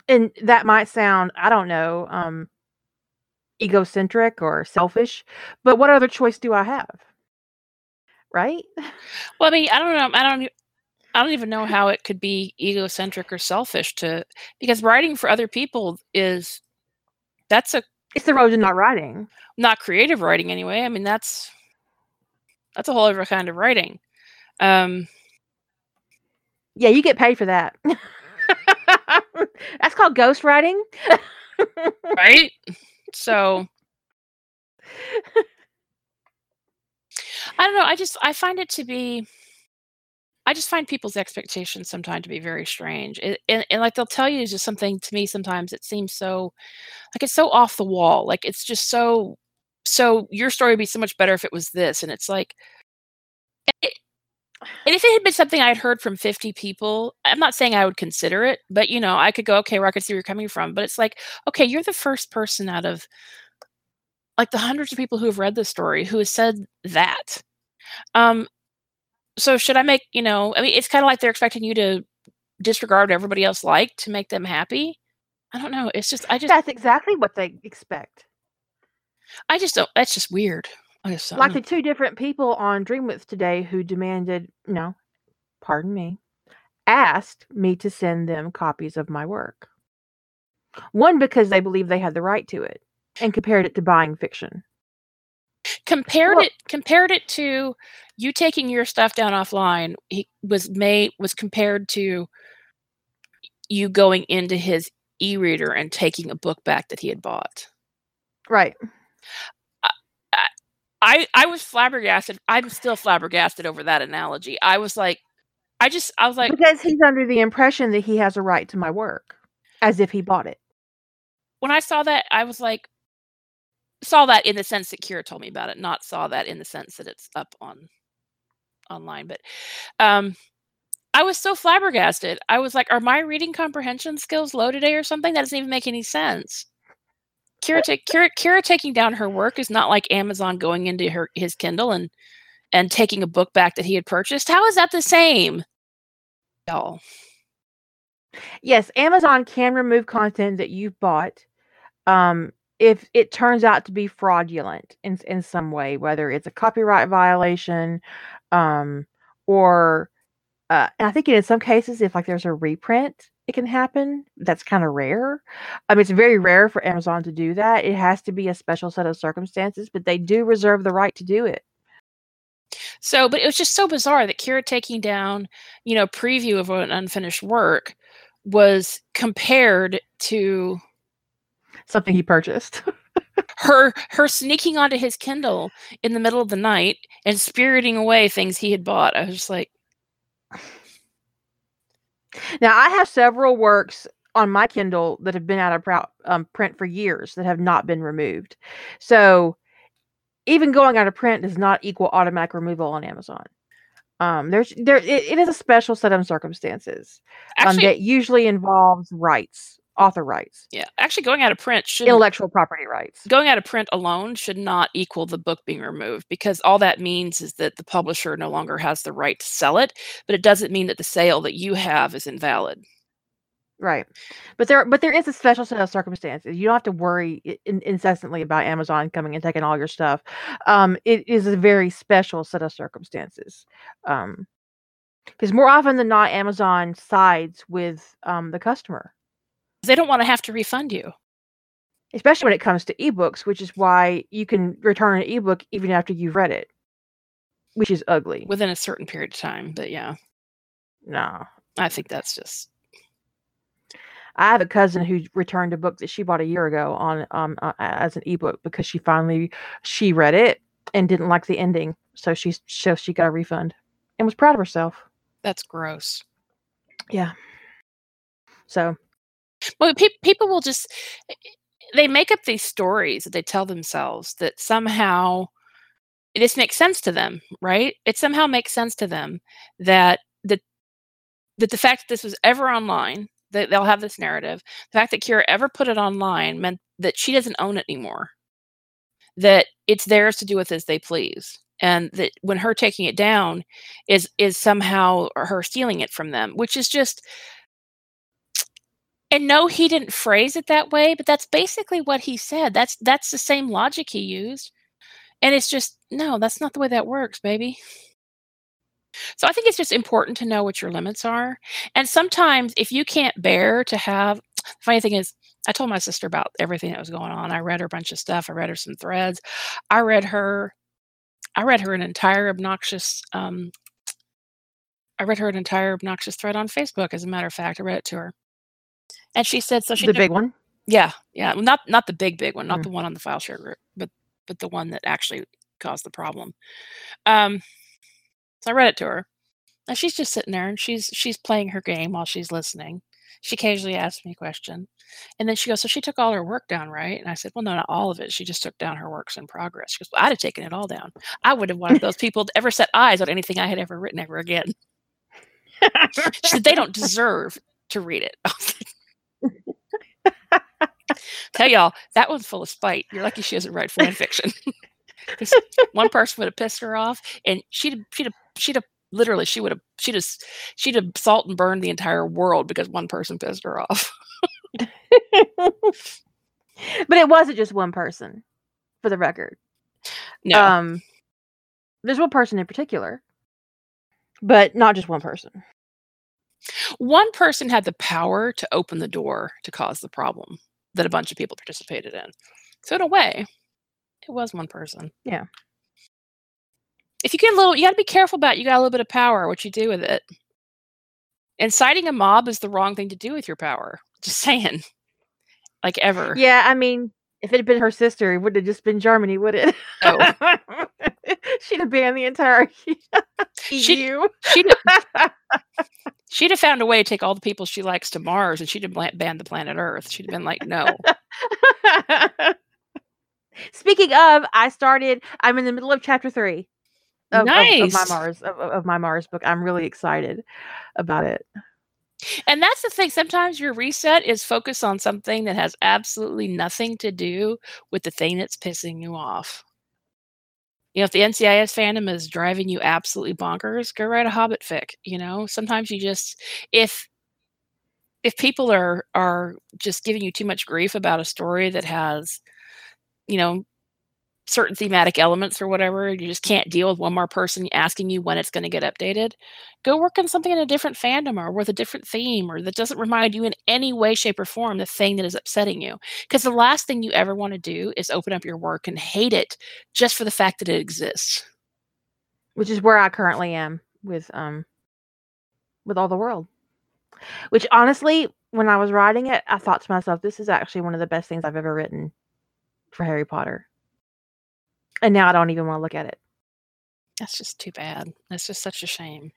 And that might sound, I don't know, um, egocentric or selfish, but what other choice do I have? Right? Well, I mean, I don't know. I don't. I don't even know how it could be egocentric or selfish to because writing for other people is that's a It's the road to not writing. not creative writing anyway. I mean, that's that's a whole other kind of writing. Um, Yeah, you get paid for that. That's called ghostwriting. right? So I don't know. I just I find it to be. I just find people's expectations sometimes to be very strange, and, and, and like they'll tell you just something to me. Sometimes it seems so, like it's so off the wall. Like it's just so, so your story would be so much better if it was this, and it's like, it, and if it had been something I had heard from fifty people, I'm not saying I would consider it, but you know, I could go, okay, where I could see where you're coming from. But it's like, okay, you're the first person out of like the hundreds of people who have read the story who has said that. Um, so should I make, you know, I mean, it's kind of like they're expecting you to disregard everybody else like to make them happy. I don't know. It's just, I just, That's exactly what they expect. I just don't. That's just weird. I just don't Like the two different people on Dreamwidth today who demanded, no, pardon me, asked me to send them copies of my work. One because they believe they had the right to it and compared it to buying fiction. Compared Well- it compared it to you taking your stuff down offline. He was made was compared to you going into his e-reader and taking a book back that he had bought. Right. I I was flabbergasted. I'm still flabbergasted over that analogy. I was like, I just I was like, because he's under the impression that he has a right to my work as if he bought it. when I saw that, I was like, saw that in the sense that Kira told me about it, not saw that in the sense that it's up on online. But um, I was so flabbergasted. I was like, are my reading comprehension skills low today or something? That doesn't even make any sense. Kira, ta- Kira, Kira taking down her work is not like Amazon going into her his Kindle and and taking a book back that he had purchased. How is that the same? Y'all. Yes, Amazon can remove content that you've bought um, if it turns out to be fraudulent in in some way, whether it's a copyright violation um, or uh, I think in some cases, if like there's a reprint, it can happen. That's kind of rare. I mean, it's very rare for Amazon to do that. It has to be a special set of circumstances, but they do reserve the right to do it. So, but it was just so bizarre that Kira taking down, you know, preview of an unfinished work was compared to Something he purchased. her her sneaking onto his Kindle in the middle of the night and spiriting away things he had bought. I was just like, Now, I have several works on my Kindle that have been out of prou- um, print for years that have not been removed. So, even going out of print does not equal automatic removal on Amazon. Um, there's there it, it is a special set of circumstances um, actually, that usually involves rights, author rights, yeah, actually going out of print should intellectual property rights. going out of print alone should not equal the book being removed because all that means is that the publisher no longer has the right to sell it, but it doesn't mean that the sale that you have is invalid. Right. But there but there is a special set of circumstances. You don't have to worry in, incessantly about Amazon coming and taking all your stuff. Um it is a very special set of circumstances. Um because more often than not Amazon sides with um the customer, They don't want to have to refund you. especially when it comes to ebooks, which is why you can return an ebook even after you've read it. Which is ugly. within a certain period of time. But yeah, no. I think that's just I have a cousin who returned a book that she bought a year ago on um uh, as an ebook because she finally she read it and didn't like the ending, so she so she got a refund and was proud of herself. that's gross. Yeah. So Well, pe- people will just eh, eh, they make up these stories that they tell themselves that somehow this makes sense to them, right? It somehow makes sense to them that that that the fact that this was ever online, that they'll have this narrative, the fact that Kira ever put it online meant that she doesn't own it anymore. That it's theirs to do with as they please. And that when her taking it down is is somehow her stealing it from them, which is just and no, he didn't phrase it that way, but that's basically what he said. That's that's the same logic he used. And it's just no, that's not the way that works, baby. So I think it's just important to know what your limits are. And sometimes if you can't bear to have the funny thing is I told my sister about everything that was going on. I read her a bunch of stuff. I read her some threads. I read her I read her an entire obnoxious um I read her an entire obnoxious thread on Facebook as a matter of fact. I read it to her. And she said so she the big one. yeah, yeah, well, not not the big big one, not Mm. the one on the file share group, but but the one that actually caused the problem. Um, so I read it to her, and she's just sitting there and she's she's playing her game while she's listening. She occasionally asks me a question, and then she goes, "So she took all her work down, right?" And I said, "Well, no, not all of it. She just took down her works in progress." She goes, well, "I'd have taken it all down. I wouldn't have wanted those people to ever set eyes on anything I had ever written ever again." She said, "They don't deserve to read it." I was like, Tell y'all that one's full of spite. You're lucky she doesn't write fan fiction. one person would have pissed her off, and she'd have- she'd have she'd have literally she would have she'd have she'd have salt and burned the entire world because one person pissed her off. but it wasn't just one person, for the record. No, Um, there's one person in particular, but not just one person. One person had the power to open the door to cause the problem that a bunch of people participated in. So in a way, it was one person. Yeah. If you get a little, you got to be careful about. You got a little bit of power. What you do with it. Inciting a mob is the wrong thing to do with your power. Just saying. Like ever. Yeah, I mean, if it had been her sister, it would have just been Germany, would it? Oh. She'd have banned the entire EU. She'd she'd have found a way to take all the people she likes to Mars, and she'd have banned the planet Earth. She'd have been like, no. Speaking of, I started. I'm in the middle of chapter three of, of- of, my Mars of of my Mars book. I'm really excited about it. And that's the thing. Sometimes your reset is focus on something that has absolutely nothing to do with the thing that's pissing you off. You know, if the NCIS fandom is driving you absolutely bonkers, go write a Hobbit fic. You know, sometimes you just if if people are are just giving you too much grief about a story that has, you know, certain thematic elements or whatever, you just can't deal with one more person asking you when it's going to get updated go work on something in a different fandom or with a different theme or that doesn't remind you in any way shape or form the thing that is upsetting you because the last thing you ever want to do is open up your work and hate it just for the fact that it exists which is where I currently am with um with all the world. Which honestly, when I was writing it, I thought to myself, this is actually one of the best things I've ever written for Harry Potter. And now I don't even want to look at it. that's just too bad that's just such a shame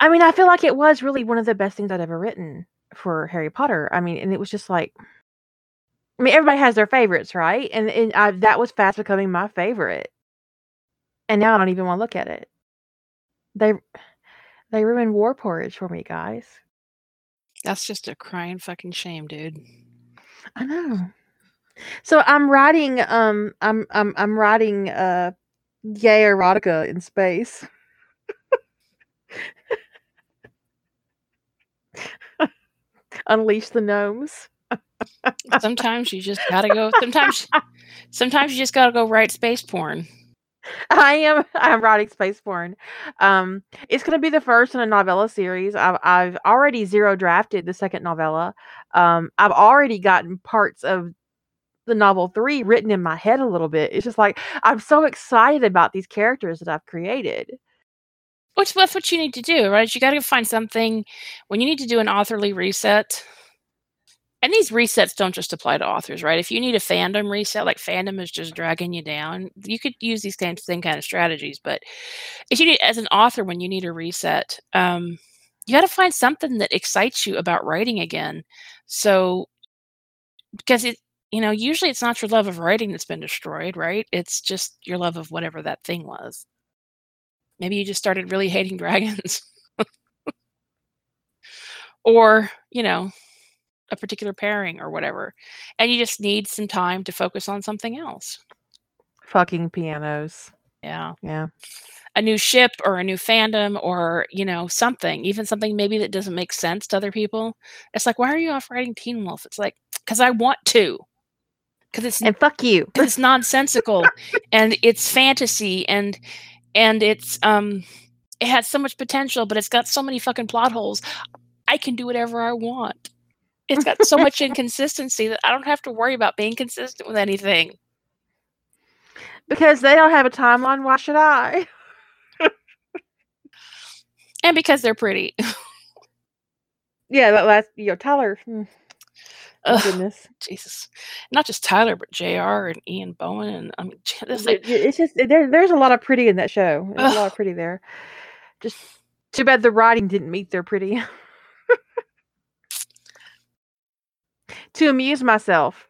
I mean, I feel like it was really one of the best things I'd ever written for Harry Potter. I mean, and it was just like I mean, everybody has their favorites, right? And and I, that was fast becoming my favorite. And now I don't even want to look at it. They they ruined War Porridge for me, guys. that's just a crying fucking shame dude I know. So I'm writing um I'm I'm I'm writing uh gay erotica in space. Unleash the gnomes. sometimes you just gotta go sometimes sometimes you just gotta go write space porn I am I'm writing space porn. Um it's gonna be the first in a novella series. I've I've already zero drafted the second novella. Um I've already gotten parts of the novel three written in my head a little bit. It's just like I'm so excited about these characters that I've created. which that's what you need to do right you gotta find something when you need to do an authorly reset and these resets don't just apply to authors, right? If you need a fandom reset, like fandom is just dragging you down, you could use these same, same kind of strategies. But if you need, as an author, when you need a reset, um, you got to find something that excites you about writing again. So, because it, you know, usually it's not your love of writing that's been destroyed, right? It's just your love of whatever that thing was. Maybe you just started really hating dragons. or, you know, a particular pairing or whatever. And you just need some time to focus on something else. Fucking pianos. Yeah. Yeah. A new ship or a new fandom or, you know, something, even something maybe that doesn't make sense to other people. It's like, why are you off writing Teen Wolf? It's like, because I want to. Because it's And fuck you. it's nonsensical and it's fantasy and and it's um it has so much potential, but it's got so many fucking plot holes. I can do whatever I want. It's got so much inconsistency that I don't have to worry about being consistent with anything. Because they don't have a timeline, why should I? And because they're pretty. Yeah, that last you know, Tyler. Hmm, Oh Ugh, goodness. Jesus. Not just Tyler, but JR and Ian Bohen. And I mean, this, It- it- It's just there. There's a lot of pretty in that show. There's a lot of pretty there. Just too bad the writing didn't meet their pretty. to amuse myself,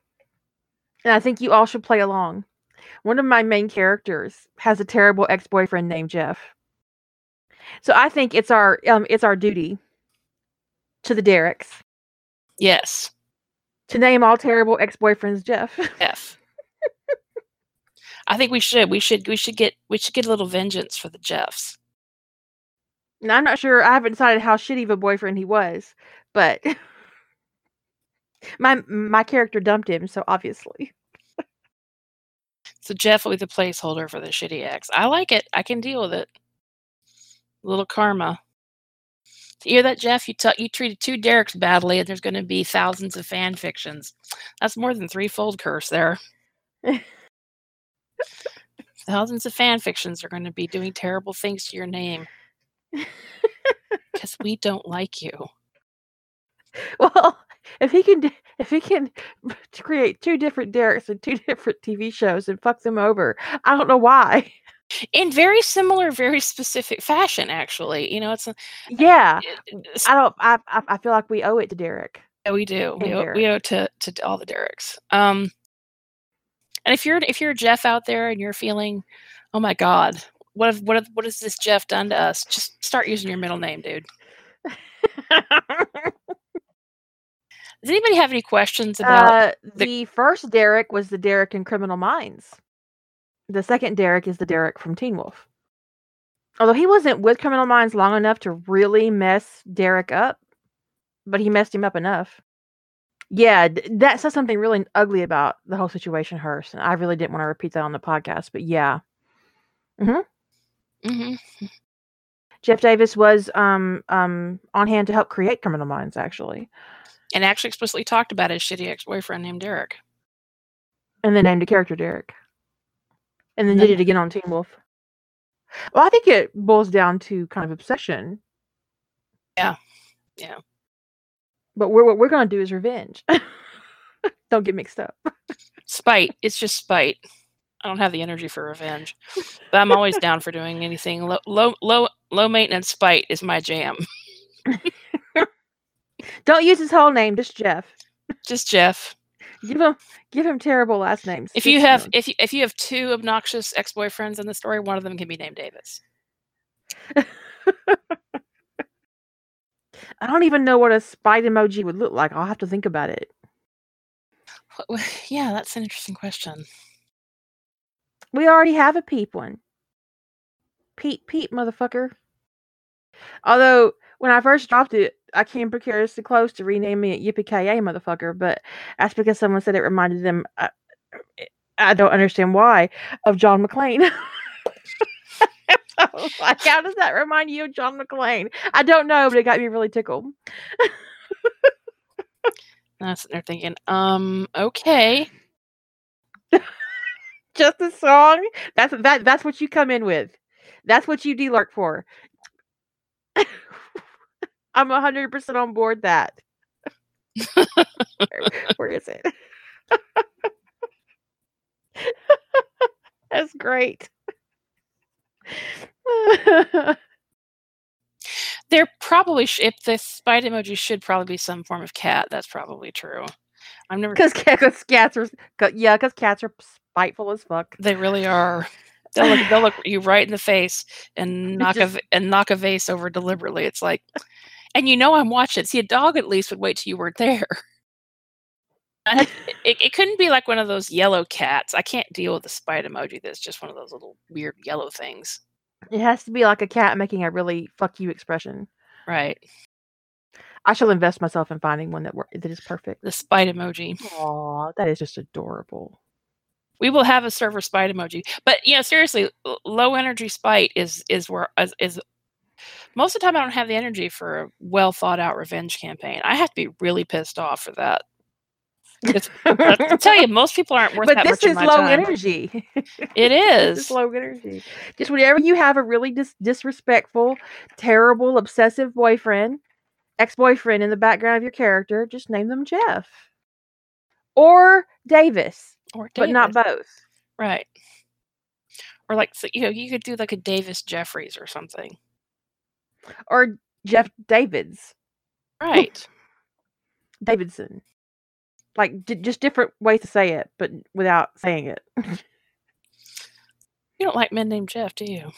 and I think you all should play along. One of my main characters has a terrible ex-boyfriend named Jeff. So I think it's our um it's our duty to the Dereks yes. To name all terrible ex-boyfriends Jeff. F. I think we should. We should. We should get. We should get a little vengeance for the Jeffs. Now, I'm not sure. I haven't decided how shitty of a boyfriend he was, but my my character dumped him, so obviously. So Jeff will be the placeholder for the shitty ex. I like it. I can deal with it. little karma. You hear that, Jeff? You t- you treated two Derek's badly, and there's going to be thousands of fan fictions. That's more than threefold curse there. thousands of fan fictions are going to be doing terrible things to your name because we don't like you. Well, if he can, if he can create two different Derek's and two different TV shows and fuck them over, I don't know why. In very similar, very specific fashion, actually. You know, it's a, Yeah, it- it's- I don't. I I, feel like we owe it to Derek. Yeah, we do. We owe, we owe to to all the Dereks. Um, and if you're if you're Jeff out there and you're feeling, oh my God, what have, what have, what has this Jeff done to us? Just start using your middle name, dude. Does anybody have any questions about? uh, the- the first Derek was the Derek in Criminal Minds. The second Derek is the Derek from Teen Wolf. Although he wasn't with Criminal Minds long enough to really mess Derek up, but he messed him up enough. Yeah, that says something really ugly about the whole situation, Hearst. And I really didn't want to repeat that on the podcast, but yeah. hmm Jeff Davis was um um on hand to help create Criminal Minds, actually, And actually explicitly talked about his shitty ex boyfriend named Derek. and then named a character Derek, and then did it again on Teen Wolf. Well, I think it boils down to kind of obsession. Yeah. Yeah. But we're, what we're going to do is revenge. Don't get mixed up. Spite. It's just spite. I don't have the energy for revenge, but I'm always down for doing anything. Low low low low maintenance spite is my jam. Don't use his whole name, just Jeff. Just Jeff. Give him give him terrible last names. If you have if you, if you have two obnoxious ex boyfriends in the story, one of them can be named Davis. I don't even know what a spite emoji would look like. I'll have to think about it. Yeah, that's an interesting question. We already have a peep one. Peep, peep, motherfucker. Although when I first dropped it, I came precariously close to renaming it Yippee Ki motherfucker, but that's because someone said it reminded them. I, I don't understand why of John McClane. I like, how does that remind you of John McClane? I don't know, but it got me really tickled. That's what they're thinking. Um, okay. Just a song. That's that. That's what you come in with. That's what you de-lurk for. I'm hundred percent on board that. where, where is it? That's great. There probably sh- if the spite emoji should probably be some form of cat. That's probably true. I've never. Because cats, cats are, yeah, because cats are spiteful as fuck. They really are. They'll look, they'll look you right in the face and knock a just- v- and knock a vase over deliberately. It's like, and you know I'm watching. See, a dog at least would wait till you weren't there. It, it couldn't be like one of those yellow cats. I can't deal with the spite emoji. That's just one of those little weird yellow things. It has to be like a cat making a really fuck you expression. Right. I shall invest myself in finding one that wor- that is perfect. The spite emoji. Aw, that is just adorable. We will have a server spite emoji. But you know, seriously, low energy spite is is where is, is most of the time I don't have the energy for a well thought out revenge campaign. I have to be really pissed off for that. I tell you, most people aren't worth but that this is low time. energy. It is low energy. Just whenever you have a really dis- disrespectful, terrible, obsessive boyfriend, ex-boyfriend in the background of your character, just name them Jeff or Davis, Or but not both. Right. Or like so, you know, you could do like a Davis Jeffries or something. Or Jeff Davids, Right. Davidson. Like d- just different ways to say it, but without saying it. You don't like men named Jeff, do you?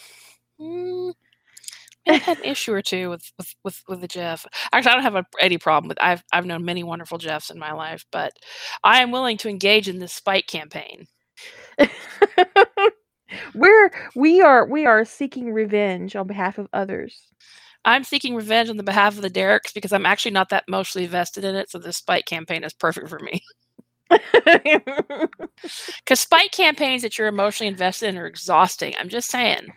Mm, I've had an issue or two with with with, with the Jeff. Actually, I don't have a, any problem with. I've I've known many wonderful Jeffs in my life, but I am willing to engage in this spite campaign. We're we are we are seeking revenge on behalf of others. I'm seeking revenge on the behalf of the Dereks because I'm actually not that emotionally vested in it. So this spite campaign is perfect for me. Because spite campaigns that you're emotionally invested in are exhausting. I'm just saying.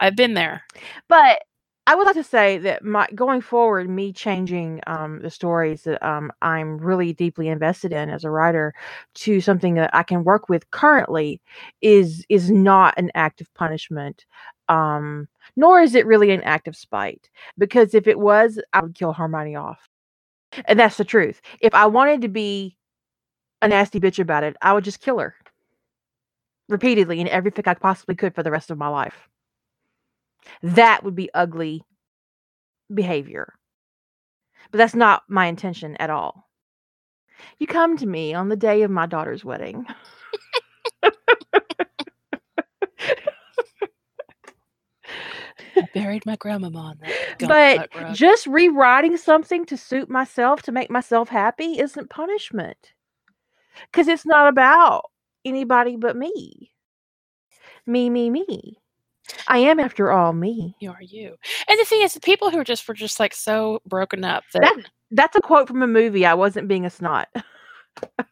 I've been there. but I would like to say that my going forward, me changing um, the stories that um, I'm really deeply invested in as a writer to something that I can work with currently is is not an act of punishment, um, nor is it really an act of spite. Because if it was, I would kill Hermione off, and that's the truth. If I wanted to be a nasty bitch about it, I would just kill her repeatedly in everything I possibly could for the rest of my life that would be ugly behavior. But that's not my intention at all. You come to me on the day of my daughter's wedding. I buried my grandmama on that. but rug. just rewriting something to suit myself to make myself happy isn't punishment. Cuz it's not about anybody but me. Me, me, me. I am after all me. you are you. And the thing is, the people who are just were just like so broken up that, That that's a quote from a movie. I wasn't being a snot. but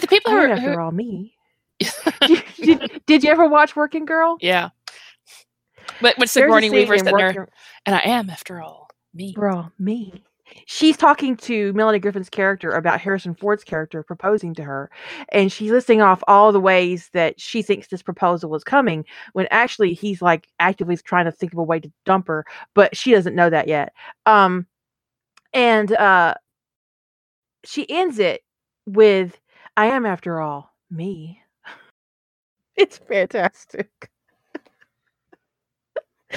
the people who are after who, all me. did, did, did you ever watch Working Girl? yeah. But when Sigourney Weaver's in there, and I am after all me. Bro, me. She's talking to Melanie Griffith's character about Harrison Ford's character proposing to her. And she's listing off all the ways that she thinks this proposal is coming when actually he's like actively trying to think of a way to dump her, but she doesn't know that yet. Um and uh she ends it with I am after all me. It's fantastic.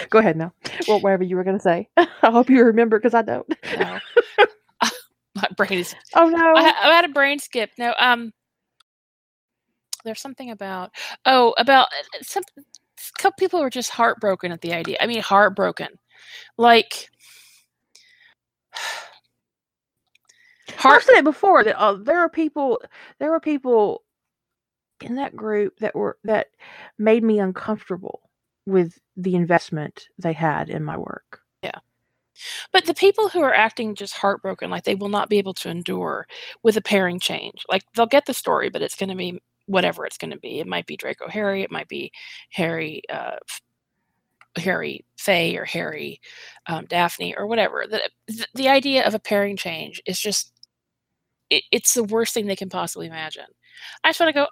Go ahead now. Well, whatever you were going to say. I hope you remember because I don't. No. my brain is Oh no. I, I had a brain skip. No, um, there's something about oh about uh, some a couple people were just heartbroken at the idea. I mean, heartbroken, like I've said it before that uh, there are people there were people in that group that were that made me uncomfortable with the investment they had in my work. Yeah. But the people who are acting just heartbroken, like they will not be able to endure with a pairing change. Like they'll get the story, but it's going to be whatever it's going to be. It might be Draco Harry, it might be Harry, uh, Harry Faye, or Harry um, Daphne, or whatever. The, the idea of a pairing change is just it, it's the worst thing they can possibly imagine. I just want to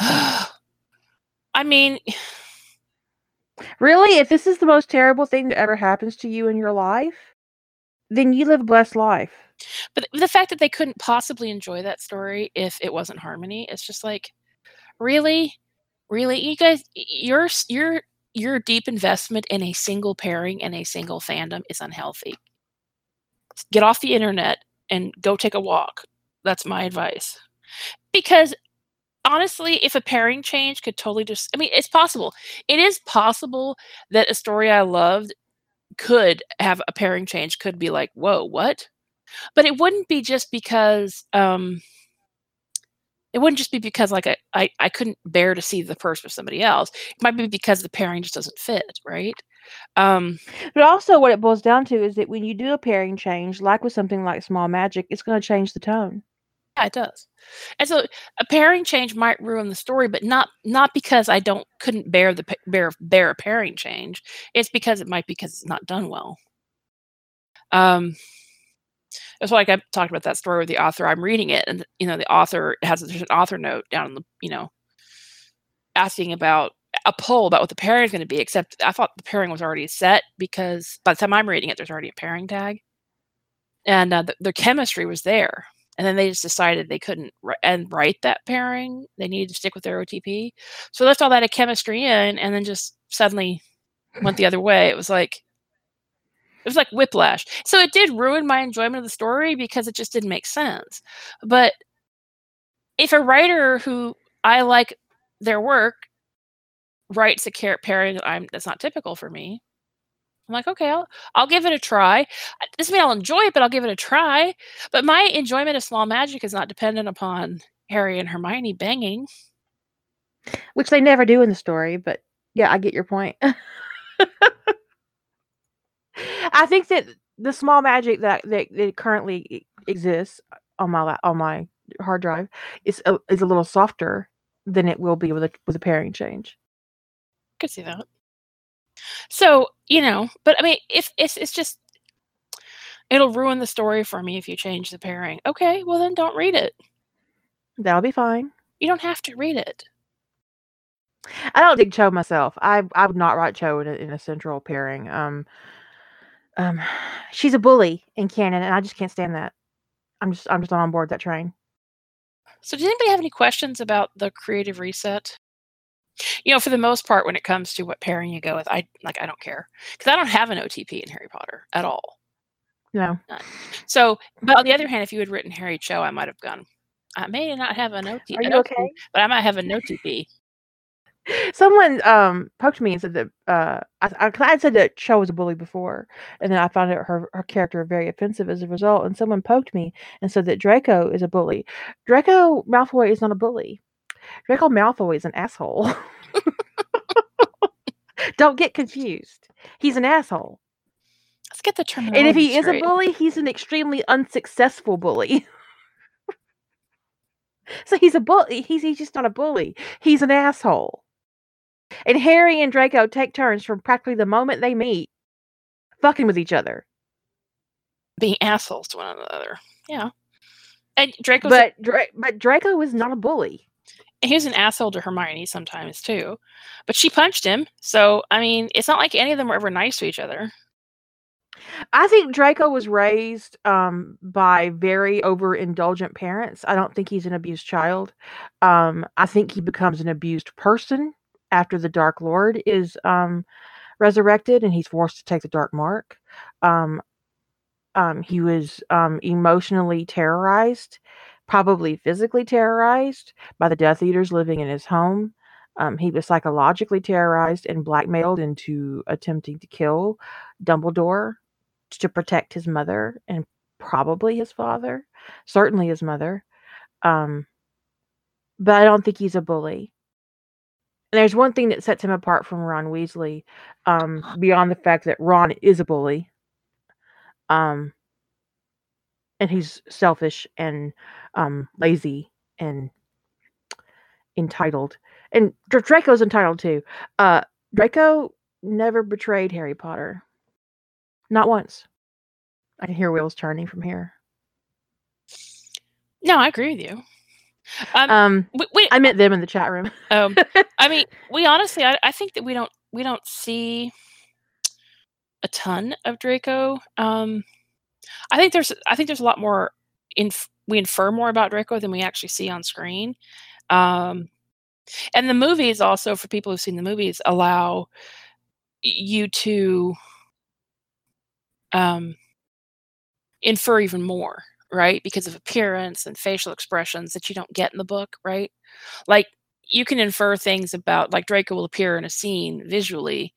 go. I mean, Really, if this is the most terrible thing that ever happens to you in your life, then you live a blessed life. but the fact that they couldn't possibly enjoy that story if it wasn't harmony it's just like really? Really? You guys your your your deep investment in a single pairing and a single fandom is unhealthy. Get off the internet and go take a walk. That's my advice. Because honestly if a pairing change could totally just i mean it's possible. It is possible that a story i loved could have a pairing change could be like whoa what? But it wouldn't be just because um it wouldn't just be because like I, I i couldn't bear to see the person with somebody else. It might be because the pairing just doesn't fit right? Um But also, what it boils down to is that when you do a pairing change, like with something like Small Magic, it's going to change the tone. Yeah, it does. And so a pairing change might ruin the story, but not not because I don't couldn't bear the bear bear a pairing change. It's because it might be because it's not done well. Um, it's like I talked about that story with the author. I'm reading it, and you know the author has there's an author note down in the you know asking about a poll about what the pairing is going to be. Except I thought the pairing was already set because by the time I'm reading it, there's already a pairing tag, and uh, the, the chemistry was there and then they just decided they couldn't r- and write that pairing they needed to stick with their otp so left all that chemistry in and then just suddenly went the other way. It was like it was like whiplash. So it did ruin my enjoyment of the story because it just didn't make sense. But if a writer who i like their work writes a char- pairing that i'm that's not typical for me I'm like, okay, I'll I'll give it a try. Doesn't mean I'll enjoy it, but I'll give it a try. But my enjoyment of small magic is not dependent upon Harry and Hermione banging. Which they never do in the story, but yeah, I get your point. I think that the small magic that that, that currently exists on my on my hard drive is a, is a little softer than it will be with a with a pairing change. I Could see that. So you know, but I mean, if it's it's just it'll ruin the story for me if you change the pairing. Okay, well then don't read it. That'll be fine. You don't have to read it. I don't dig Cho myself. I I would not write Cho in a, in a central pairing. Um, um, she's a bully in canon, and I just can't stand that. I'm just I'm just not on board that train. So does anybody have any questions about the creative reset? You know, for the most part, when it comes to what pairing you go with, I like I don't care because I don't have an OTP in Harry Potter at all. No, So, but on the other hand, if you had written Harry Cho, I might have gone. I may not have an OT, Are you okay? but I might have an OTP. someone um poked me and said that uh I I, I said that Cho was a bully before, and then I found out her her character very offensive as a result. And someone poked me and said that Draco is a bully. Draco Malfoy is not a bully. Draco Malfoy is an asshole. Don't get confused. He's an asshole. Let's get the terminology And if he is a bully, he's an extremely unsuccessful bully. so he's a bully. He's he's just not a bully. He's an asshole. And Harry and Draco take turns from practically the moment they meet, fucking with each other. being assholes to one another. Yeah, and Draco, But Dra- but Draco is not a bully. He was an asshole to Hermione sometimes too, but she punched him. So I mean, it's not like any of them were ever nice to each other. I think Draco was raised um, by very overindulgent parents. I don't think he's an abused child. Um, I think he becomes an abused person after the Dark Lord is um, resurrected and he's forced to take the Dark Mark. Um, um, he was um, emotionally terrorized, probably physically terrorized by the Death Eaters living in his home. Um, he was psychologically terrorized and blackmailed into attempting to kill Dumbledore to protect his mother and probably his father, certainly his mother. Um, but I don't think he's a bully. And there's one thing that sets him apart from Ron Weasley, um, beyond the fact that Ron is a bully. Um, and he's selfish and um, lazy and entitled. And Dr- Draco's entitled too. Uh, Draco never betrayed Harry Potter. Not once. I can hear wheels turning from here. No, I agree with you. Um, Um, we, we, I meant them in the chat room. um, I mean, we honestly, I, I think that we don't, we don't see a ton of Draco. Um, I think there's, I think there's a lot more. Inf- we infer more about Draco than we actually see on screen. Um, and the movies also, for people who've seen the movies, allow you to um, infer even more, right? Because of appearance and facial expressions that you don't get in the book, right? Like you can infer things about, like Draco will appear in a scene visually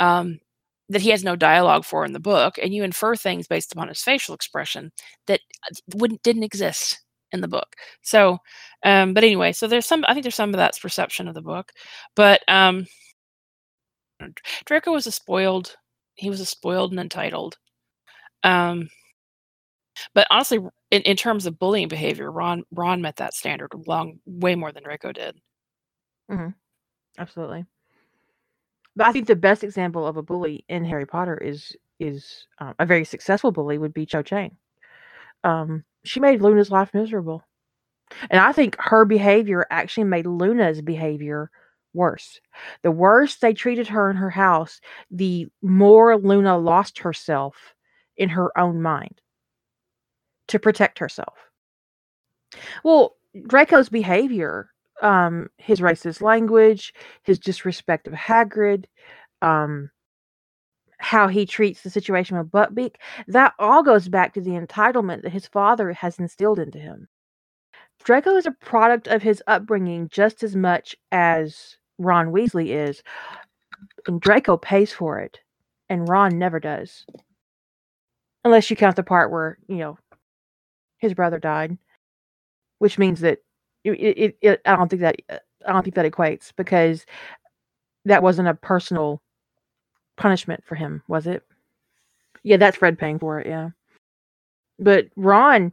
um, that he has no dialogue for in the book, and you infer things based upon his facial expression that uh, wouldn't didn't exist in the book. So, um, but anyway, so there's some. I think there's some of that's perception of the book, but um, Draco was a spoiled. He was a spoiled and entitled. Um, But honestly, in, in terms of bullying behavior, Ron Ron met that standard long way more than Draco did. Absolutely. But I think the best example of a bully in Harry Potter is is um, a very successful bully would be Cho Chang. Um, she made Luna's life miserable, and I think her behavior actually made Luna's behavior worse. The worse they treated her in her house, the more Luna lost herself in her own mind to protect herself. Well, Draco's behavior, um, his racist language, his disrespect of Hagrid, um, how he treats the situation with Buckbeak, that all goes back to the entitlement that his father has instilled into him. Draco is a product of his upbringing just as much as Ron Weasley is, and Draco pays for it, and Ron never does. Unless you count the part where, you know, his brother died, which means that it, it, I don't think that uh, I don't think that equates because that wasn't a personal punishment for him, was it? Yeah, that's Fred paying for it, yeah. But Ron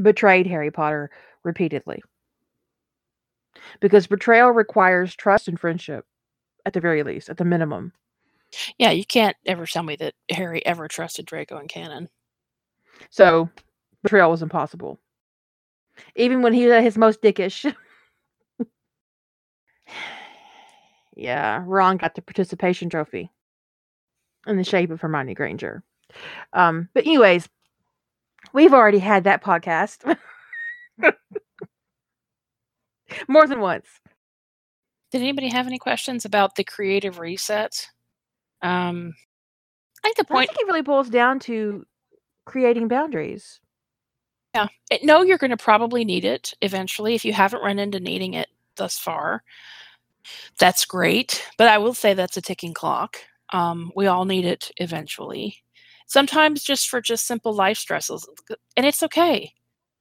betrayed Harry Potter repeatedly. Because betrayal requires trust and friendship, at the very least, at the minimum. Yeah, you can't ever tell me that Harry ever trusted Draco and Canon. So betrayal was impossible. Even when he was at his most dickish. yeah, Ron got the participation trophy in the shape of Hermione Granger. Um, but anyways, we've already had that podcast more than once. Did anybody have any questions about the creative reset? Um, I think the point. I think it really boils down to creating boundaries. Yeah, it- no, you're going to probably need it eventually if you haven't run into needing it thus far. That's great, but I will say that's a ticking clock. Um, we all need it eventually. Sometimes just for just simple life stresses, and it's okay.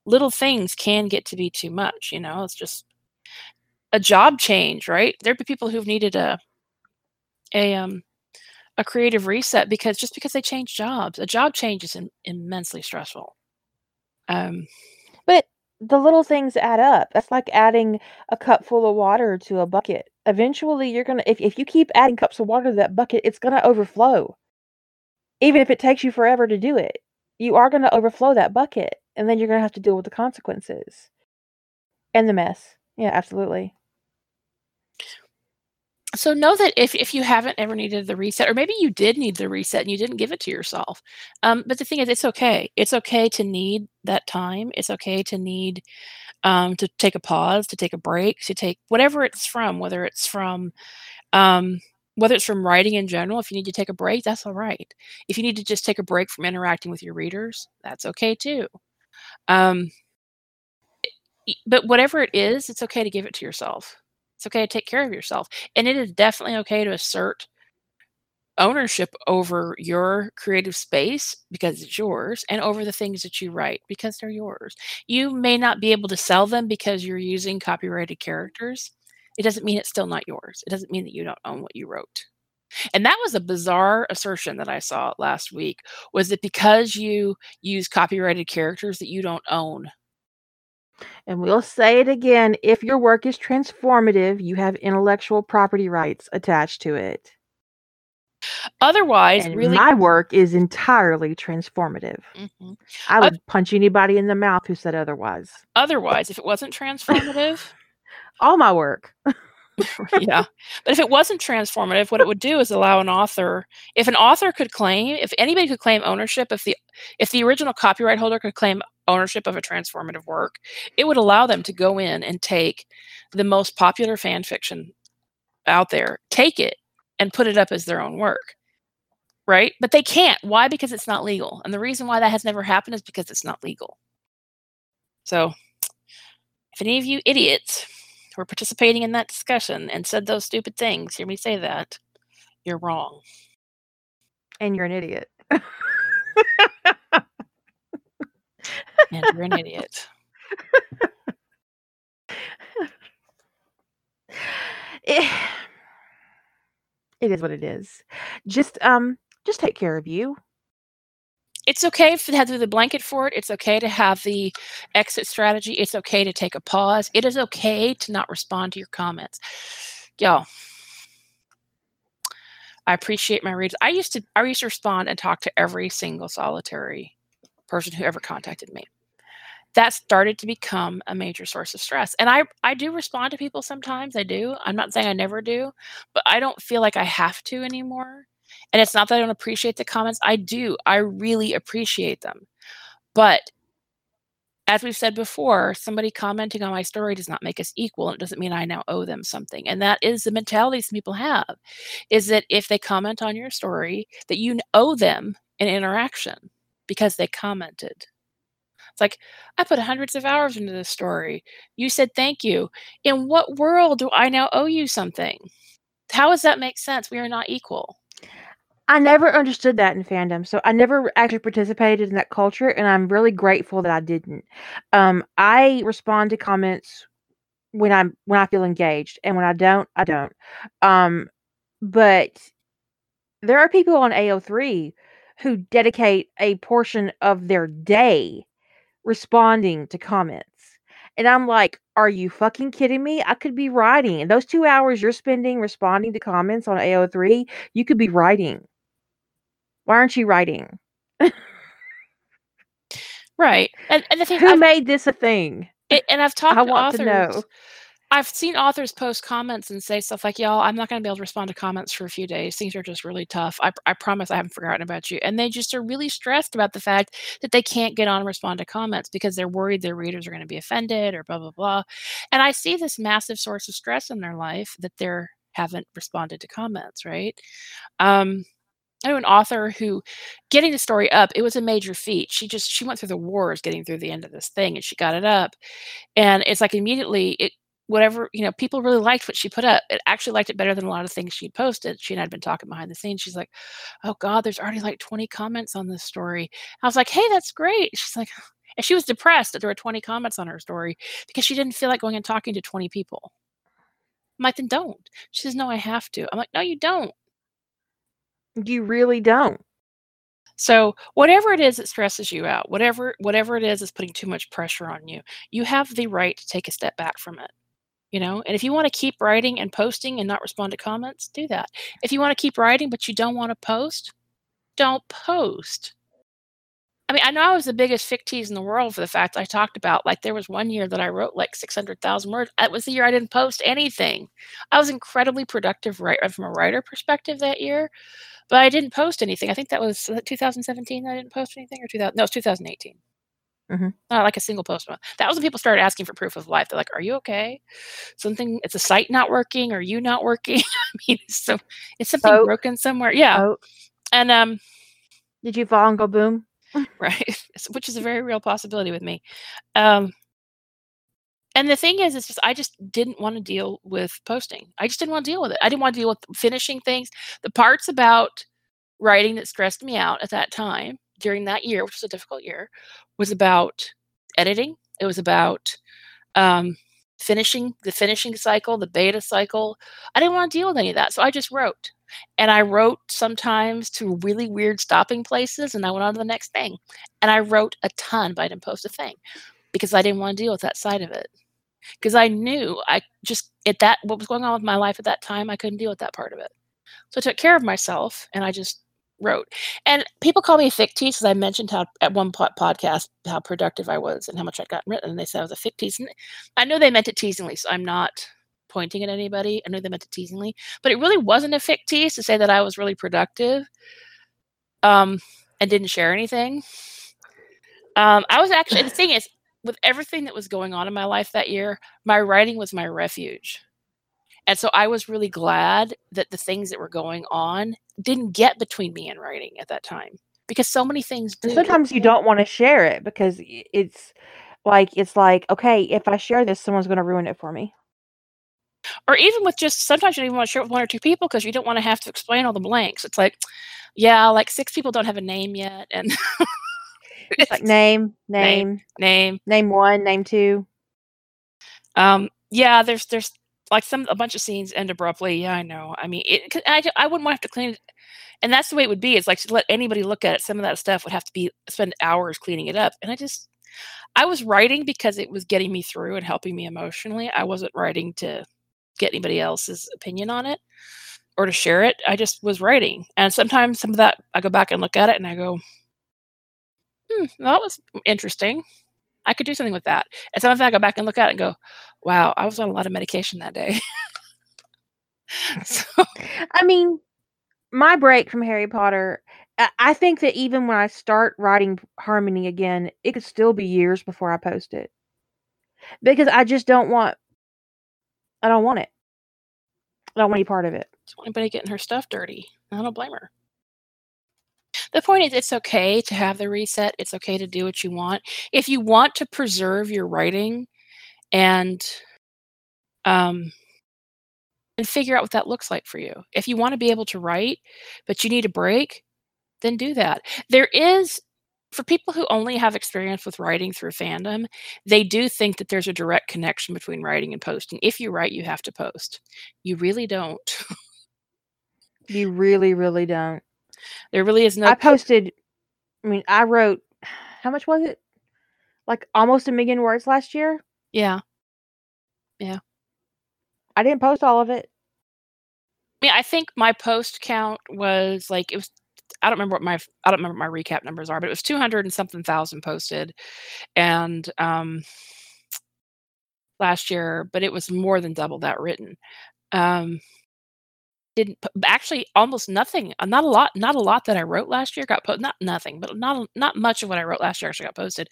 Little things can get to be too much. You know, it's just a job change, right? There'd be people who've needed a a um a creative reset because just because they change jobs, a job change is im- immensely stressful. Um, But the little things add up. That's like adding a cup full of water to a bucket. Eventually, you're going to, if, if you keep adding cups of water to that bucket, it's going to overflow. Even if it takes you forever to do it, you are going to overflow that bucket. And then you're going to have to deal with the consequences and the mess. Yeah, absolutely. So know that if, if you haven't ever needed the reset, or maybe you did need the reset and you didn't give it to yourself. Um, but the thing is, it's okay. It's okay to need that time. It's okay to need um, to take a pause, to take a break, to take whatever it's from, whether it's from um, whether it's from writing in general. If you need to take a break, that's all right. If you need to just take a break from interacting with your readers, that's okay too. Um, but whatever it is, it's okay to give it to yourself. It's okay to take care of yourself. And it is definitely okay to assert ownership over your creative space because it's yours and over the things that you write because they're yours. You may not be able to sell them because you're using copyrighted characters. It doesn't mean it's still not yours. It doesn't mean that you don't own what you wrote. And that was a bizarre assertion that I saw last week was that because you use copyrighted characters that you don't own And we'll say it again if your work is transformative, you have intellectual property rights attached to it. Otherwise, And really, my work is entirely transformative. Mhm. I would punch anybody in the mouth who said otherwise. otherwise, if it wasn't transformative, All my work. yeah. But if it wasn't transformative, what it would do is allow an author, if an author could claim, if anybody could claim ownership, if the if the original copyright holder could claim ownership of a transformative work, it would allow them to go in and take the most popular fan fiction out there, take it and put it up as their own work. Right? But they can't. Why? Because it's not legal. And the reason why that has never happened is because it's not legal. So if any of you idiots were participating in that discussion and said those stupid things, hear me say that, you're wrong. And you're an idiot. And you're an idiot. it, it is what it is. Just um just take care of you. It's okay to have the blanket for it. It's okay to have the exit strategy. It's okay to take a pause. It is okay to not respond to your comments. Y'all, I appreciate my readers. I used to I used to respond and talk to every single solitary person who ever contacted me. That started to become a major source of stress. And I I do respond to people sometimes. I do. I'm not saying I never do, but I don't feel like I have to anymore. And it's not that I don't appreciate the comments. I do. I really appreciate them. But as we've said before, somebody commenting on my story does not make us equal. It doesn't mean I now owe them something. And that is the mentality some people have is that if they comment on your story, that you owe them an interaction because they commented. It's like, I put hundreds of hours into this story. You said thank you. In what world do I now owe you something? How does that make sense? We are not equal. I never understood that in fandom, so I never actually participated in that culture, and I'm really grateful that I didn't. Um, I respond to comments when I'm when I feel engaged, and when I don't, I don't. Um, but there are people on AO3 who dedicate a portion of their day responding to comments. And I'm like, are you fucking kidding me? I could be writing. And those two hours you're spending responding to comments on AO3, you could be writing. Why aren't you writing? Right. And, and the thing Who I've, made this a thing? it, and I've talked I to want authors. to know. I've seen authors post comments and say stuff like, "Y'all, I'm not going to be able to respond to comments for a few days. Things are just really tough. I, I promise I haven't forgotten about you." And they just are really stressed about the fact that they can't get on and respond to comments because they're worried their readers are going to be offended or blah blah blah. And I see this massive source of stress in their life that they're haven't responded to comments. Right? Um, I know an author who getting the story up, it was a major feat. She just she went through the wars getting through the end of this thing and she got it up. And it's like immediately it whatever, you know, people really liked what she put up. It actually liked it better than a lot of things she'd posted. She and I'd been talking behind the scenes. She's like, Oh God, there's already like 20 comments on this story. I was like, Hey, that's great. She's like, and she was depressed that there were 20 comments on her story because she didn't feel like going and talking to 20 people. I'm like, then don't. She says, No, I have to. I'm like, No, you don't. You really don't. So whatever it is that stresses you out, whatever whatever it is that's putting too much pressure on you, you have the right to take a step back from it. You know, and if you want to keep writing and posting and not respond to comments, do that. If you want to keep writing but you don't want to post, don't post. I mean, I know I was the biggest fic tease in the world for the fact I talked about. Like, there was one year that I wrote like 600,000 words. That was the year I didn't post anything. I was incredibly productive right from a writer perspective that year, but I didn't post anything. I think that was was 2017 I didn't post anything, or 2000. No, it's 2018. Mhm. Not like a single post. That was when people started asking for proof of life. They're like, "Are you okay? Something? It's a site not working? Are you not working? I mean, it's so it's something Oh. broken somewhere. Yeah, Oh, and um, did you fall and go boom? right, which is a very real possibility with me. Um, and the thing is, it's just I just didn't want to deal with posting. I just didn't want to deal with it. I didn't want to deal with finishing things. The parts about writing that stressed me out at that time during that year, which was a difficult year, was about editing. It was about um, finishing the finishing cycle, the beta cycle. I didn't want to deal with any of that, so I just wrote. And I wrote sometimes to really weird stopping places, and I went on to the next thing. And I wrote a ton, but I didn't post a thing because I didn't want to deal with that side of it. Because I knew I just at that what was going on with my life at that time, I couldn't deal with that part of it. So I took care of myself, and I just wrote. And people call me a fic tease because I mentioned how at one po- podcast how productive I was and how much I'd gotten written, and they said I was a fic tease. And I know they meant it teasingly, so I'm not pointing at anybody. I know they meant it teasingly, but it really wasn't a fic tease to say that I was really productive um, and didn't share anything. Um, I was actually the thing is with everything that was going on in my life that year, my writing was my refuge. And so I was really glad that the things that were going on didn't get between me and writing at that time because so many things And do. sometimes you don't want to share it because it's like it's like okay, if I share this, someone's going to ruin it for me. or even with just sometimes you don't even want to share it with one or two people because you don't want to have to explain all the blanks. It's like, yeah, like six people don't have a name yet, and It's like name, name, name. name one, name two. Um, yeah, there's there's like some a bunch of scenes end abruptly. Yeah, I know. I mean, it, I I wouldn't want to have to clean it, and that's the way it would be. It's like to let anybody look at it. Some of that stuff would have to be spend hours cleaning it up, and I just I was writing because it was getting me through and helping me emotionally. I wasn't writing to get anybody else's opinion on it or to share it. I just was writing, and sometimes some of that I go back and look at it and I go, hmm, that was interesting. I could do something with that. And sometimes I go back and look at it and go, wow, I was on a lot of medication that day. so. I mean, my break from Harry Potter, I think that even when I start writing Harmony again, it could still be years before I post it. Because I just don't want, I don't want it. I don't want any part of it. Don't want anybody getting her stuff dirty. I don't blame her. The point is, it's okay to have the reset. It's okay to do what you want. If you want to preserve your writing and um, and figure out what that looks like for you. If you want to be able to write, but you need a break, then do that. There is for people who only have experience with writing through fandom, they do think that there's a direct connection between writing and posting. If you write, you have to post. You really don't. you really, really don't. There really is no. I posted. I mean, I wrote. How much was it? Like almost a million words last year. Yeah. Yeah. I didn't post all of it. I mean, I think my post count was like it was. I don't remember what my I don't remember what my recap numbers are, but it was two hundred and something thousand posted, and um, last year, but it was more than double that written. Um, didn't actually almost nothing uh, not a lot not a lot that i wrote last year got posted not nothing but not not much of what i wrote last year actually got posted.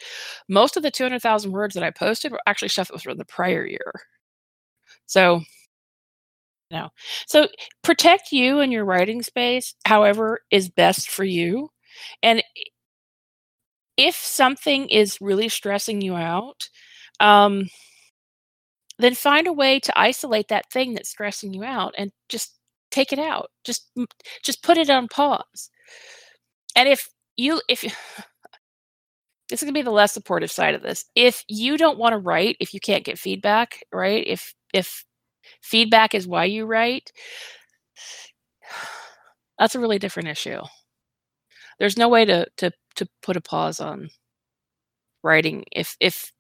Most of the 200000 words that i posted were actually stuff that was from the prior year. So you know so protect you and your writing space however is best for you. And if something is really stressing you out um then find a way to isolate that thing that's stressing you out and just take it out just just put it on pause. And if you if this is going to be the less supportive side of this. If you don't want to write if you can't get feedback right if if feedback is why you write that's a really different issue. There's no way to to to put a pause on writing if if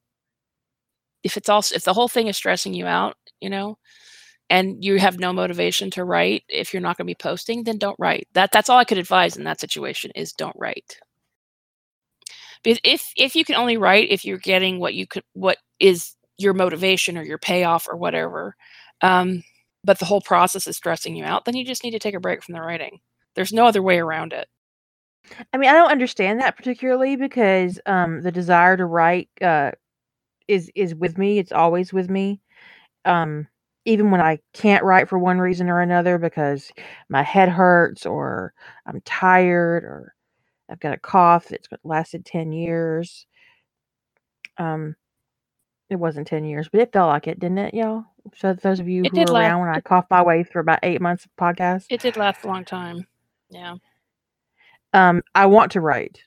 if it's also if the whole thing is stressing you out you know and you have no motivation to write if you're not going to be posting then don't write. That that's all i could advise in that situation is don't write. Because if if you can only write if you're getting what you could what is your motivation or your payoff or whatever um, but the whole process is stressing you out then you just need to take a break from the writing. There's no other way around it. I mean i don't understand that particularly because um, the desire to write uh, is is with me. It's always with me. Um, even when I can't write for one reason or another because my head hurts or I'm tired or I've got a cough that's lasted 10 years. Um, it wasn't 10 years, but it felt like it, didn't it, y'all? So those of you It who were last. around when I coughed my way through about eight months of podcast, It did last a long time. Yeah. um, I want to write.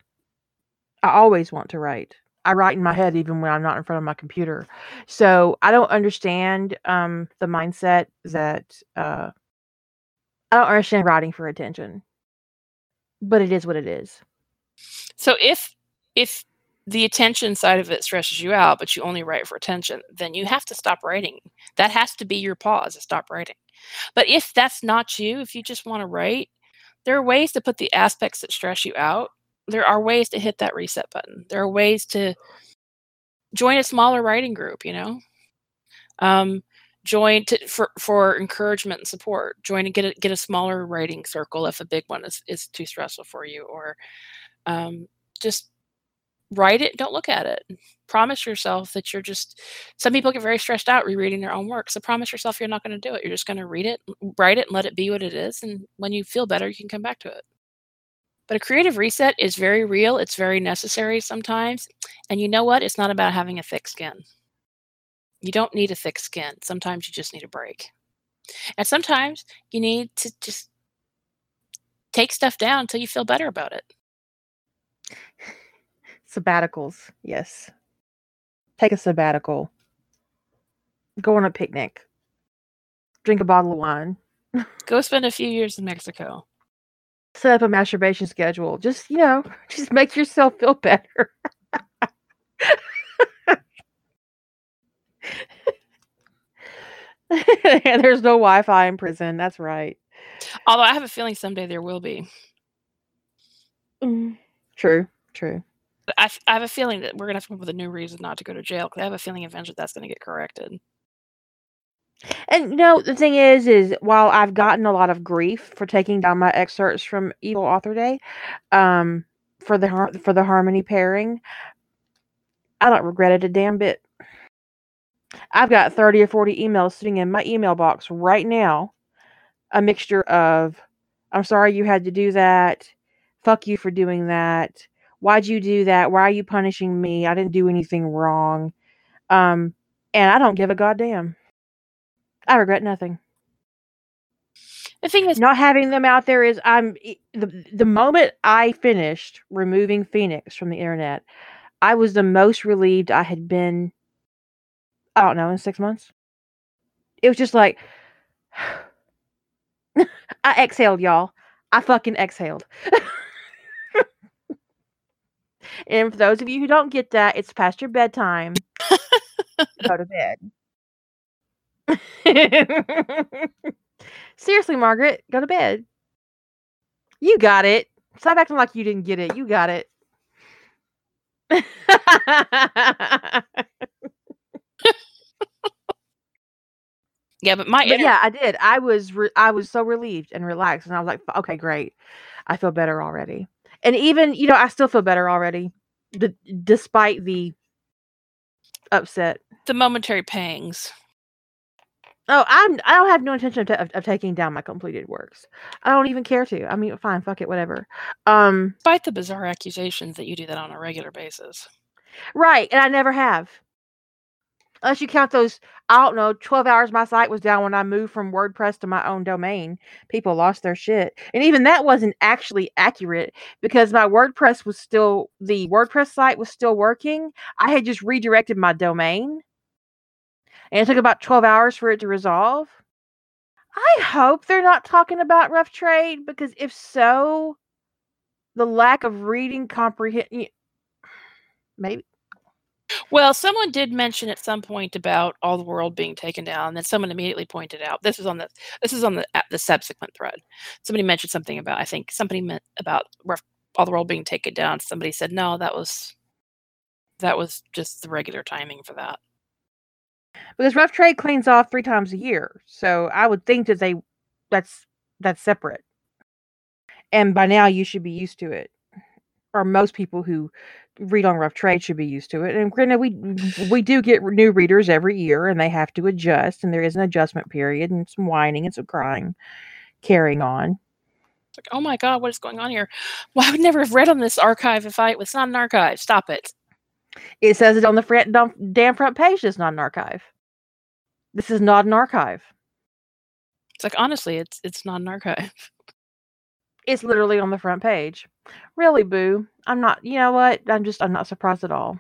I always want to write. I write in my head even when I'm not in front of my computer. So I don't understand um, the mindset that uh, I don't understand writing for attention, but it is what it is. So if if the attention side of it stresses you out, but you only write for attention, then you have to stop writing. That has to be your pause to stop writing. But if that's not you, if you just want to write, there are ways to put the aspects that stress you out. There are ways to hit that reset button. There are ways to join a smaller writing group, you know. Um, join to, for for encouragement and support. Join and get a get a smaller writing circle if a big one is is too stressful for you, or um, just write it. Don't look at it. Promise yourself that you're just. Some people get very stressed out rereading their own work, so promise yourself you're not going to do it. You're just going to read it, write it, and let it be what it is. And when you feel better, you can come back to it. But a creative reset is very real. It's very necessary sometimes. And you know what? It's not about having a thick skin. You don't need a thick skin. Sometimes you just need a break. And sometimes you need to just take stuff down until you feel better about it. Sabbaticals, yes. Take a sabbatical. Go on a picnic. drink a bottle of wine. Go spend a few years in Mexico. Set up a masturbation schedule. Just you know, just make yourself feel better. and there's no Wi-Fi in prison. That's right. Although I have a feeling someday there will be. Mm, True. True. But I, f- I have a feeling that we're gonna have to come up with a new reason not to go to jail because I have a feeling eventually that's gonna get corrected. And you know, the thing is, is while I've gotten a lot of grief for taking down my excerpts from Evil Author Day, um, for the har- for the harmony pairing, I don't regret it a damn bit. I've got thirty or forty emails sitting in my email box right now, a mixture of, "I'm sorry you had to do that," "Fuck you for doing that," "Why'd you do that?" "Why are you punishing me? I didn't do anything wrong," um, and I don't give a goddamn. I regret nothing. The thing is, Not having them out there is I'm the the moment I finished removing Phoenix from the internet, I was the most relieved I had been I don't know, in 6 months. It was just like I exhaled, y'all. I fucking exhaled. and for those of you who don't get that, it's past your bedtime. Go to bed. Seriously, Margaret, go to bed. You got it. Stop acting like you didn't get it. You got it. yeah, but my but yeah, I did. I was re- I was so relieved and relaxed, and I was like, okay, great. I feel better already. And even you know, I still feel better already, d- despite the upset. the momentary pangs. Oh, I'm I don't have no intention of, ta- of, of taking down my completed works. I don't even care to. I mean, fine, fuck it, whatever. Um, Despite the bizarre accusations that you do that on a regular basis. right, and I never have. Unless you count those, I don't know, 12 hours my site was down when I moved from WordPress to my own domain. People lost their shit. And even that wasn't actually accurate because my WordPress was still, the WordPress site was still working. I had just redirected my domain. And it took about 12 hours for it to resolve. I hope they're not talking about rough trade because if so, the lack of reading comprehend maybe Well, someone did mention at some point about all the world being taken down, and then someone immediately pointed out this was on the this is on the the subsequent thread. Somebody mentioned something about I think somebody meant about rough, all the world being taken down. Somebody said no, that was that was just the regular timing for that. Because rough trade cleans off three times a year so i would think that they that's that's separate and by now you should be used to it or most people who read on rough trade should be used to it and granted we we do get new readers every year and they have to adjust and there is an adjustment period and some whining and some crying carrying on It's like, oh my god, what is going on here? Well, I would never have read on this archive if I it was not an archive. Stop it. It says it on the front dam- damn front page it's not an archive this is not an archive It's like honestly, it's it's not an archive. It's literally on the front page. Really, boo. I'm not, you know what? I'm just, I'm not surprised at all.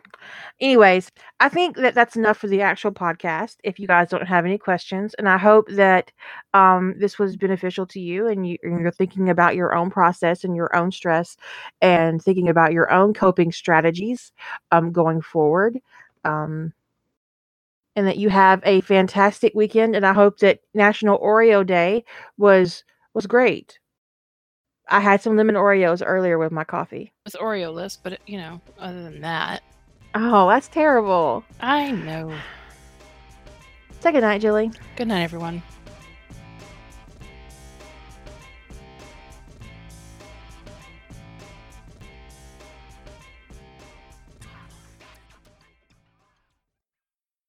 Anyways, I think that that's enough for the actual podcast. If you guys don't have any questions, and I hope that um, this was beneficial to you and, you, and you're thinking about your own process and your own stress and thinking about your own coping strategies um, going forward. Um, and that you have a fantastic weekend. And I hope that National Oreo Day was was great. I had some lemon Oreos earlier with my coffee. With Oreo list, but you know, other than that, Oh, that's terrible. I know. Say good night, Jilly. Good night, everyone.